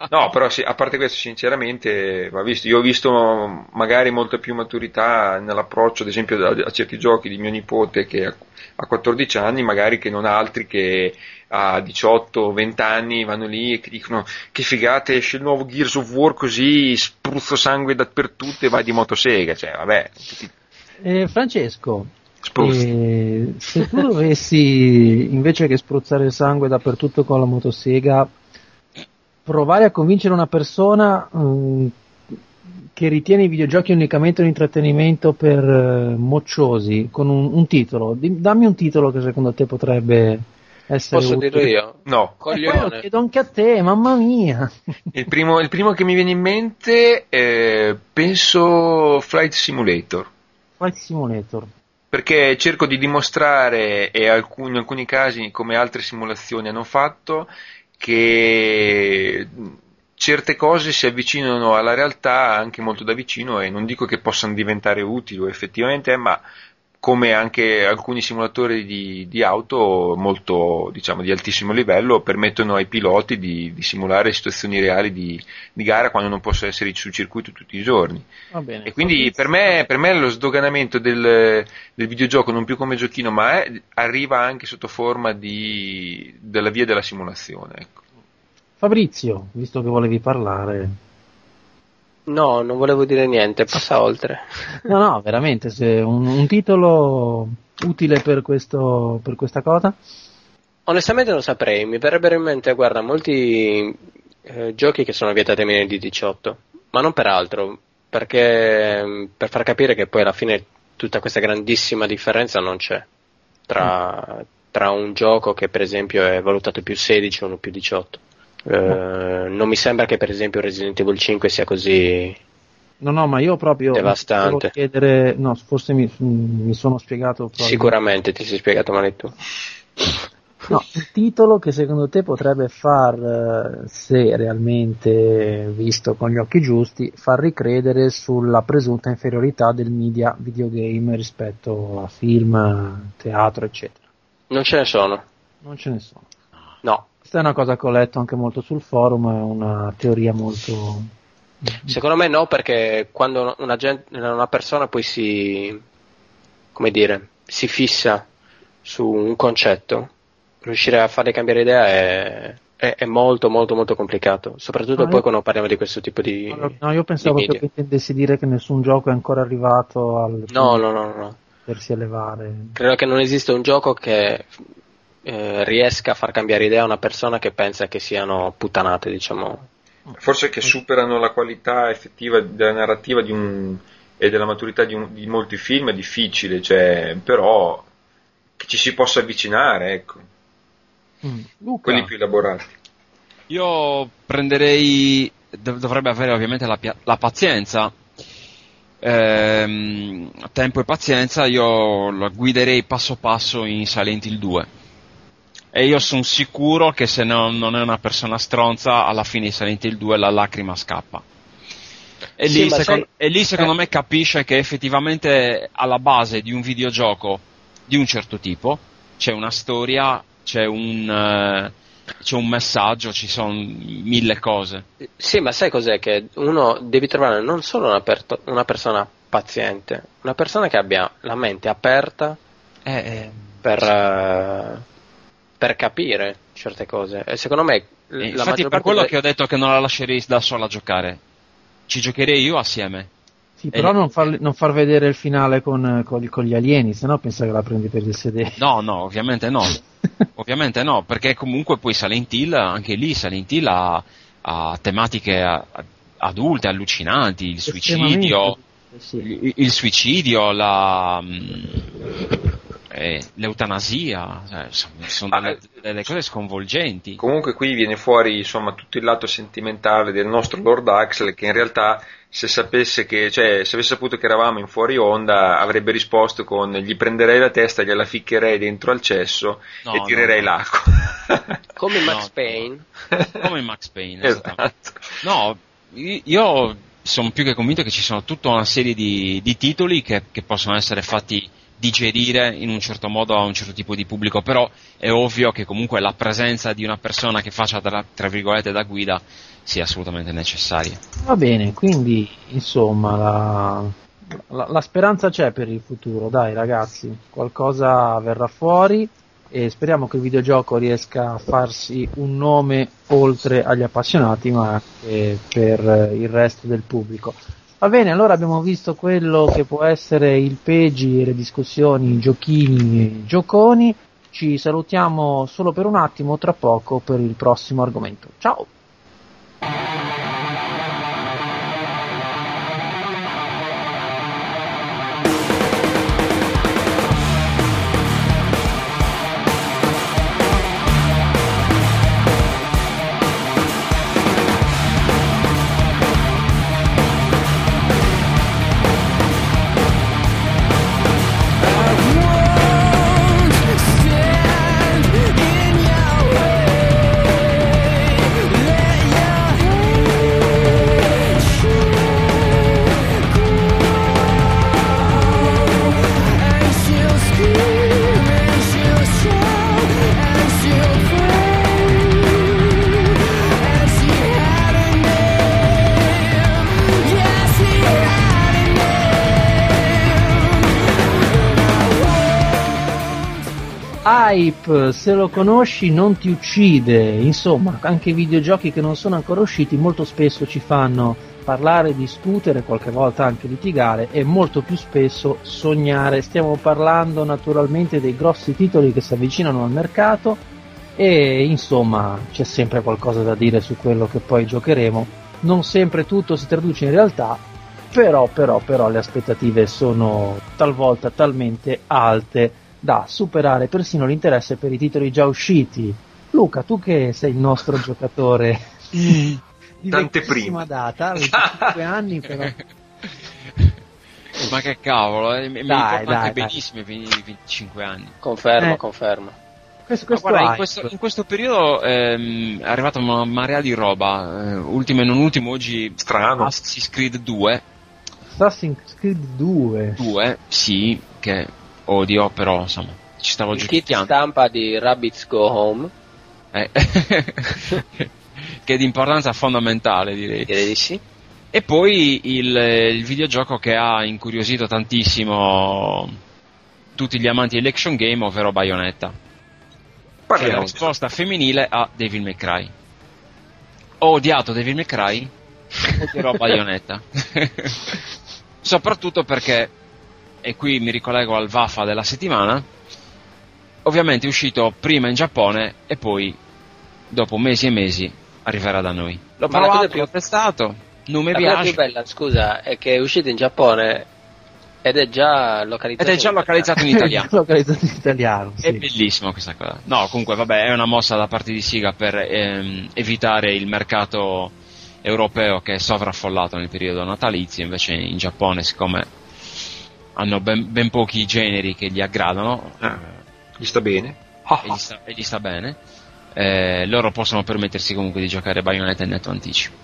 No, però sì, a parte questo, sinceramente, va visto, io ho visto magari molta più maturità nell'approccio, ad esempio, a, a certi giochi di mio nipote che ha, ha 14 anni, magari che non altri che a 18 o 20 anni vanno lì e che dicono che figate, esce il nuovo Gears of War così, spruzzo sangue dappertutto e vai di motosega, cioè vabbè, Eh, Francesco, eh, se tu dovessi invece che spruzzare sangue dappertutto con la motosega, provare a convincere una persona mm, che ritiene i videogiochi unicamente un intrattenimento per eh, mocciosi, con un, un titolo, Di- dammi un titolo che secondo te potrebbe essere Posso utile. dirlo io? No, Eh, Coglione. chiedo anche a te, mamma mia. il primo, il primo che mi viene in mente è, penso, Flight Simulator. Flight Simulator. Perché cerco di dimostrare, e alcun- in alcuni casi, come altre simulazioni hanno fatto, che certe cose si avvicinano alla realtà anche molto da vicino e non dico che possano diventare utili effettivamente, ma come anche alcuni simulatori di, di auto molto diciamo di altissimo livello permettono ai piloti di, di simulare situazioni reali di, di gara quando non possono essere sul circuito tutti i giorni. Bene. E quindi per me, per me lo sdoganamento del, del videogioco non più come giochino, ma è- arriva anche sotto forma di, della via della simulazione. Ecco. Fabrizio, visto che volevi parlare. No, non volevo dire niente, passa oltre. [laughs] No, no, veramente, se un, un titolo utile per, questo, per questa cosa? Onestamente non saprei, mi verrebbero in mente, guarda, molti eh, giochi che sono vietati minori di 18, ma non per altro, perché mh, per far capire che poi alla fine tutta questa grandissima differenza non c'è tra, tra un gioco che per esempio è valutato più 16 e uno più 18. Eh, non mi sembra che per esempio Resident Evil 5 sia così No, no, ma io proprio Devastante. chiedere, no, forse mi, mi sono spiegato proprio. sicuramente ti sei spiegato male tu No, il titolo che secondo te potrebbe far, eh, se realmente visto con gli occhi giusti, far ricredere sulla presunta inferiorità del media videogame rispetto a film, teatro, eccetera. Non ce ne sono. Non ce ne sono. No. Questa è una cosa che ho letto anche molto sul forum, è una teoria molto... Secondo me no, perché quando una, gente, una persona poi si, come dire, si fissa su un concetto, riuscire a farle cambiare idea è, è, è molto molto molto complicato, soprattutto Ah, poi io- quando parliamo di questo tipo di... No, io pensavo di che intendessi dire che nessun gioco è ancora arrivato al no, no, no, no. potersi elevare. Credo che non esista un gioco che eh, riesca a far cambiare idea a una persona che pensa che siano puttanate, diciamo. Forse che superano la qualità effettiva della narrativa di un, e della maturità di, un- di molti film è difficile, cioè, però che ci si possa avvicinare, ecco, Mm. Luca, quelli più elaborati. Io prenderei, dov- dovrebbe avere ovviamente la, pia- la pazienza, Ehm, tempo e pazienza, io la guiderei passo passo in Silent Hill 2. E io sono sicuro che se no- non è una persona stronza, alla fine Silent Hill 2 la lacrima scappa. E Sì, lì, ma secon- sai- e lì secondo eh. me capisce che effettivamente alla base di un videogioco di un certo tipo c'è una storia, c'è un, eh, c'è un messaggio, ci sono mille cose. Sì, ma sai cos'è? Che uno devi trovare non solo una, per- una persona paziente, una persona che abbia la mente aperta Eh, eh, per, eh, per capire certe cose. E secondo me E la infatti per quello de- che ho detto che non la lascerei da sola giocare. Ci giocherei io assieme. Sì, però E- non, far, non far vedere il finale con, con gli- con gli alieni, sennò pensa che la prendi per il sedere. No, no, ovviamente no. [laughs] ovviamente no, perché comunque poi Silent Hill, anche lì Silent Hill ha, ha tematiche a- a- adulte, allucinanti, il suicidio, Eh sì. il, il suicidio, la, mm, eh, l'eutanasia, cioè, sono, sono delle, eh, delle cose sconvolgenti. Comunque qui viene fuori insomma tutto il lato sentimentale del nostro Lord Axel che in realtà se sapesse che, cioè se avesse saputo che eravamo in fuori onda avrebbe risposto con gli prenderei la testa, gliela ficcherei dentro al cesso No, e tirerei no. l'acqua. [laughs] come Max No. Payne. Come Max Payne, [laughs] esattamente. esatto. No, io sono più che convinto che ci sono tutta una serie di, di titoli che, che possono essere fatti digerire in un certo modo a un certo tipo di pubblico, però è ovvio che comunque la presenza di una persona che faccia tra, tra virgolette da guida sia assolutamente necessaria. Va bene, quindi insomma la, la- la speranza c'è per il futuro, dai ragazzi, qualcosa verrà fuori e speriamo che il videogioco riesca a farsi un nome oltre agli appassionati ma anche per il resto del pubblico. Va bene, allora abbiamo visto quello che può essere il pegi, le discussioni, i giochini, e gioconi. Ci salutiamo solo per un attimo, tra poco per il prossimo argomento. Ciao! Hype, se lo conosci non ti uccide, insomma, anche i videogiochi che non sono ancora usciti molto spesso ci fanno parlare, discutere, qualche volta anche litigare e molto più spesso sognare. Stiamo parlando naturalmente dei grossi titoli che si avvicinano al mercato e insomma c'è sempre qualcosa da dire su quello che poi giocheremo. Non sempre tutto si traduce in realtà, però, però, però le aspettative sono talvolta talmente alte da superare persino l'interesse per i titoli già usciti. Luca, tu che sei il nostro giocatore [laughs] di vecchissima data, [laughs] 25 anni però. Ma che cavolo, eh, mi Dai, ricordo dai, anche dai. benissimo i 20 25 anni. Confermo, Eh. confermo. Questo, questo guarda, in questo, in questo periodo ehm, è arrivata una marea di roba. Eh, ultimo e non ultimo, oggi Strano. Assassin's Creed 2, Assassin's Creed 2. 2, sì, che odio, però insomma, ci stavo Il kit stampa di Rabbids Go Home, Eh, [laughs] che è di importanza fondamentale, direi. direi di sì. E poi il, il videogioco che ha incuriosito tantissimo tutti gli amanti dell'action game, ovvero Bayonetta. Che è la risposta femminile a Devil May Cry. Ho odiato Devil May Cry, odierò Bayonetta. [laughs] Soprattutto perché, e qui mi ricollego al Vafa della settimana, ovviamente è uscito prima in Giappone e poi, dopo mesi e mesi, arriverà da noi. L'ho Ma la provato, più- l'ho testato, non mi La cosa più piace. bella, scusa, è che è uscito in Giappone ed è già Ed localizzato. è già localizzato in italiano. [laughs] Localizzato in italiano, È sì. bellissimo questa cosa. No, comunque, vabbè, è una mossa da parte di Siga per ehm, evitare il mercato europeo che è sovraffollato nel periodo natalizio. Invece in Giappone, siccome hanno ben, ben pochi generi che gli aggradano Ah, gli sta bene. e, gli sta, e gli sta bene, eh, loro possono permettersi comunque di giocare Bayonetta in netto anticipo.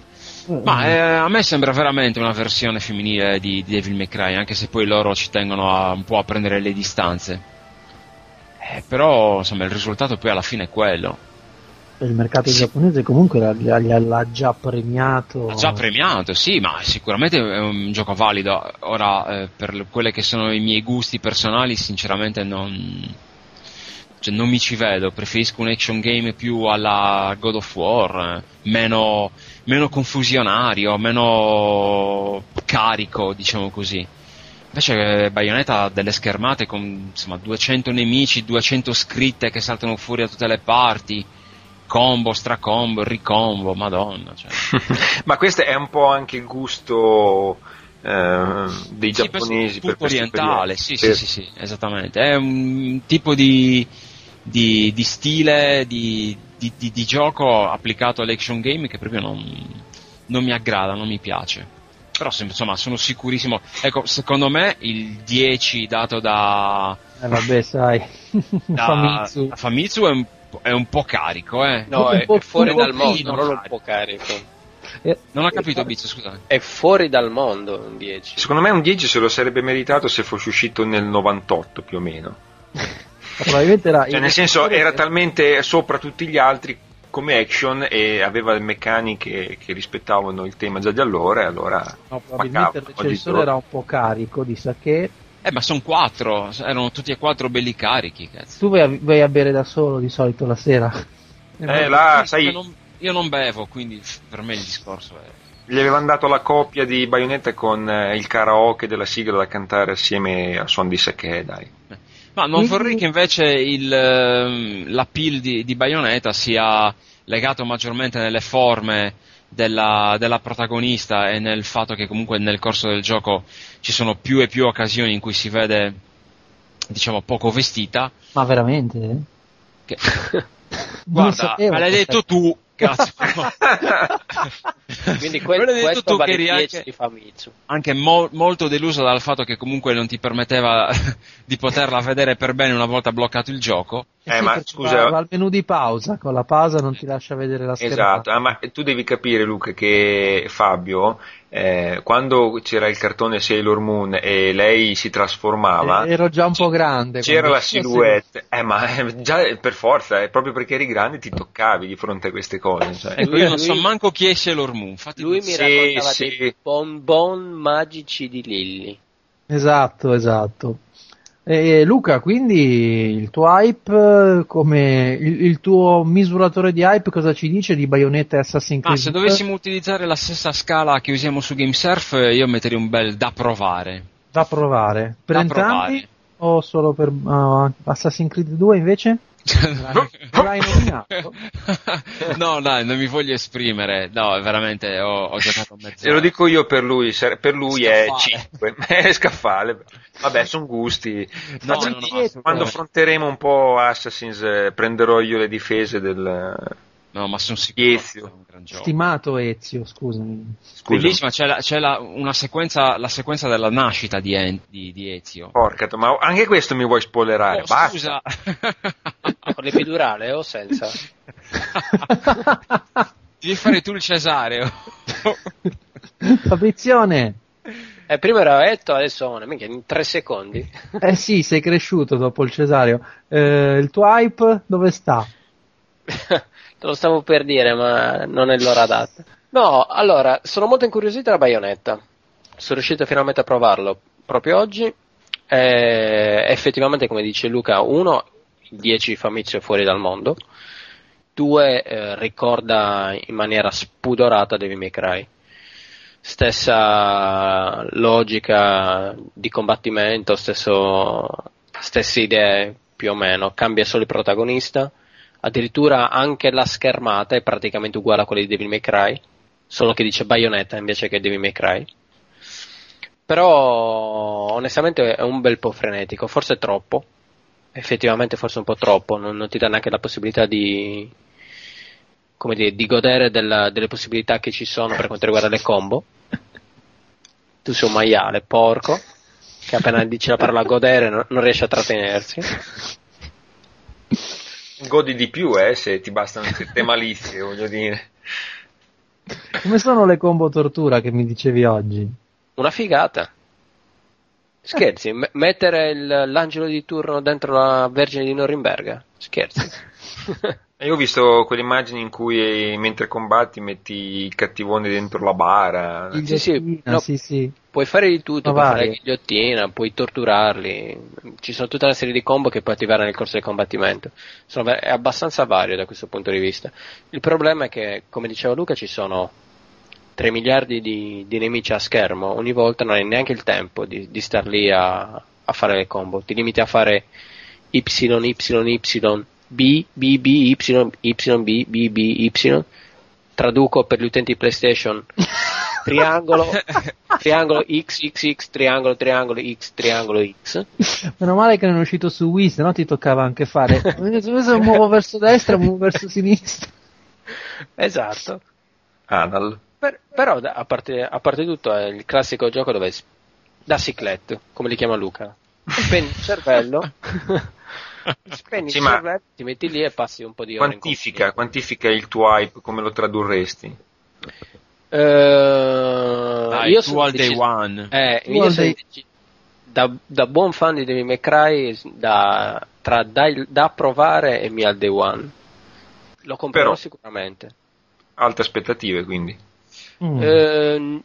Ma eh, a me sembra veramente una versione femminile di, di Devil May Cry, anche se poi loro ci tengono a, un po' a prendere le distanze. Eh, però, insomma, il risultato poi alla fine è quello. Il mercato giapponese comunque l'ha, già premiato. Ha già premiato, sì, ma sicuramente è un gioco valido. Ora, eh, per quelle che sono i miei gusti personali, sinceramente non, cioè, non mi ci vedo. Preferisco un action game più alla God of War, eh, meno, meno confusionario, meno carico, diciamo così. Invece eh, Bayonetta ha delle schermate con insomma 200 nemici, 200 scritte che saltano fuori da tutte le parti, combo, stracombo, ricombo, madonna. Cioè. [laughs] Ma questo è un po' anche il gusto eh, dei Sì, giapponesi per queste orientale, sì, sì, sì, sì, esattamente. È un tipo di, di, di stile, di, di, di- di gioco applicato all'action game che proprio non, non mi aggrada, non mi piace. Però insomma sono sicurissimo. Ecco, secondo me il 10 dato da, Eh, vabbè, sai. [laughs] da Famitsu. da Famitsu è un, è un po' carico, eh. No, è, è fuori dal mondo, non un po' carico. Eh, Non ho capito, Bizzo, scusa. È fuori dal mondo un 10. Secondo me un 10 se lo sarebbe meritato se fosse uscito nel 98 più o meno. Probabilmente era. Cioè, nel senso, era talmente sopra tutti gli altri come action e aveva le meccaniche che rispettavano il tema già di allora e allora No, probabilmente il recensore era un po' carico di sake. Eh, ma sono quattro, erano tutti e quattro belli carichi, cazzo. Tu vai a, vai a bere da solo di solito la sera. Eh, là, Io sai, non, io non bevo, quindi per me il discorso è... gli avevano dato la coppia di Bayonetta con eh, il karaoke della sigla da cantare assieme al suon di Sake, dai. Ma non Quindi- vorrei che invece il, ehm, l'appeal di, di Bayonetta sia legato maggiormente nelle forme della, della protagonista e nel fatto che comunque nel corso del gioco ci sono più e più occasioni in cui si vede, diciamo, poco vestita. Ma veramente? Che, [laughs] Non guarda, sapevo me l'hai detto tu, cazzo. [laughs] Quindi [laughs] Me que- l'hai detto questo tu vale che eri 10 anche- anche mo- molto deluso dal fatto che comunque non ti permetteva di poterla vedere per bene una volta bloccato il gioco. Eh Eh, sì, ma scusa- va, va al menu di pausa, con la pausa non ti lascia vedere la schermata. Esatto, ah, ma tu devi capire Luca che Fabio, eh, quando c'era il cartone Sailor Moon e lei si trasformava, Eh, Ero già un po' grande. c'era la silhouette, eh, ma eh, [laughs] già per forza, è proprio perché eri grande ti toccavi di fronte a queste cose. cioè. Ecco, io non lui- so manco chi è Sailor Moon. Infatti Lui mi Sì, raccontava sì. dei bonbon magici di Lilly. Esatto, esatto. E Luca, quindi il tuo hype, come il, il tuo misuratore di hype, cosa ci dice di Bayonetta e Assassin's Ma Creed? se dovessimo utilizzare la stessa scala che usiamo su GameSurf, io metterei un bel da provare. da provare per Da entrambi provare. o solo per uh, Assassin's Creed 2 invece? L'hai nominato? [laughs] no, dai, non mi voglio esprimere. No, veramente ho, ho giocato a Se lo dico io per lui, per lui è Scaffale. 5, [laughs] è scaffale. Vabbè, sono gusti. No, no, no, dietro. quando affronteremo un po' Assassin's, eh, prenderò io le difese del... No, ma sono sicuro Ezio. è. Stimato Ezio, scusami. Scusa, Bellissima, c'è, la, c'è la- una sequenza, la sequenza della nascita di, En- di, di Ezio. porca, ma anche questo mi vuoi spoilerare? Oh, Basta. scusa. [laughs] L'epidurale o senza? [laughs] Devi fare tu il Cesareo. [laughs] Fabrizione! Eh, prima era Etto, adesso One, minchia, in tre secondi. Eh sì, sei cresciuto dopo il Cesareo. Eh, il tuo hype dove sta? [laughs] Te lo stavo per dire, ma non è l'ora adatta. No, allora, sono molto incuriosito da Bayonetta. Sono riuscito finalmente a provarlo proprio oggi. Eh, effettivamente, come dice Luca, uno, 10 Famitsu è fuori dal mondo. Due, eh, ricorda in maniera spudorata Devil May Cry. Stessa logica di combattimento, stesso, stesse idee più o meno. Cambia solo il protagonista. Addirittura anche la schermata è praticamente uguale a quella di Devil May Cry, solo che dice Bayonetta invece che Devil May Cry. Però onestamente è un bel po' frenetico, forse troppo. Effettivamente forse un po' troppo, non, non ti dà neanche la possibilità di, come dire, di godere della- delle possibilità che ci sono per quanto riguarda le combo. Tu sei un maiale, porco, che appena dice la parola godere non, non riesce a trattenersi. Godi di più, eh, se ti bastano certe malizie, voglio dire. Come sono le combo tortura che mi dicevi oggi? Una figata. Scherzi, me- mettere il- l'angelo di turno dentro la Vergine di Norimberga? Scherzi. [laughs] Io ho visto quelle immagini in cui mentre combatti metti il cattivone dentro la bara. Sì, sì, no. sì, sì. Puoi fare di tutto, puoi fare la ghigliottina, puoi torturarli. Ci sono tutta una serie di combo che puoi attivare nel corso del combattimento. Sono ver- è abbastanza vario da questo punto di vista. Il problema è che, come diceva Luca, ci sono 3 miliardi di, di nemici a schermo. Ogni volta non hai neanche il tempo di, di star lì a, a fare le combo. Ti limiti a fare Y, Y, Y, B, B, B, Y, Y, B, B, B, Y. Traduco per gli utenti PlayStation. [laughs] Triangolo, triangolo X, X, X, triangolo, triangolo X, triangolo X. Meno male che non è uscito su Wii, se no ti toccava anche fare. Se muovo verso destra, muovo verso sinistra. Esatto. Anal. Per- però, a parte, a parte tutto, è il classico gioco dove da cicletto, come li chiama Luca. Spegni il cervello, [laughs] spegni Sì, il cervello, ti metti lì e passi un po' di ore. Quantifica, quantifica il tuo hype, come lo tradurresti? Eh, Dai, io sono al day deciso- one. Eh, io al sono da, da buon fan di Devil May Cry, da, tra da, da provare e mia al day one. Lo comprerò Però- sicuramente. Alte aspettative, quindi. Mm. Eh,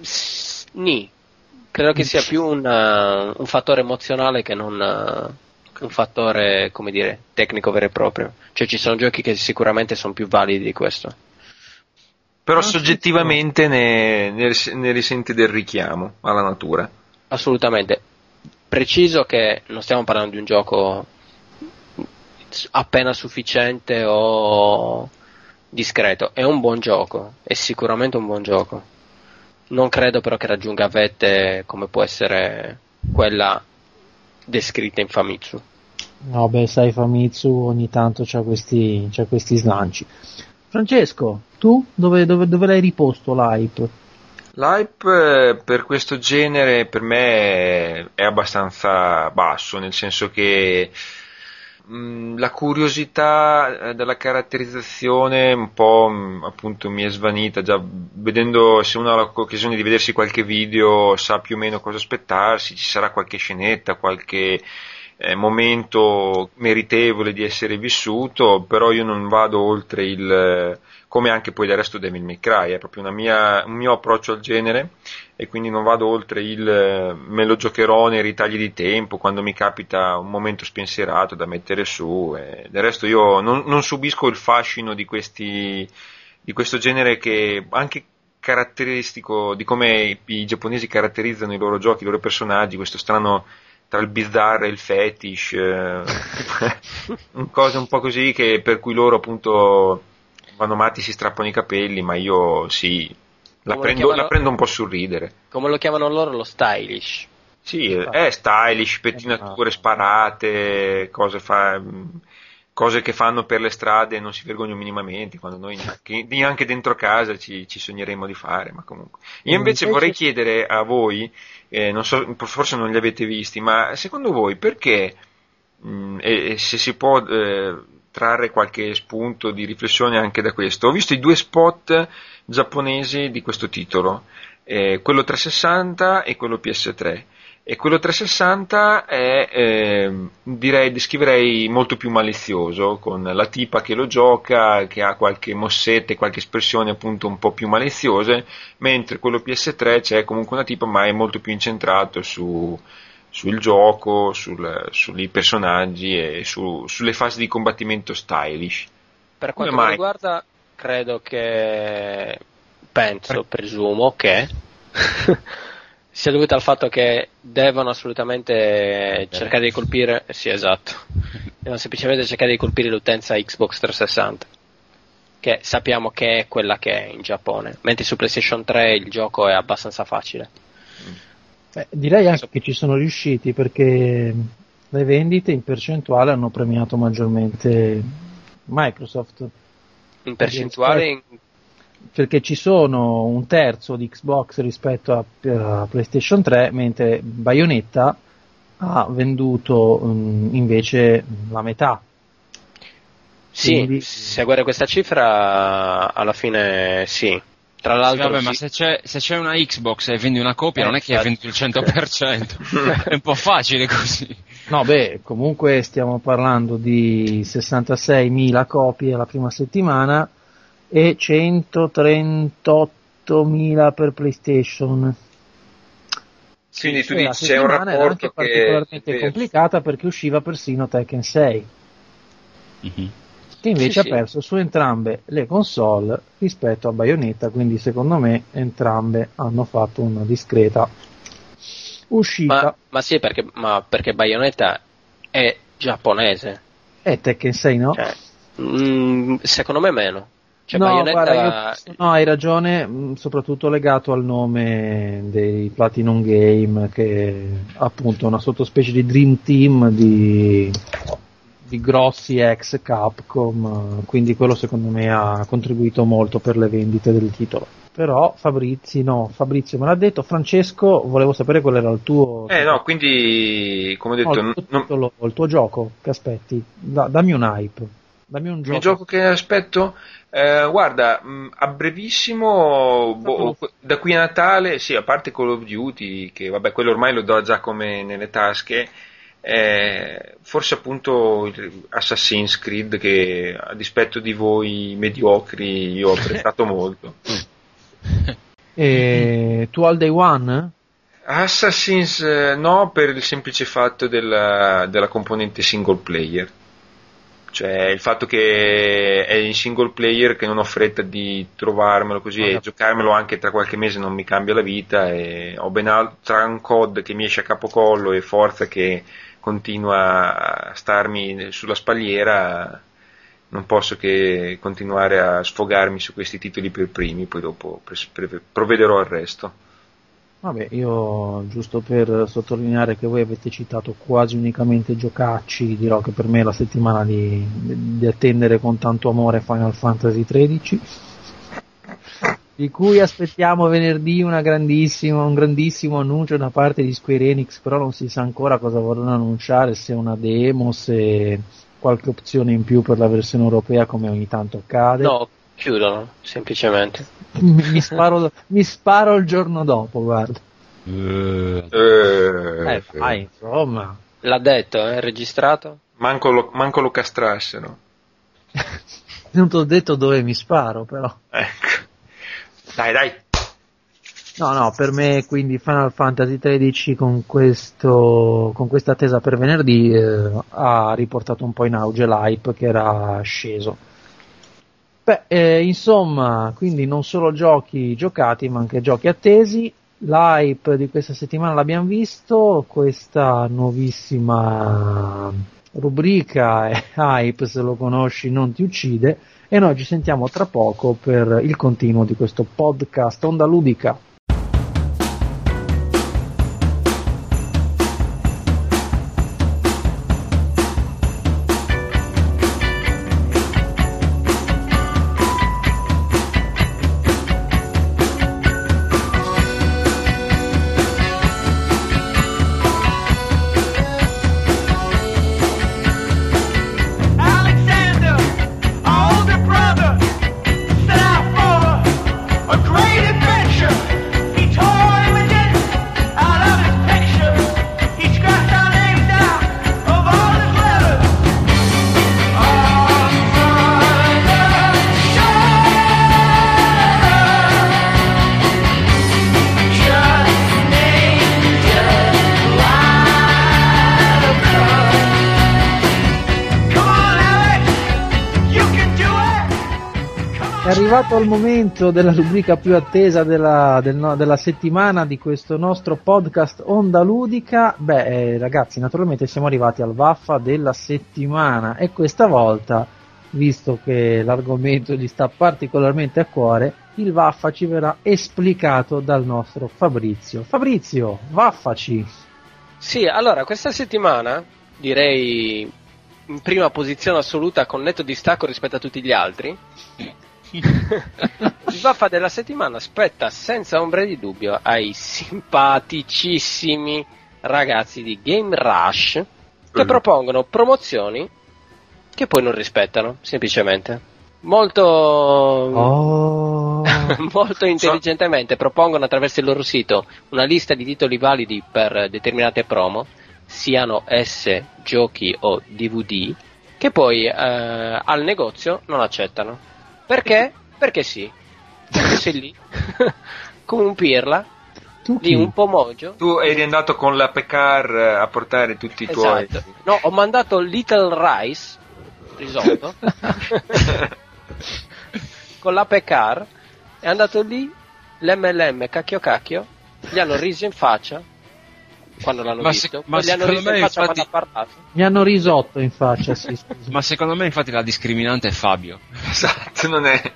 s- ni. Credo che sia più un, uh, un fattore emozionale che non un fattore, come dire, tecnico vero e proprio. Cioè ci sono giochi che sicuramente sono più validi di questo. Però Ah, sì, soggettivamente ne, ne, ne risenti del richiamo alla natura. Assolutamente. Preciso che non stiamo parlando di un gioco appena sufficiente o discreto. È un buon gioco, è sicuramente un buon gioco. Non credo però che raggiunga vette come può essere quella descritta in Famitsu. No, beh, sai, Famitsu ogni tanto c'ha questi, c'ha questi slanci. Francesco, tu dove, dove, dove l'hai riposto l'hype? L'hype eh, per questo genere per me è abbastanza basso, nel senso che la curiosità eh, della caratterizzazione un po' mh, appunto mi è svanita, già vedendo se uno ha l'occasione di vedersi qualche video sa più o meno cosa aspettarsi, ci sarà qualche scenetta, qualche eh, momento meritevole di essere vissuto, però io non vado oltre il, come anche poi del resto Devil May Cry, è proprio mia, un mio approccio al genere e quindi non vado oltre il eh, me lo giocherò nei ritagli di tempo quando mi capita un momento spensierato da mettere su e del resto io non, non subisco il fascino di questi di questo genere che anche caratteristico di come i, i giapponesi caratterizzano i loro giochi, i loro personaggi, questo strano tra il bizzarro e il fetish, eh, [laughs] cose un po' così che per cui loro appunto vanno matti, si strappano i capelli, ma io sì, la, prendo, chiamano? la prendo un po' sul ridere. Come lo chiamano loro lo stylish. Sì, è stylish, pettinature sparate, cose, fa- cose che fanno per le strade e non si vergognano minimamente, quando noi [laughs] neanche, neanche dentro casa ci, ci sogneremmo di fare, ma comunque. Io invece Invece- vorrei chiedere a voi, eh, non so, forse non li avete visti, ma secondo voi perché mm, e, e se si può eh, trarre qualche spunto di riflessione anche da questo. Ho visto i due spot giapponesi di questo titolo, eh, quello 360 e quello PS3. E quello 360 è, eh, direi, descriverei molto più malizioso, con la tipa che lo gioca, che ha qualche mossetta e qualche espressione appunto un po' più maliziose, mentre quello PS3 c'è comunque una tipa ma è molto più incentrato su, sul gioco, sul, sui personaggi e su, sulle fasi di combattimento stylish. Per quanto mi riguarda, credo che penso, presumo che [laughs] sia dovuto al fatto che devono assolutamente cercare di colpire, sì esatto, devono semplicemente cercare di colpire l'utenza Xbox 360, che sappiamo che è quella che è in Giappone, mentre su PlayStation 3 il gioco è abbastanza facile. Beh, direi anche che ci sono riusciti perché le vendite in percentuale hanno premiato maggiormente Microsoft. In percentuale, perché ci sono un terzo di Xbox rispetto a, a PlayStation 3, mentre Bayonetta ha venduto mm, invece la metà. sì, Quindi- se guardi questa cifra, alla fine sì. Tra Sì, l'altro, vabbè, sì. ma se c'è, se c'è una Xbox e vendi una copia, Eh, non è che hai venduto il 100%. [laughs] è un po' facile così. No, beh, comunque stiamo parlando di 66.000 copie la prima settimana e 138.000 per PlayStation. Quindi tu E la dici c'è un settimana era anche rapporto che... particolarmente complicata perché usciva persino Tekken 6. Che invece Sì, ha sì. perso su entrambe le console rispetto a Bayonetta, quindi secondo me entrambe hanno fatto una discreta uscita. Ma, ma sì, perché, ma perché Bayonetta è giapponese. E Tekken 6 no? Cioè, mm, secondo me meno. Cioè, no, Bayonetta guarda, io- no, hai ragione, mh, soprattutto legato al nome dei Platinum Game, che appunto è una sottospecie di Dream Team di, di grossi ex Capcom, eh, quindi quello secondo me ha contribuito molto per le vendite del titolo. Però Fabrizio, no, Fabrizio me l'ha detto, Francesco, volevo sapere qual era il tuo... Eh no, quindi, come ho no, detto, il, tuo non- titolo, il tuo gioco, che aspetti? Da- dammi un hype, dammi un Il gioco. gioco che aspetto, eh, guarda, mh, a brevissimo, boh, da qui a Natale, sì, a parte Call of Duty, che vabbè, quello ormai lo do già come nelle tasche, eh, forse appunto Assassin's Creed che a dispetto di voi mediocri io ho [laughs] apprezzato molto. E tu al day one? Assassin's eh, no per il semplice fatto della, della componente single player. Cioè il fatto che è in single player che non ho fretta di trovarmelo così e Vabbè. giocarmelo anche tra qualche mese non mi cambia la vita e ho ben altro tra un COD che mi esce a capocollo e Forza che continua a starmi sulla spalliera non posso che continuare a sfogarmi su questi titoli per primi poi dopo provvederò al resto. Vabbè, io giusto per sottolineare che voi avete citato quasi unicamente giocacci, dirò che per me è la settimana di, di attendere con tanto amore Final Fantasy XIII, di cui aspettiamo venerdì una grandissima, un grandissimo annuncio da parte di Square Enix, però non si sa ancora cosa vorranno annunciare, se una demo, se qualche opzione in più per la versione europea come ogni tanto accade. No, chiudono, semplicemente. mi, sparo, mi sparo il giorno dopo, guarda. Eh, Eh, vai, insomma. L'ha detto, è registrato? Manco lo, manco lo castrassero. [laughs] Non ti ho detto dove mi sparo, però. Ecco. Dai, dai. No, no, per me quindi Final Fantasy XIII con, questo, con questa attesa per venerdì eh, ha riportato un po' in auge l'hype che era sceso. Beh, eh, insomma, quindi non solo giochi giocati, ma anche giochi attesi. L'hype di questa settimana l'abbiamo visto, questa nuovissima rubrica è [laughs] hype, se lo conosci non ti uccide, e noi ci sentiamo tra poco per il continuo di questo podcast Onda Ludica. Il momento della rubrica più attesa della, del della settimana di questo nostro podcast Onda Ludica. Beh, eh, ragazzi, naturalmente siamo arrivati al Vaffa della settimana e questa volta, visto che l'argomento gli sta particolarmente a cuore, il Vaffa ci verrà esplicato dal nostro Fabrizio. Fabrizio, vaffaci! Sì, allora questa settimana direi in prima posizione assoluta con netto distacco rispetto a tutti gli altri. [laughs] Il vaffa della settimana spetta senza ombra di dubbio ai simpaticissimi ragazzi di Game Rush che Mm. propongono promozioni che poi non rispettano, semplicemente. Molto Oh, [laughs] molto intelligentemente propongono attraverso il loro sito una lista di titoli validi per determinate promo, siano esse giochi o DVD, che poi eh, al negozio non accettano. Perché? Perché sì. Perché sei lì [laughs] come un pirla, tu lì un po' mogio. Tu eri andato con la Pecar eh, a portare tutti i tuoi. Esatto. No, ho mandato Little Rice, risotto, [laughs] con la Pecar, è andato lì, l'MLM cacchio cacchio, gli hanno riso in faccia quando l'hanno Ma visto, se- ma gli hanno secondo riso in me, faccia infatti- quando ha parlato. Mi hanno risotto in faccia, sì. [laughs] Ma secondo me infatti la discriminante è Fabio. Esatto, non è.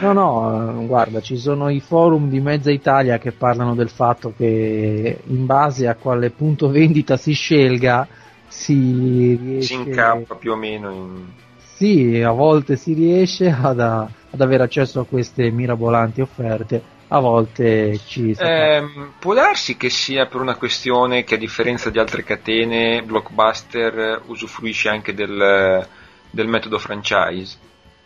No, no, guarda, ci sono i forum di mezza Italia che parlano del fatto che in base a quale punto vendita si scelga si riesce... Si incappa più o meno in. Sì, a volte si riesce ad, ad avere accesso a queste mirabolanti offerte, a volte ci Ehm, può darsi che sia per una questione che a differenza di altre catene, Blockbuster eh, usufruisce anche del, del metodo franchise.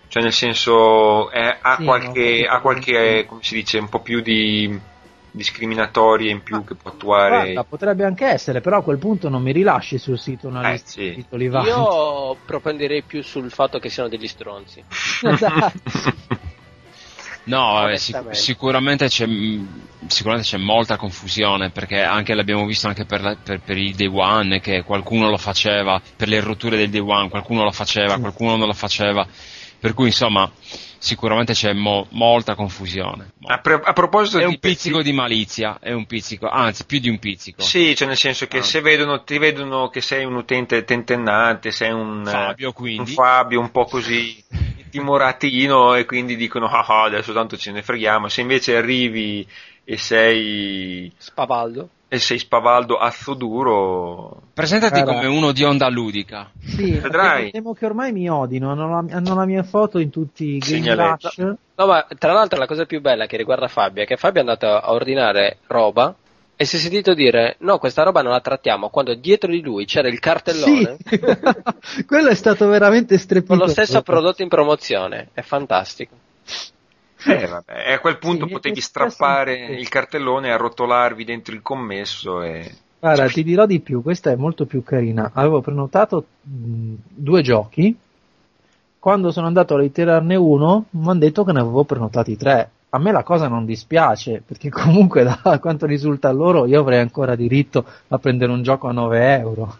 Cioè nel senso è- ha, Sì, qualche, no, ha qualche, come si dice, un po' più di discriminatorie in più che può attuare. Guarda, potrebbe anche essere, però a quel punto non mi rilasci sul sito una Eh, lista sì. di titoli vari. Io propenderei più sul fatto che siano degli stronzi. [laughs] [laughs] No, vabbè, sic- sicuramente, c'è, mh, sicuramente c'è molta confusione perché anche l'abbiamo visto anche per, la- per- per il day one che qualcuno lo faceva, per le rotture del day one qualcuno lo faceva, qualcuno non lo faceva, per cui insomma sicuramente c'è mo- molta confusione. A, pre- a proposito È di un pizzico di malizia, è un pizzico, anzi più di un pizzico. Sì, cioè nel senso che Ah. se vedono, ti vedono che sei un utente tentennante, sei un, eh, Fabio un quindi. Fabio un po' così [laughs] timoratino e quindi dicono ah ah, adesso tanto ce ne freghiamo, se invece arrivi e sei, Spavaldo. e sei spavaldo azzo duro, Presentati Guarda. come uno di onda ludica. Sì, [laughs] Vedrai. temo che ormai mi odino, hanno la, hanno la mia foto in tutti i Game. No, ma tra l'altro la cosa più bella che riguarda Fabio è che Fabio è andato a ordinare roba e si è sentito dire no, questa roba non la trattiamo, quando dietro di lui c'era il cartellone Sì, [laughs] quello è stato veramente con strepitoso. lo stesso prodotto in promozione, è fantastico. eh, vabbè, e a quel punto Sì, potevi strappare il cartellone e arrotolarvi dentro il commesso e... Guarda, ti dirò di più, questa è molto più carina. Avevo prenotato mh, due giochi, quando sono andato a ritirarne uno mi hanno detto che ne avevo prenotati tre. A me la cosa non dispiace, perché [laughs] comunque da quanto risulta a loro io avrei ancora diritto a prendere un gioco a 9 euro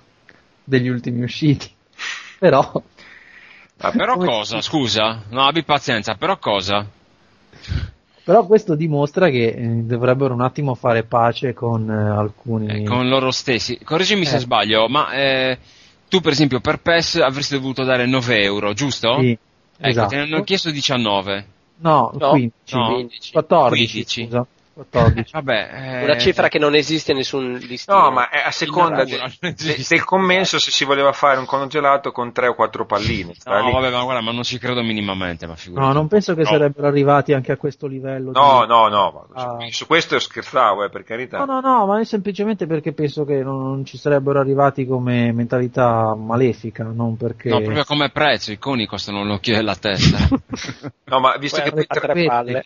degli ultimi usciti. [laughs] Però, Ah, Però cosa, scusa? No, abbi pazienza, però cosa? però questo dimostra che eh, dovrebbero un attimo fare pace con eh, alcuni... Eh, con loro stessi. Correggimi se Eh. sbaglio, ma eh, tu per esempio per PES avresti dovuto dare 9 euro, giusto? Sì, Ecco, esatto. te ne hanno chiesto 19. No, No, 15. no, 15. 14, 15. scusa. 14. Vabbè, eh, Una cifra che non esiste in nessun listino. No, ma è a seconda natura de- non de- esiste. del commesso se si voleva fare un congelato con tre o quattro palline. sta No, lì. vabbè, ma guarda, ma non ci credo minimamente, ma figurati. No, non penso che No. sarebbero arrivati anche a questo livello. No, di... no, no, ma Ah. su questo scherzavo, eh, per carità. No, no, no, ma è semplicemente perché penso che non, non ci sarebbero arrivati come mentalità malefica, non perché... No, proprio come prezzo, i coni costano l'occhio della testa. [laughs] No, ma visto Poi che poi tre palle.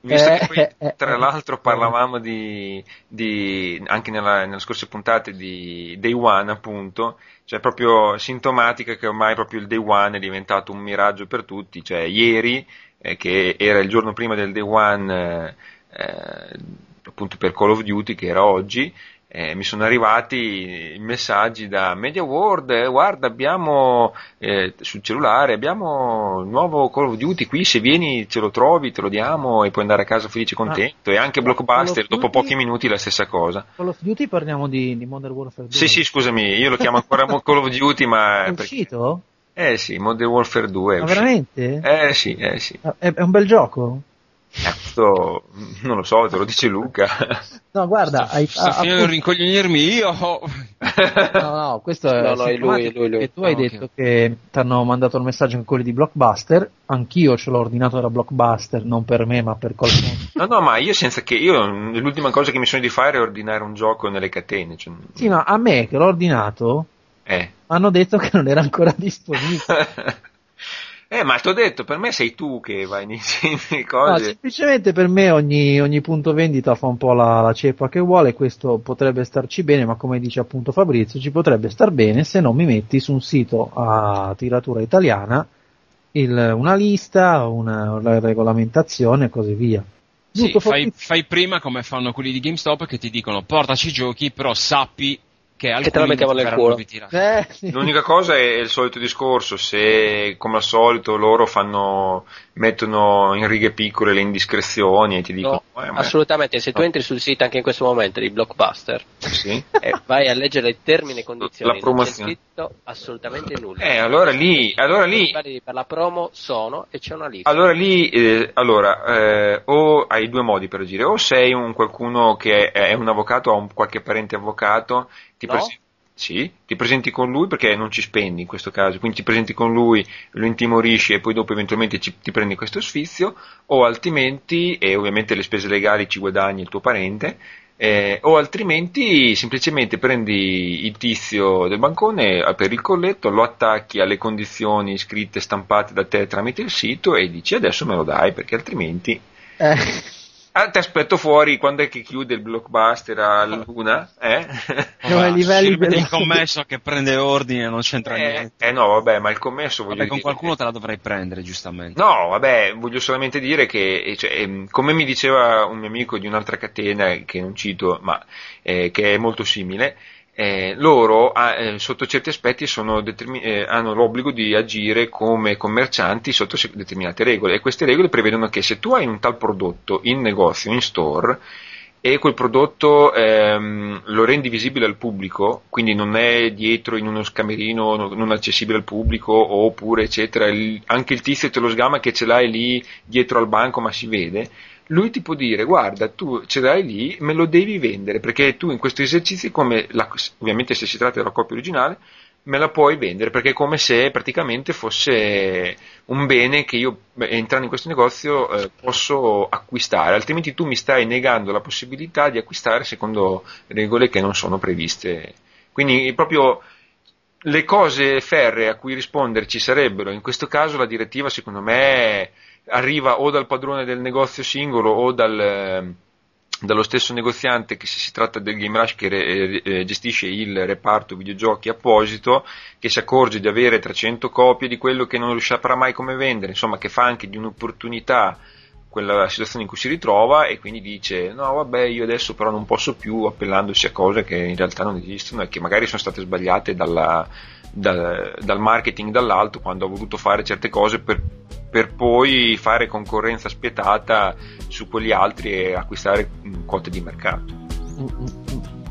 Visto che poi, eh, eh, tra eh. l'altro parlavamo di, di- anche nella- nelle scorse puntate di Day One, appunto, cioè proprio sintomatica che ormai proprio il Day One è diventato un miraggio per tutti, cioè ieri, eh, che era il giorno prima del Day One, eh, appunto per Call of Duty, che era oggi, eh, mi sono arrivati messaggi da Media World, eh, guarda abbiamo eh, sul cellulare, abbiamo il nuovo Call of Duty qui, se vieni ce lo trovi, te lo diamo e puoi andare a casa felice e contento. e anche Blockbuster, dopo Duty- pochi minuti la stessa cosa. Call of Duty parliamo di, di Modern Warfare 2. Sì, sì, scusami, io lo chiamo ancora Call of Duty, ma... [laughs] È perché- uscito? Eh sì, Modern Warfare 2 è Ma uscito. veramente? Eh sì, eh sì. È, è un bel gioco? Cazzo, non lo so, te lo dice Luca. No, guarda, hai, Sto a- finendo di appunto- rincoglionirmi io. No, no, questo è No, no, è lui, lui, lui. tu hai Ah, ok. detto che ti hanno mandato il messaggio anche quelli di Blockbuster, anch'io ce l'ho ordinato da Blockbuster, non per me ma per qualcuno. No, no, ma io senza che... Io l'ultima cosa che mi sono di fare è ordinare un gioco nelle catene. Cioè, Sì, ma a me che l'ho ordinato eh. hanno detto che non era ancora disponibile. [laughs] eh, ma ti ho detto, per me sei tu che vai in insieme No, cose. semplicemente per me ogni, ogni punto vendita fa un po' la, la ceppa che vuole, questo potrebbe starci bene, ma come dice appunto Fabrizio, ci potrebbe star bene se non mi metti su un sito a tiratura italiana il- una lista, una, una regolamentazione e così via. Sì, fai, fai prima come fanno quelli di GameStop che ti dicono portaci i giochi, però sappi che alcuni te la mettiamo nel culo. Eh, sì. L'unica cosa è il solito discorso, se come al solito loro fanno, mettono in righe piccole le indiscrezioni e ti dicono No, "Eh, assolutamente, se tu No. entri sul sito anche in questo momento di Blockbuster Sì. e vai a leggere i termini e condizioni, La promozione. non c'è scritto assolutamente nulla. Eh, allora lì, allora lì per la promo sono e c'è una lista. Allora lì, eh, allora, eh, o hai due modi per agire, o sei un qualcuno che è, è un avvocato, ha un qualche parente avvocato, ti, No. presen- sì, ti presenti con lui perché non ci spendi in questo caso, quindi ti presenti con lui, lo intimorisci e poi dopo eventualmente ci- ti prendi questo sfizio, o altrimenti, e ovviamente le spese legali ci guadagni il tuo parente, eh, o altrimenti semplicemente prendi il tizio del bancone per il colletto, lo attacchi alle condizioni scritte stampate da te tramite il sito e dici adesso me lo dai perché altrimenti Eh, ah, ti aspetto fuori quando è che chiude il blockbuster a luna eh? No, ai livelli della- il commesso che prende ordine non c'entra eh, niente. eh no vabbè ma il commesso voglio Vabbè, con qualcuno te la dovrai prendere, giustamente. No, vabbè, voglio solamente dire che, eh, cioè, ehm, come mi diceva un mio amico di un'altra catena, che non cito, ma eh, che è molto simile, eh, loro ah, eh, sotto certi aspetti sono determi- eh, hanno l'obbligo di agire come commercianti sotto determinate regole e queste regole prevedono che se tu hai un tal prodotto in negozio, in store, e quel prodotto ehm, lo rendi visibile al pubblico, quindi non è dietro in uno scamerino no- non accessibile al pubblico oppure eccetera, il- anche il tizio te lo sgama che ce l'hai lì dietro al banco ma si vede, lui ti può dire guarda tu ce l'hai lì, me lo devi vendere perché tu in questo esercizio, come la- ovviamente se si tratta della copia originale, me la puoi vendere perché è come se praticamente fosse un bene che io entrando in questo negozio eh, posso acquistare, altrimenti tu mi stai negando la possibilità di acquistare secondo regole che non sono previste. Quindi proprio le cose ferre a cui rispondere ci sarebbero, in questo caso la direttiva secondo me arriva o dal padrone del negozio singolo o dal, eh, dallo stesso negoziante che se si tratta del Game Rush che re- eh, gestisce il reparto videogiochi apposito, che si accorge di avere 300 copie di quello che non saprà mai come vendere, insomma che fa anche di un'opportunità quella situazione in cui si ritrova e quindi dice no vabbè io adesso però non posso più appellandosi a cose che in realtà non esistono e che magari sono state sbagliate dalla, dal, dal marketing dall'alto quando ha voluto fare certe cose per, per poi fare concorrenza spietata su quegli altri e acquistare quote di mercato.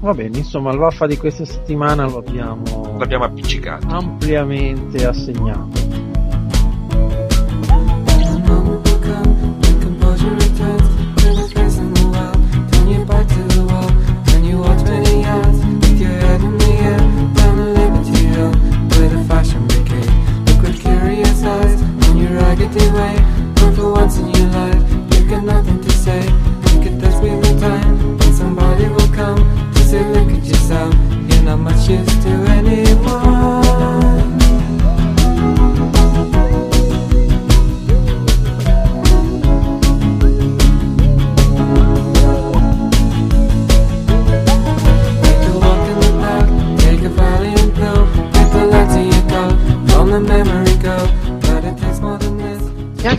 Va bene, insomma, il vaffa di questa settimana lo abbiamo L'abbiamo appiccicato. ampiamente assegnato. empty way But for once in your life You got nothing to say. Think it does me with time But somebody will come To say look at yourself You're not much use to anyone. Memory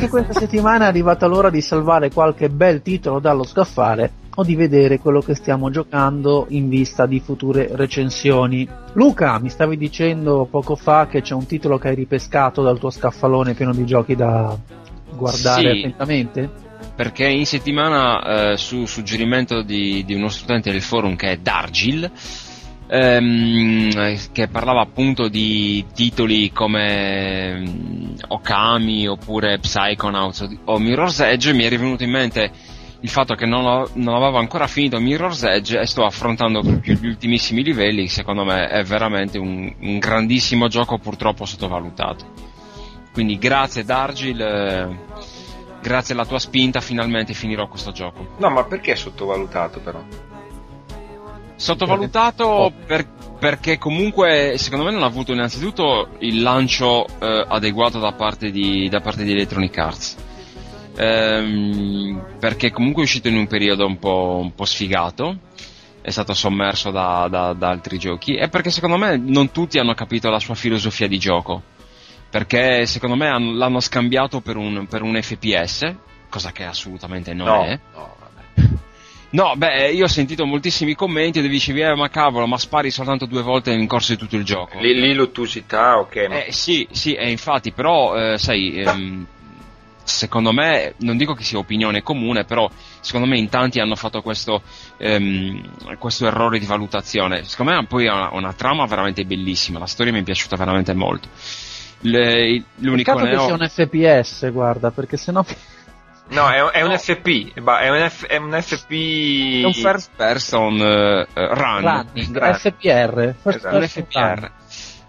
questa settimana è arrivata l'ora di salvare qualche bel titolo dallo scaffale o di vedere quello che stiamo giocando in vista di future recensioni. Luca, mi stavi dicendo poco fa che c'è un titolo che hai ripescato dal tuo scaffalone pieno di giochi da guardare Sì. attentamente? perché in settimana eh, su suggerimento di, di uno studente del forum che è Dargil ehm, che parlava appunto di titoli come mm, Okami oppure Psychonauts o, Mirror's Edge mi è rivenuto in mente il fatto che non, ho- non avevo ancora finito Mirror's Edge e sto affrontando proprio gli ultimissimi livelli secondo me è veramente un, un grandissimo gioco purtroppo sottovalutato quindi grazie Dargil eh, grazie alla tua spinta finalmente finirò questo gioco. No, ma perché è sottovalutato però? Sottovalutato [laughs] per- perché comunque secondo me non ha avuto innanzitutto il lancio eh, adeguato da parte di, da parte di Electronic Arts. Ehm, perché comunque è uscito in un periodo un po', un po' sfigato, è stato sommerso da, da- da altri giochi e perché secondo me non tutti hanno capito la sua filosofia di gioco. Perché secondo me hanno- l'hanno scambiato per un, per un FPS, cosa che assolutamente non no, è. no. No, beh, io ho sentito moltissimi commenti dove dicevi, eh, ma cavolo, ma spari soltanto due volte in corso di tutto il gioco. Lì, lì l'ottusità, ok, ma Eh, sì, sì, e infatti, però, eh, sai, ehm, secondo me, non dico che sia opinione comune, però secondo me in tanti hanno fatto questo, ehm, questo errore di valutazione. Secondo me poi ha una, una trama veramente bellissima, la storia mi è piaciuta veramente molto. Le- l'unico Peccato che neo- sia un FPS, guarda, perché sennò No, è, un- è un No. FP, ba- è un, F- è un FP... è un first person eh, run. running, Run. FPR, first Esatto. un person FPR. run.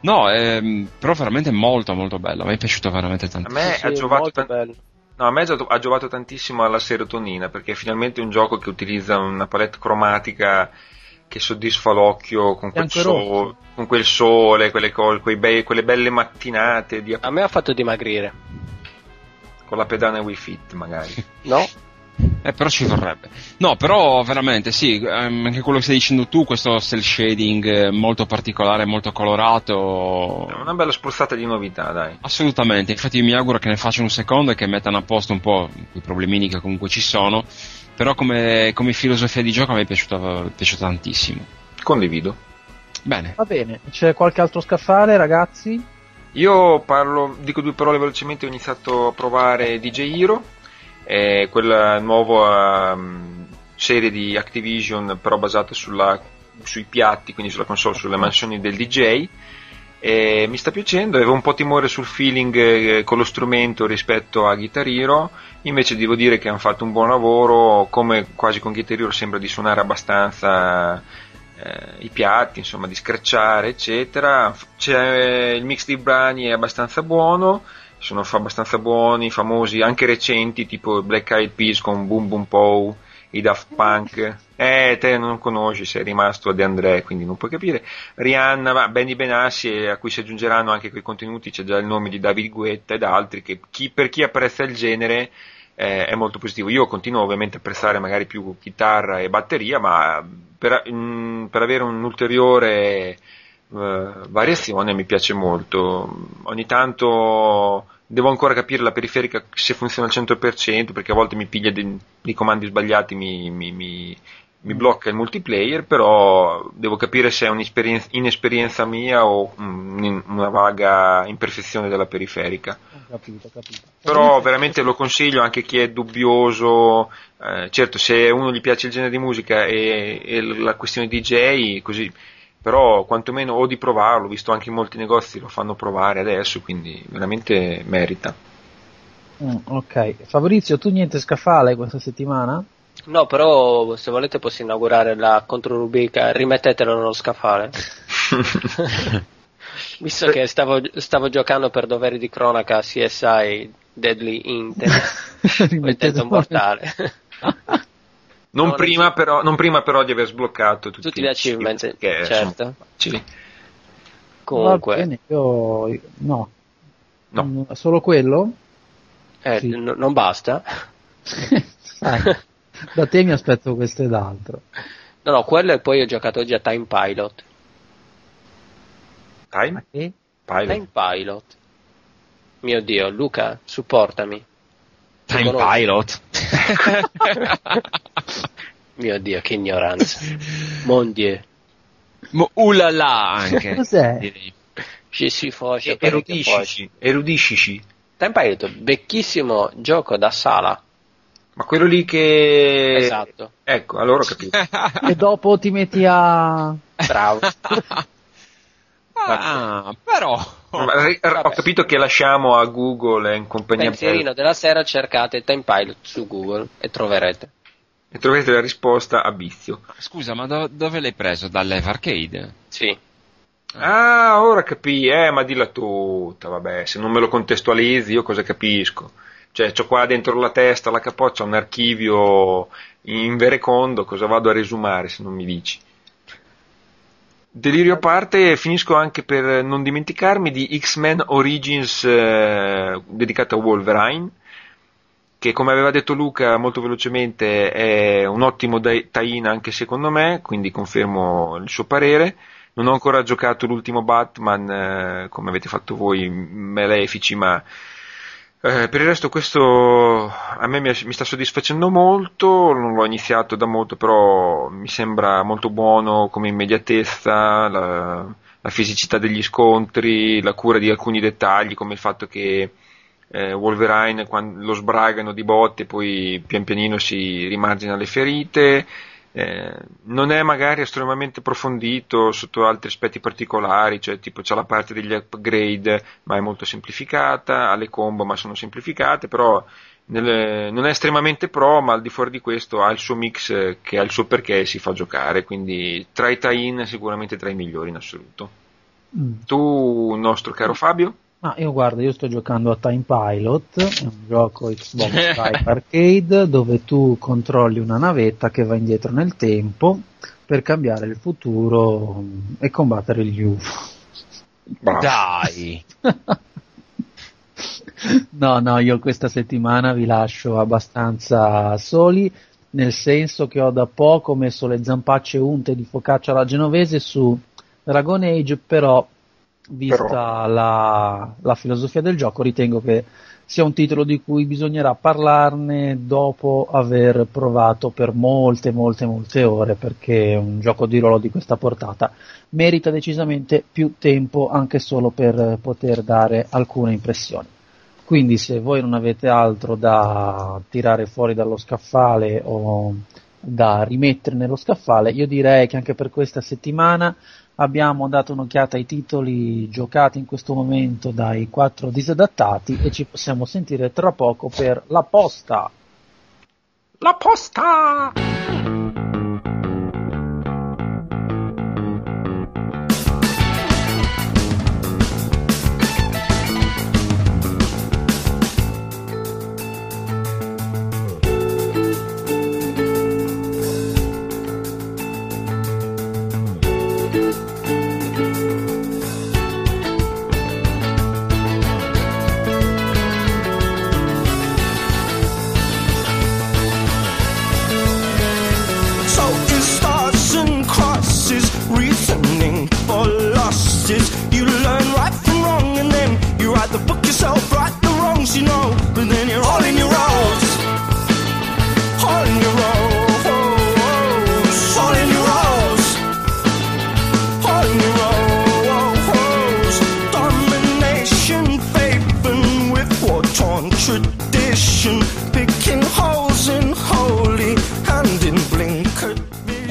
No, ehm, però veramente molto molto bello, a me è piaciuto veramente A tanto. me Sì, ha sì, giovato molto tan- bello. No, a me ha gio- ha giovato tantissimo alla serotonina perché è finalmente un gioco che utilizza una palette cromatica che soddisfa l'occhio con quel, sole, con quel sole, quelle, quei bei- quelle belle mattinate di- A me ha fatto dimagrire. Con la pedana Wii Fit magari. [laughs] No? Eh, però ci vorrebbe. No, però veramente sì, ehm, anche quello che stai dicendo tu, questo cell shading eh, molto particolare, molto colorato. È una bella spruzzata di novità, dai. Assolutamente, infatti io mi auguro che ne facciano un secondo e che mettano a posto un po' quei problemini che comunque ci sono, però come, come filosofia di gioco a me è piaciuta, è piaciuta tantissimo. Condivido. Bene, Va bene, c'è qualche altro scaffale, ragazzi? Io parlo, dico due parole velocemente, ho iniziato a provare DJ Hero, è quella nuova ehm, serie di Activision però basata sulla- sui piatti, quindi sulla console, sulle mansioni del DJ. E mi sta piacendo, avevo un po' timore sul feeling eh, con lo strumento rispetto a Guitar Hero, invece devo dire che hanno fatto un buon lavoro, come quasi con Guitar Hero sembra di suonare abbastanza eh, i piatti, insomma, di scratchare, eccetera. C'è il mix dei brani è abbastanza buono, sono abbastanza buoni, famosi, anche recenti, tipo Black Eyed Peas con Boom Boom Pow, i Daft Punk. Eh, te non conosci, sei rimasto a De André, quindi non puoi capire. Rihanna, ma Benny Benassi, e a cui si aggiungeranno anche quei contenuti, c'è già il nome di David Guetta ed altri, che chi- per chi apprezza il genere eh, è molto positivo. Io continuo ovviamente a apprezzare magari più chitarra e batteria, ma per, mm, per avere un'ulteriore eh, variazione mi piace molto. Ogni tanto devo ancora capire la periferica se funziona al 100%, perché a volte mi piglia dei, dei comandi sbagliati, mi, mi- mi- mi blocca il multiplayer, però devo capire se è un'esperienza, inesperienza mia o mm, una vaga imperfezione della periferica. Capito, capito. Però veramente lo consiglio anche a chi è dubbioso, eh, certo se uno gli piace il genere di musica e, e la questione DJ, così, però quantomeno o di provarlo, visto anche in molti negozi lo fanno provare adesso, quindi veramente merita. Mm, ok, Fabrizio, tu niente scaffale questa settimana? No, però se volete posso inaugurare la controrubrica rimettetelo nello scaffale. [laughs] Visto che stavo, stavo giocando per doveri di cronaca CSI Deadly Intent, [laughs] il Rimettete tento mortale. [laughs] Non, No, prima però, non prima però di aver sbloccato tutti, Tutti gli achievement, certo. Comunque, bene, io no. No. Solo quello? eh, sì. n- non basta. Sai, da te mi aspetto questo ed altro. No, no, quello e poi ho giocato oggi a Time Pilot. Time? E? Pilot. Time Pilot. Mio Dio, Luca, supportami. Time. Pilot. [laughs] Mio Dio, che ignoranza. Mon Dieu. Mo- Ulala anche. Cos'è? direi. Je suis fauche, E- parecchio fauche. Erudiscici, erudiscici. Time Pilot, vecchissimo gioco da sala. Ma quello lì che... Esatto. Ecco, allora ho capito. E dopo ti metti a... Bravo. [laughs] Ah, però. Ho capito che lasciamo a Google e in compagnia Pensierino della sera cercate Time Pilot su Google e troverete. e troverete la risposta a Bizio. Scusa, ma do- dove l'hai preso? Dall'Eve Arcade? Sì. Ah, ora capì, eh, ma dilla tutta, vabbè, se non me lo contestualizzi io cosa capisco? Cioè, c'ho qua dentro la testa, la capoccia, un archivio in verecondo, cosa vado a resumare se non mi dici? Delirio a parte, finisco anche per non dimenticarmi di X-Men Origins eh, dedicato a Wolverine, che come aveva detto Luca molto velocemente è un ottimo tie-in anche secondo me, quindi confermo il suo parere. Non ho ancora giocato l'ultimo Batman eh, come avete fatto voi, malefici, ma eh, per il resto questo a me mi, sta soddisfacendo molto, non l'ho iniziato da molto, però mi sembra molto buono come immediatezza, la, la fisicità degli scontri, la cura di alcuni dettagli, come il fatto che eh, Wolverine quando lo sbragano di botte poi pian pianino si rimargina le ferite. Eh, non è magari estremamente approfondito sotto altri aspetti particolari, cioè tipo c'è la parte degli upgrade ma è molto semplificata, ha le combo ma sono semplificate, però nel- non è estremamente pro, ma al di fuori di questo ha il suo mix eh, che ha il suo perché e si fa giocare, quindi tra i tie-in sicuramente tra i migliori in assoluto. Mm. Tu, nostro caro Fabio? Ah, io guarda, io sto giocando a Time Pilot, è un gioco Xbox [laughs] Live Arcade dove tu controlli una navetta che va indietro nel tempo per cambiare il futuro mm, e combattere gli UFO. Dai. [laughs] No, no, io questa settimana vi lascio abbastanza soli, nel senso che ho da poco messo le zampacce unte di focaccia alla genovese su Dragon Age, però vista. La, la filosofia del gioco ritengo che sia un titolo di cui bisognerà parlarne dopo aver provato per molte, molte, molte ore, perché un gioco di ruolo di questa portata merita decisamente più tempo anche solo per poter dare alcune impressioni. Quindi se voi non avete altro da tirare fuori dallo scaffale o da rimettere nello scaffale, io direi che anche per questa settimana abbiamo dato un'occhiata ai titoli giocati in questo momento dai quattro disadattati e ci possiamo sentire tra poco per la posta. La posta!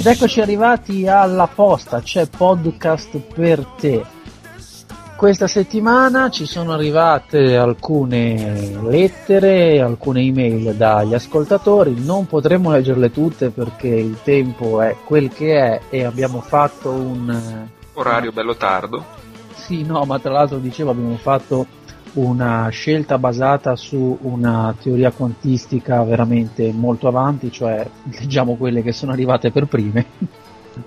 Ed eccoci arrivati alla posta, c'è podcast per te. Questa settimana ci sono arrivate alcune lettere, alcune email dagli ascoltatori, non potremo leggerle tutte perché il tempo è quel che è e abbiamo fatto un... Orario bello tardo. Sì, no, ma tra l'altro dicevo abbiamo fatto una scelta basata su una teoria quantistica veramente molto avanti, cioè leggiamo quelle che sono arrivate per prime.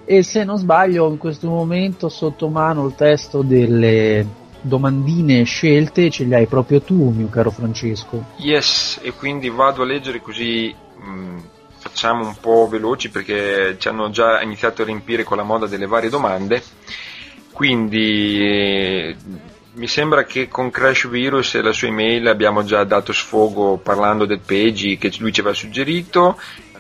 E se non sbaglio, in questo momento sotto mano il testo delle domandine scelte ce li hai proprio tu, mio caro Francesco. Yes, e quindi vado a leggere così mh, facciamo un po' veloci perché ci hanno già iniziato a riempire con la moda delle varie domande. Quindi Mi sembra che con Crash Virus e la sua email abbiamo già dato sfogo parlando del Peggy che lui ci aveva suggerito.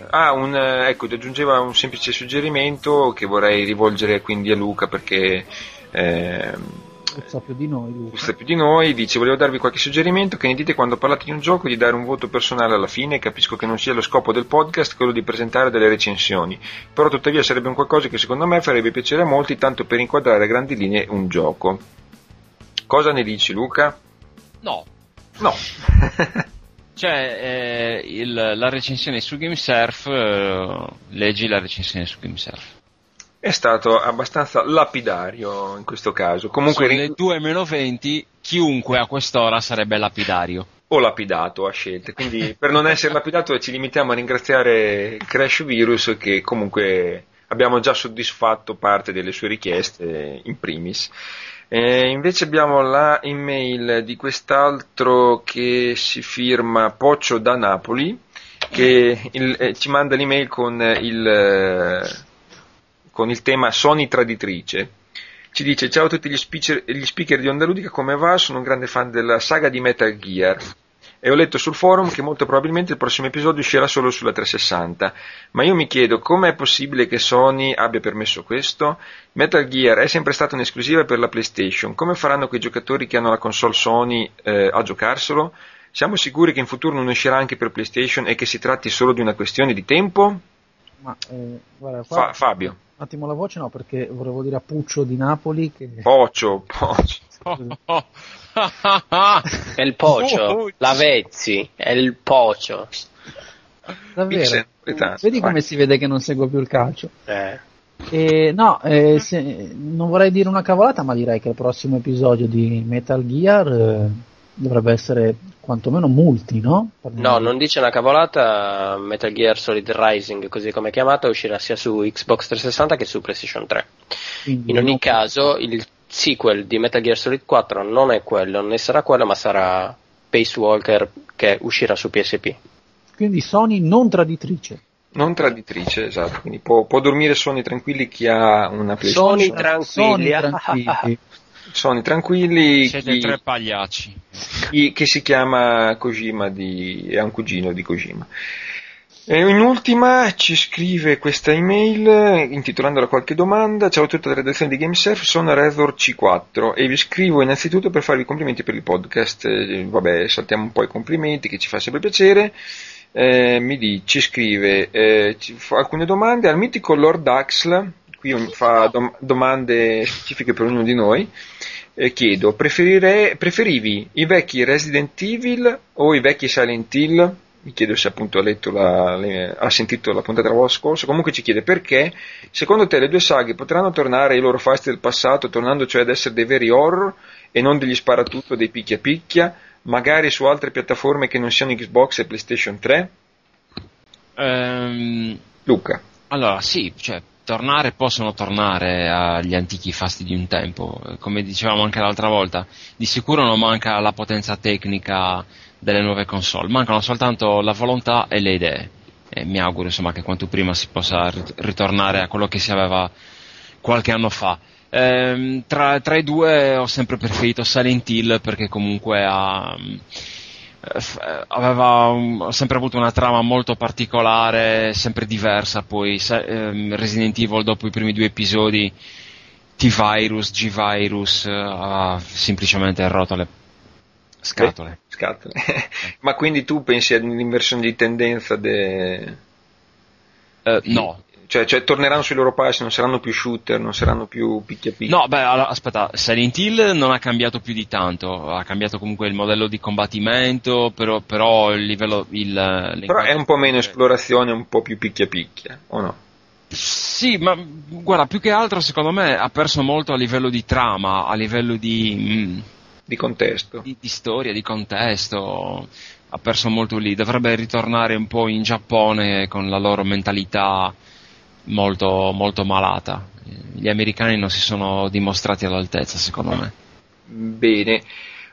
Ah, un, eh, ecco, aggiungeva un semplice suggerimento che vorrei rivolgere quindi a Luca perché eh, sa più di noi, Luca. sa più di noi, dice volevo darvi qualche suggerimento che ne dite quando parlate di un gioco di dare un voto personale alla fine, capisco che non sia lo scopo del podcast quello di presentare delle recensioni, però tuttavia sarebbe un qualcosa che secondo me farebbe piacere a molti tanto per inquadrare a grandi linee un gioco. Cosa ne dici Luca? No. No. [laughs] Cioè, eh, il- la recensione su GameSurf, eh, leggi la recensione su GameSurf. È stato abbastanza lapidario in questo caso. Comunque Sono le 2 meno 20, chiunque a quest'ora sarebbe lapidario. o lapidato a scelte. Quindi [laughs] per non essere lapidato ci limitiamo a ringraziare Crash Virus che comunque abbiamo già soddisfatto parte delle sue richieste in primis. Eh, invece abbiamo la email di quest'altro che si firma Poccio da Napoli che il- eh, ci manda l'email con il, eh, con il tema Sony traditrice. Ci dice ciao a tutti gli speaker, gli speaker di Onda Ludica, come va? Sono un grande fan della saga di Metal Gear e ho letto sul forum che molto probabilmente il prossimo episodio uscirà solo sulla 360, ma io mi chiedo come è possibile che Sony abbia permesso questo? Metal Gear è sempre stata un'esclusiva per la PlayStation, come faranno quei giocatori che hanno la console Sony eh, a giocarselo? Siamo sicuri che in futuro non uscirà anche per PlayStation e che si tratti solo di una questione di tempo? Ma eh, guarda, qua, Fa- Fabio, un attimo la voce, no, perché volevo dire a Puccio di Napoli che Pocio, Pocio. [laughs] [laughs] È il pocio, Oh, la Vezzi, è il pocio. davvero. Napoletano, Vedi come vai. si vede che non seguo più il calcio. Eh. E, no, eh, se- non vorrei dire una cavolata, ma direi che il prossimo episodio di Metal Gear eh, dovrebbe essere quantomeno multi, no? No, non dice una cavolata, Metal Gear Solid Rising, così come è chiamata, uscirà sia su Xbox 360 che su PlayStation 3. Quindi In ogni caso, il sequel di Metal Gear Solid 4 non è quello, né sarà quello, ma sarà Pace Walker che uscirà su PSP. Quindi Sony non traditrice. Non traditrice, esatto, quindi può, può dormire sonni tranquilli chi ha una Sony PlayStation. tranquilli. Sony tranquilli. [laughs] Sonni tranquilli, Siete chi, tre pagliacci. chi- che si chiama Kojima di, è un cugino di Kojima. In ultima ci scrive questa email intitolandola qualche domanda. Ciao a tutta la redazione di GameSurf, sono Razor C4 e vi scrivo innanzitutto per farvi i complimenti per il podcast. Eh, vabbè, saltiamo un po' i complimenti che ci fa sempre piacere. Eh, mi di, ci scrive eh, alcune domande al mitico Lord Axel, qui fa dom- domande specifiche per ognuno di noi. Eh, chiedo, preferivi i vecchi Resident Evil o i vecchi Silent Hill? Mi chiedo se appunto ha, letto la- le- ha sentito la puntata della volta scorsa. Comunque ci chiede perché, secondo te, le due saghe potranno tornare ai loro fasti del passato, tornando cioè ad essere dei veri horror e non degli sparatutto dei picchia picchia, magari su altre piattaforme che non siano Xbox e PlayStation 3? Ehm, Luca. allora, sì, cioè, tornare possono tornare agli antichi fasti di un tempo, come dicevamo anche l'altra volta. Di sicuro non manca la potenza tecnica delle nuove console, mancano soltanto la volontà e le idee. E mi auguro insomma che quanto prima si possa rit- ritornare a quello che si aveva qualche anno fa. Ehm, tra, tra i due ho sempre preferito Silent Hill perché comunque ha, eh, f- eh, aveva ho sempre avuto una trama molto particolare, sempre diversa. Poi ehm, Resident Evil, dopo i primi due episodi, T-Virus, G-Virus, eh, ha semplicemente rotto le scatole. Scatole. [laughs] Ma quindi tu pensi ad un'inversione di tendenza de... Eh, no, Cioè, cioè, torneranno sui loro passi, non saranno più shooter, non saranno più picchia picchia. No, beh, allora, aspetta, Silent Hill non ha cambiato più di tanto, ha cambiato comunque il modello di combattimento, però, però il livello... Il, Però è un po' meno esplorazione, un po' più picchia picchia, o no? Sì, ma guarda, più che altro secondo me ha perso molto a livello di trama, a livello di, mm, Di contesto. di, di storia, di contesto, ha perso molto lì. Dovrebbe ritornare un po' in Giappone con la loro mentalità molto, molto malata. Gli americani non si sono dimostrati all'altezza, secondo me. Bene.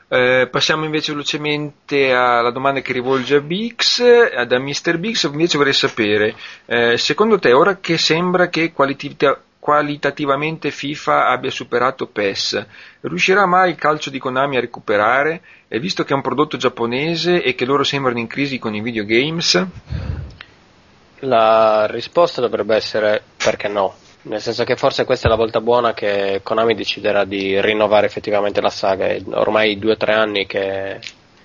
Eh, passiamo invece velocemente alla domanda che rivolge a Bix, da Mr. Bix invece vorrei sapere, eh, secondo te ora che sembra che qualità, qualitativamente FIFA abbia superato PES. Riuscirà mai il calcio di Konami a recuperare? E visto che è un prodotto giapponese e che loro sembrano in crisi con i videogames? La risposta dovrebbe essere perché no. Nel senso che forse questa è la volta buona che Konami deciderà di rinnovare effettivamente la saga. È ormai due o tre anni che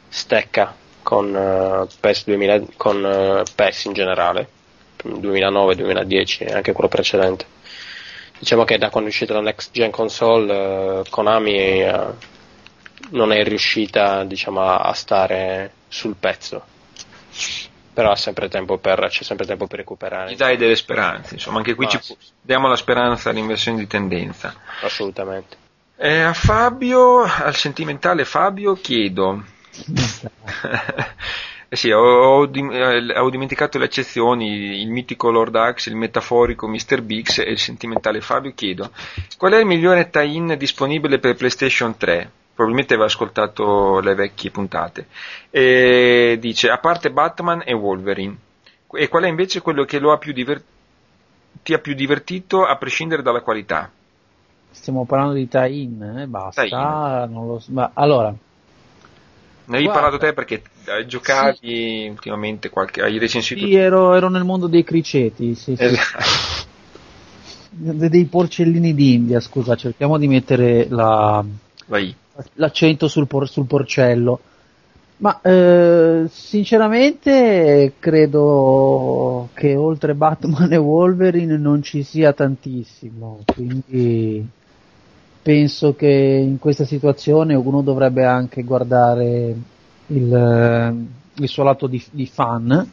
stecca con uh, PES 2000, con uh, PES in generale, 2009-2010 e anche quello precedente. Diciamo che da quando è uscita la next gen console uh, Konami non è riuscita diciamo, a stare sul pezzo però sempre per, c'è sempre tempo per recuperare. Gli dai delle speranze, insomma, anche qui Ma ci sì. diamo la speranza all'inversione di tendenza. Assolutamente. Eh, a Fabio, al sentimentale Fabio, chiedo. [laughs] eh sì, ho, ho eh, ho dimenticato le eccezioni, il mitico Lord Axe, il metaforico Mr. Biggs e il sentimentale Fabio, chiedo. Qual è il migliore tie-in disponibile per PlayStation 3? Probabilmente aveva ascoltato le vecchie puntate. E dice, a parte Batman e Wolverine. E qual è invece quello che lo ha più diver- ti ha più divertito a prescindere dalla qualità? Stiamo parlando di tie-in, eh, basta. Tie-in. non lo so. Ma allora, Ne Guarda. parlato te perché eh, giocavi ultimamente qualche, hai recensito sì, ero, ero nel mondo dei criceti, sì, sì. Esatto. [laughs] De- dei porcellini d'India, scusa, cerchiamo di mettere la- l'accento sul, por- sul porcello. Ma eh, sinceramente credo che oltre Batman e Wolverine non ci sia tantissimo, quindi penso che in questa situazione uno dovrebbe anche guardare il, eh, il suo lato di, di fan,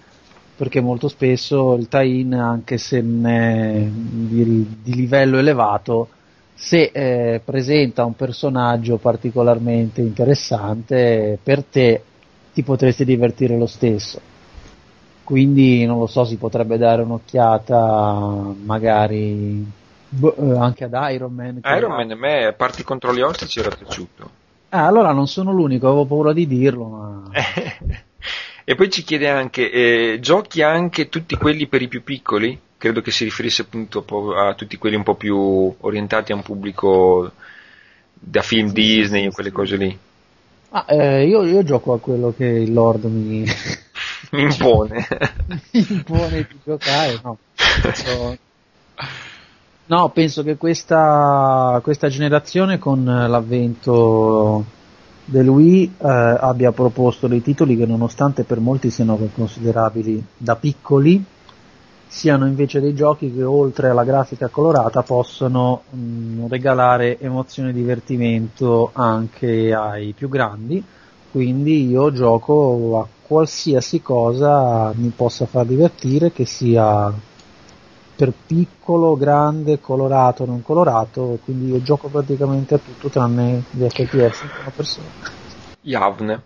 perché molto spesso il tie-in, anche se di, di livello elevato, se eh, presenta un personaggio particolarmente interessante, per te ti potresti divertire lo stesso. Quindi non lo so, si potrebbe dare un'occhiata magari boh, eh, anche ad Iron Man. Iron Man a me, a parte i controlli ostici, era piaciuto. Ah, allora non sono l'unico, avevo paura di dirlo, ma... [laughs] e poi ci chiede anche, eh, giochi anche tutti quelli per i più piccoli? Credo che si riferisse appunto a tutti quelli un po' più orientati a un pubblico da film Disney o quelle cose lì. Ah, eh, io, io gioco a quello che il Lord mi, [laughs] [laughs] Mi impone. mi impone di giocare, no. Penso- No, penso che questa, questa generazione con l'avvento del Wii eh, abbia proposto dei titoli che nonostante per molti siano considerabili da piccoli, siano invece dei giochi che oltre alla grafica colorata possono mh, regalare emozione e divertimento anche ai più grandi. Quindi io gioco a qualsiasi cosa mi possa far divertire, che sia per piccolo, grande, colorato, non colorato, quindi io gioco praticamente a tutto tranne gli FPS in prima persona. Javne.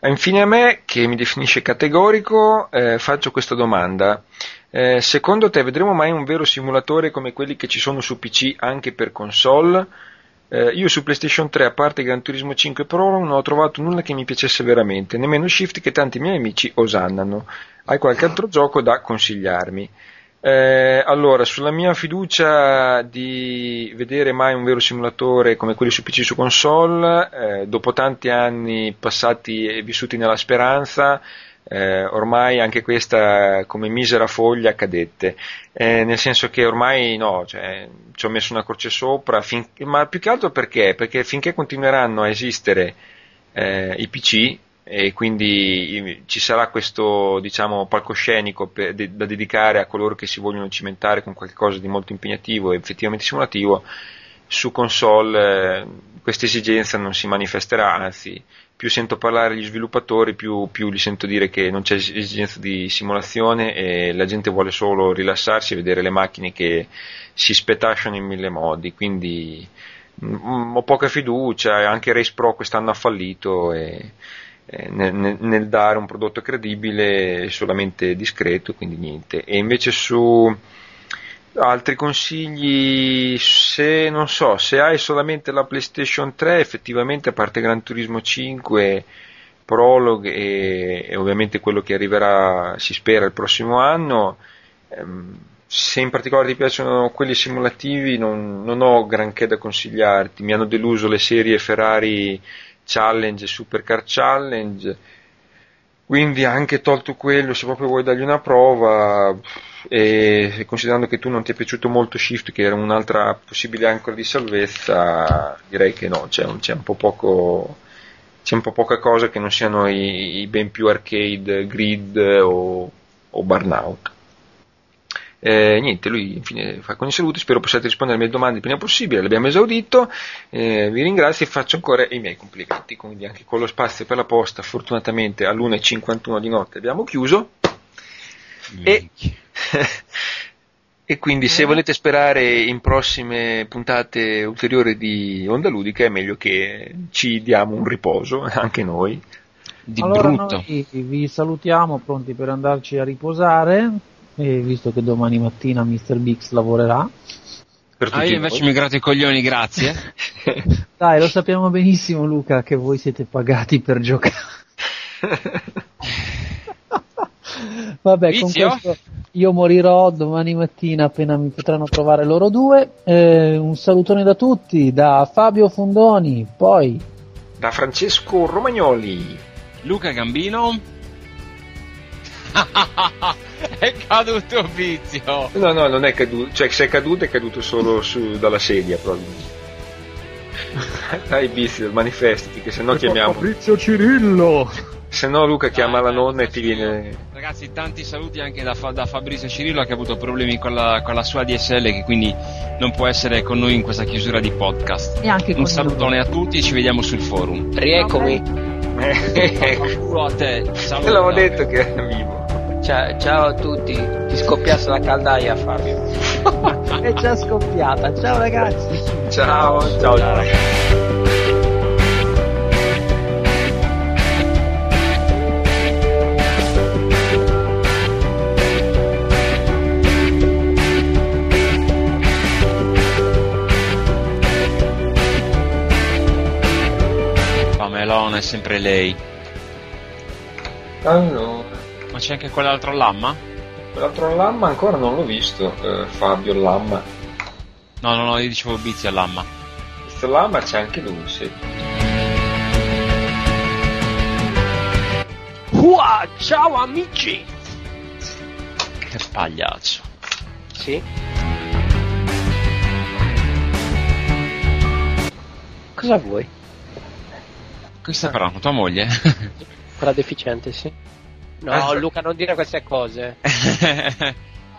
E Infine a me, che mi definisce categorico, eh, faccio questa domanda. Eh, secondo te vedremo mai un vero simulatore come quelli che ci sono su PC anche per console? Eh, io su PlayStation 3, a parte Gran Turismo 5 Pro, non ho trovato nulla che mi piacesse veramente, nemmeno Shift che tanti miei amici osannano. Hai qualche altro gioco da consigliarmi? Eh, allora, sulla mia fiducia di vedere mai un vero simulatore come quelli su PC su console, eh, dopo tanti anni passati e vissuti nella speranza, eh, ormai anche questa come misera foglia cadette, Eh, nel senso che ormai no, cioè, ci ho messo una croce sopra, fin- ma più che altro perché? Perché finché continueranno a esistere eh, i PC e quindi ci sarà questo diciamo palcoscenico per- de- da dedicare a coloro che si vogliono cimentare con qualcosa di molto impegnativo e effettivamente simulativo su console eh, questa esigenza non si manifesterà anzi più sento parlare gli sviluppatori più, più gli sento dire che non c'è es- esigenza di simulazione e la gente vuole solo rilassarsi e vedere le macchine che si spetasciano in mille modi. Quindi mm, ho poca fiducia, anche Race Pro quest'anno ha fallito e nel, nel- nel dare un prodotto credibile solamente discreto, quindi niente. E invece su altri consigli, se non so, se hai solamente la PlayStation 3, effettivamente a parte Gran Turismo 5, Prologue e, e ovviamente quello che arriverà, si spera, il prossimo anno, ehm, se in particolare ti piacciono quelli simulativi non, non ho granché da consigliarti, mi hanno deluso le serie Ferrari Challenge Supercar Challenge, quindi anche tolto quello, se proprio vuoi dargli una prova, e considerando che tu non ti è piaciuto molto Shift, che era un'altra possibile ancora di salvezza, direi che no, c'è un, c'è un po' poco c'è un po' poca cosa che non siano i, i ben più arcade, grid o, o burnout. Eh, niente, lui infine fa con i saluti, spero possiate rispondere alle mie domande il prima possibile, l'abbiamo esaudito, eh, vi ringrazio e faccio ancora i miei complimenti, quindi anche con lo spazio per la posta fortunatamente all'1.51 di notte abbiamo chiuso e, [laughs] e quindi se volete sperare in prossime puntate ulteriori di Onda Ludica è meglio che ci diamo un riposo, [laughs] anche noi. Di allora brutto. noi vi salutiamo pronti per andarci a riposare, e visto che domani mattina Mr. Bix lavorerà. Per Ah, io invece noi. mi gratto i coglioni, grazie. [laughs] Dai, lo sappiamo benissimo Luca che voi siete pagati per giocare. [laughs] Vabbè, Vizio? con questo io morirò domani mattina appena mi potranno trovare loro due. Eh, un salutone da tutti, da Fabio Fondoni, poi da Francesco Romagnoli. Luca Gambino. [laughs] è caduto vizio. No, no, non è caduto, cioè se è caduto è caduto solo su, dalla sedia probabilmente. [laughs] Dai Biz, manifestati, che se no chiamiamo. Fabrizio Cirillo. Se no Luca chiama Dai, la nonna e ti viene. Ragazzi, tanti saluti anche da, Fa- da Fabrizio Cirillo che ha avuto problemi con la, con la sua DSL che quindi non può essere con noi in questa chiusura di podcast. E anche Un salutone a tutti e ci vediamo sul forum. Rieccomi. [laughs] Culo a te. Ciao, Te l'avevo detto che era vivo. Ciao, ciao a tutti. Ti scoppiasse la caldaia, Fabio. [laughs] È già scoppiata. Ciao ragazzi. Ciao, ciao. Pamelone è sempre lei. Allora, Ma c'è anche quell'altro lamma? quell'altro Lamma ancora non l'ho visto, eh, Fabio Lamma. No, no, no, io dicevo Bizia Lamma. Questo Lamma c'è anche lui, sì. Ua, ciao amici. Che pagliaccio. Sì. Cosa vuoi? Qui sta parlando tua moglie? [laughs] Quella deficiente, sì. No, Ah, Luca, non dire queste cose. [laughs]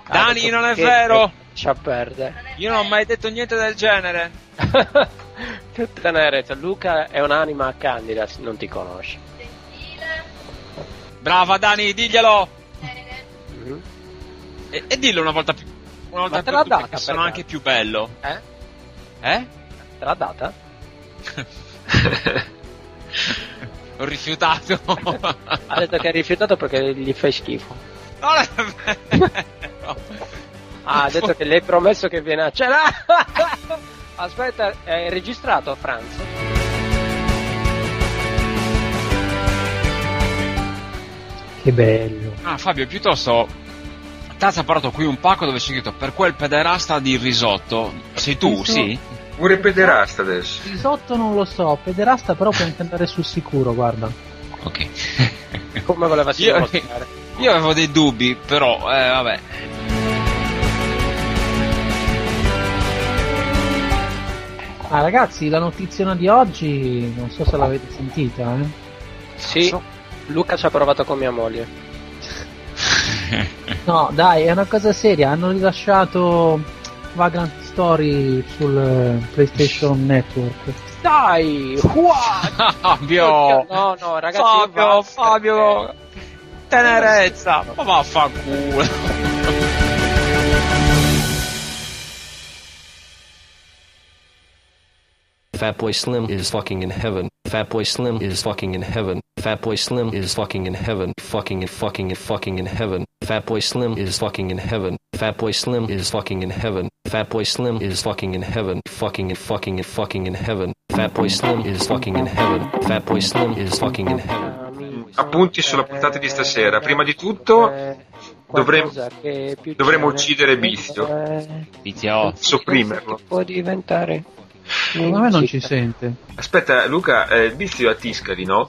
Dani, non è vero! Lascia perdere. Io non ho mai detto niente del genere. [laughs] Tutta tenerezza. Luca è un'anima candida, non ti conosce. Brava Dani, diglielo! Mhm. E, e dillo una volta più. Una volta Ma te l'ha data, sono anche più bello. Eh? Eh? Te l'ha data? [laughs] Ho rifiutato. Ha detto che hai rifiutato perché gli fai schifo. Non è vero. Ah, ha detto che le hai promesso che viene a cena. Aspetta, è registrato Franz? Che bello. Ah, Fabio, piuttosto. Tazza ha portato qui un pacco dove c'è scritto per quel pederasta di risotto. Sei tu, sì? Pure pederasta adesso. Risotto non lo so, pederasta però puoi anche andare sul sicuro, guarda. Ok. [laughs] Come volevasi Io-? Io avevo dei dubbi, però, eh, vabbè. Ah ragazzi, la notizia di oggi, non so se l'avete sentita, eh. Sì, Luca ci ha provato con mia moglie. [laughs] No, dai, è una cosa seria, hanno rilasciato Vagrant Story sul eh, PlayStation Network. Dai! [laughs] Fabio! No, no, ragazzi, io Fabio, Fabio! eh. Tenerezza! Ma vaffanculo! Fatboy Slim is fucking in heaven. Fatboy Slim is fucking in heaven. Fatboy Slim is fucking in heaven. Fucking and fucking and fucking in heaven. Fatboy Slim is fucking in heaven. Fatboy Slim is fucking in heaven. Fatboy Slim is fucking in heaven. Fucking and fucking and fucking in heaven. Fatboy Slim is fucking in heaven. Fatboy Slim is fucking in heaven. Appunti sulla puntata di stasera. Prima di tutto, Dovremmo- dovremmo uccidere Bizio. eh, Vizio. Sopprimerlo. Può diventare. Secondo me non ci sente. Aspetta, Luca, eh, il vizio a Tiscali, no?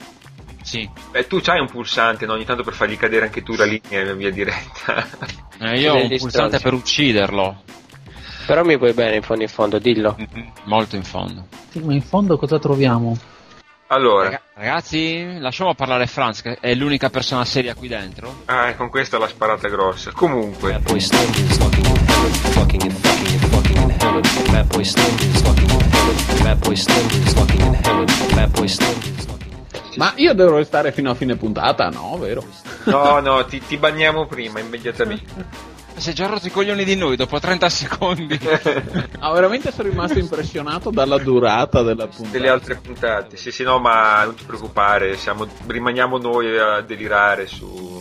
Sì. Beh, tu c'hai un pulsante, no? Ogni tanto per fargli cadere anche tu la linea via diretta. [laughs] Eh, io ho un pulsante per ucciderlo. Però mi vuoi bene in fondo in fondo, dillo. Mhm, Molto in fondo. Sì, ma in fondo cosa troviamo? Allora. Ragazzi, lasciamo parlare Franz, che è l'unica persona seria qui dentro. Ah, con questa la sparata è grossa. Comunque. Ma io devo restare fino a fine puntata, no? Vero? No, no, ti, ti banniamo prima, immediatamente. [laughs] Si è già rotto i coglioni di noi dopo 30 secondi. Ah, veramente sono rimasto impressionato dalla durata della puntata. Delle altre puntate. Sì, sì, no, ma non ti preoccupare, siamo- rimaniamo noi a delirare su...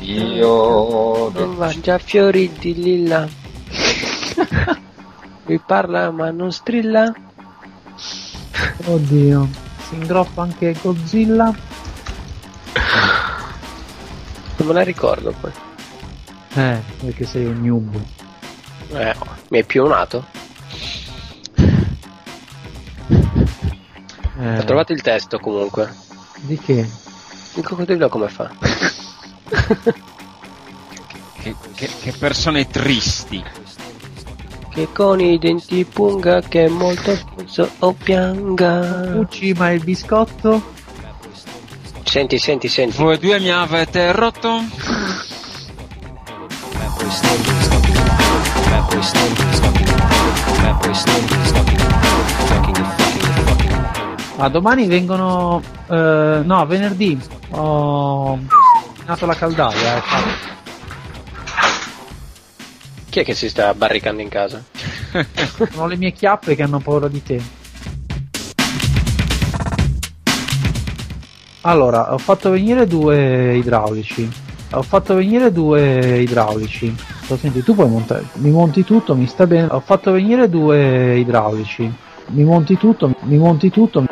Io Non mangia fiori di lilla. [laughs] Mi parla ma non strilla. Oddio. Si ingroppa anche Godzilla. Non me la ricordo poi. Eh, perché sei un noob. Eh, mi è pionato. Eh, Ho trovato il testo comunque. Di che? Il coccodrillo come fa? che, che- che persone tristi che con i denti punga che è molto puzzo o pianga. Pucci, ma il biscotto? Senti, senti, senti. Voi due mi avete rotto. Ma domani vengono... Eh, no, venerdì. Ho nato la caldaia. Eh. Chi è che si sta barricando in casa? [laughs] Sono le mie chiappe che hanno paura di te. Allora, ho fatto venire due idraulici. Ho fatto venire due idraulici. Senti, tu puoi montare. Mi monti tutto, mi sta bene. Ho fatto venire due idraulici. Mi monti tutto, mi monti tutto.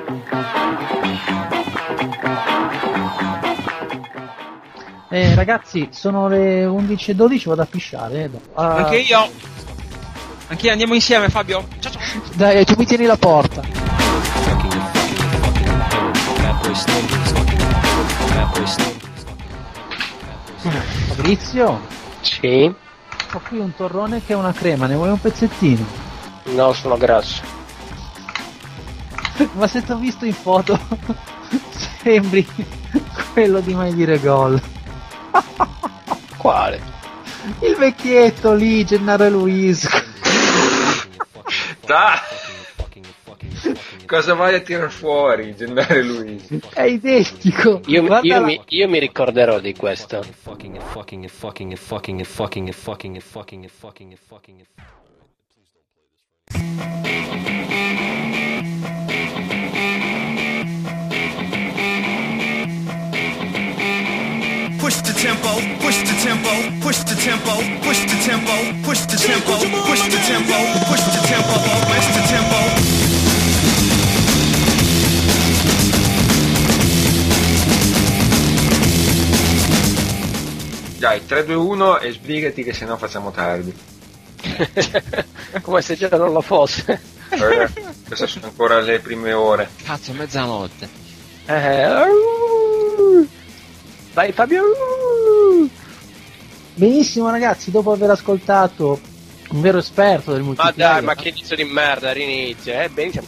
Eh, ragazzi, sono le 11.12, vado a pisciare. eh. Ah, Anche io. Anche io andiamo insieme, Fabio. Ciao ciao. Dai, tu mi tieni la porta. Fabrizio, Sì? ho qui un torrone che è una crema, ne vuoi un pezzettino? No, sono grasso. [laughs] Ma se ti ho visto in foto, [laughs] sembri quello di mai dire gol. [laughs] Quale? Il vecchietto lì, Gennaro Luis. And [laughs] cosa vai a tirar fuori, Gennare lui? È identico. Io, io la- mi, io mi ricorderò di questo. Push the tempo, push the tempo, push the tempo, push the tempo, push the tempo, push the tempo, push the tempo, push the tempo. Dai, 3, 2, 1 e sbrigati che sennò facciamo tardi. [laughs] Come se già non lo fosse. Eh, queste sono ancora le prime ore. Cazzo, mezzanotte. Eh, uh, vai Fabio. Benissimo ragazzi, dopo aver ascoltato un vero esperto del Ma multiplayer. dai, ma che inizio di merda, rinizio, eh, benissimo.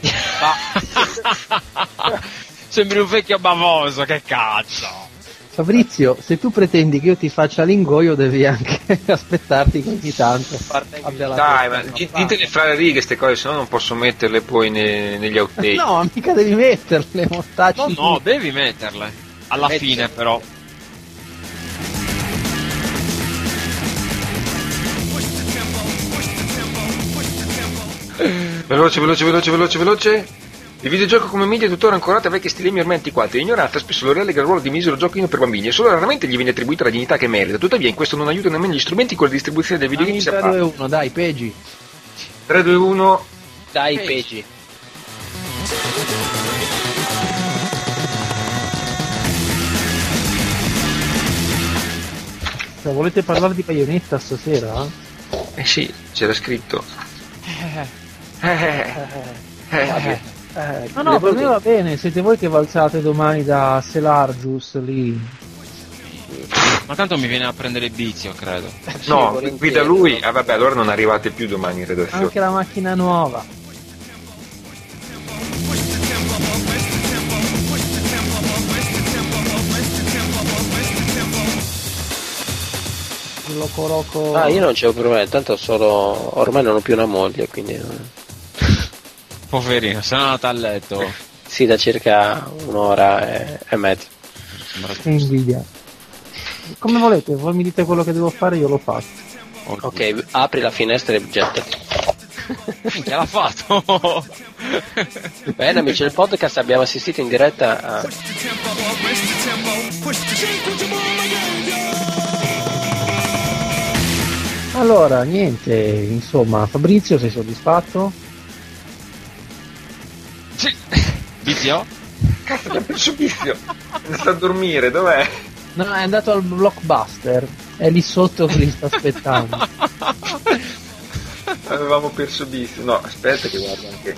[laughs] Sembri un vecchio bavoso, che cazzo. Fabrizio, se tu pretendi che io ti faccia l'ingoio devi anche [laughs] aspettarti che ogni tanto abbia la Dai, ma una ditele fra le righe queste cose, sennò non posso metterle poi ne- negli [laughs] outtake. No, mica devi metterle, montaggi. No, no, devi metterle. Alla Metti. fine, però. Veloce, veloce, veloce, veloce, veloce. Il videogioco come media è tuttora ancorato a vecchi stilemi ormai antiquati e ignorata, spesso lo relega al ruolo di misero giochino per bambini e solo raramente gli viene attribuita la dignità che merita. Tuttavia, in questo non aiuta nemmeno gli strumenti con la distribuzione del videogame Dammi sia il 3, 2, 1, dai, Peggi. 3, 2, 1. Dai, Peggi. Peggi. Cioè, volete parlare di Bayonetta stasera? Eh sì, c'era scritto. Eh, eh, eh, eh. Eh, No, no, per me va bene, siete voi che valzate domani da Selargius lì. Ma tanto mi viene a prendere il vizio, credo. Sì, No, volentieri. guida lui. Ah, vabbè, allora non arrivate più domani in redazione. Anche la macchina nuova. Loco Roco. Ah, io non c'ho problema, tanto solo. ormai non ho più una moglie, quindi. eh. [laughs] Poverino, è andata a letto. Sì, da circa un'ora e, e mezza. Invidia. Come volete, voi mi dite quello che devo fare, io lo faccio. Ok, apri la finestra e gettati. Minchia, [laughs] l'ha fatto! [laughs] Bene, amici del podcast, abbiamo assistito in diretta a. Allora, niente, insomma, Fabrizio, sei soddisfatto? sì. Vizio? Cazzo, abbiamo perso Vizio. Sta a dormire, dov'è? No, è andato al blockbuster. È lì sotto che li sta aspettando. [laughs] Avevamo perso Vizio. No, aspetta che guardo anche.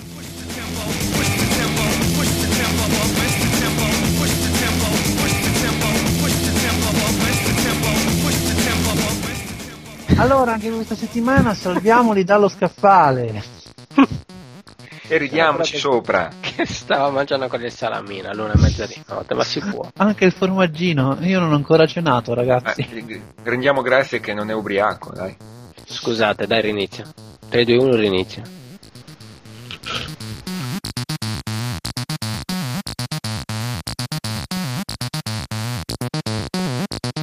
Allora, anche questa settimana salviamoli dallo scaffale. E ridiamoci sopra. Che stava mangiando con il salamino all'una e mezza di notte, ma si può. Anche il formaggino, io non ho ancora cenato, ragazzi. Eh, rendiamo grazie che non è ubriaco, dai. Scusate, dai, rinizia. 3, 2, 1, rinizia.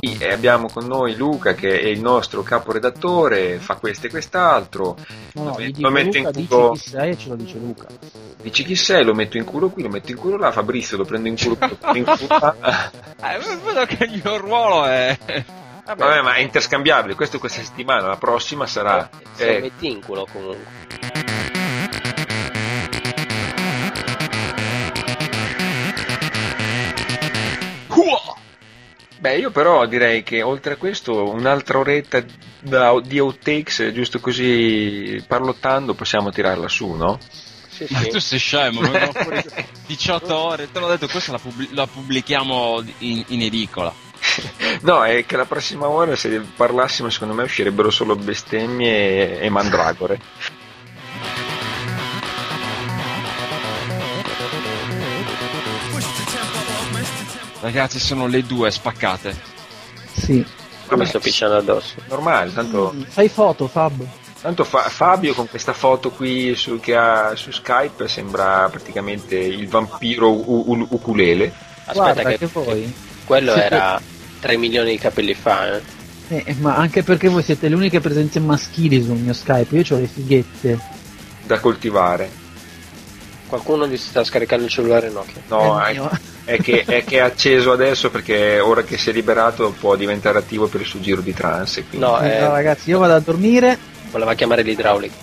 E abbiamo con noi Luca che è il nostro caporedattore, fa questo e quest'altro. No, no, lo lo metto Luca, in dici culo, chi sei e ce lo dice Luca. dici chi sei, lo metto in culo qui, lo metto in culo là, Fabrizio lo prendo in culo qui, lo prendo in culo là. [laughs] Eh, vedo che il mio ruolo è... Vabbè, ma è interscambiabile, questo questa settimana, la prossima sarà... Se eh, lo metti in culo comunque. Beh, io però direi che oltre a questo un'altra oretta da- di outtakes, giusto così parlottando, possiamo tirarla su, no? Sì, Ma tu sì. sei scemo, vengono fuori 18 ore, te l'ho detto, questa la, pubblic- la pubblichiamo in, in edicola. [laughs] No, è che la prossima ora se parlassimo secondo me uscirebbero solo bestemmie e, e mandragore. Ragazzi, sono le due spaccate. Sì. Come sto picciando addosso. Normale, tanto, Fai foto, Fab. tanto Fa- Fabio con questa foto qui su, che ha su Skype sembra praticamente il vampiro u- u- ukulele. Aspetta Guarda che, che voi. quello siete- era 3 milioni di capelli fa, eh. Eh, ma anche perché voi siete le uniche presenze maschili sul mio Skype, io ho le fighette. da coltivare. Qualcuno gli sta scaricando il cellulare Nokia. No, È è, che, è che è acceso adesso perché ora che si è liberato può diventare attivo per il suo giro di trance. quindi- No, eh, No, ragazzi, io vado a dormire. voleva chiamare l'idraulico.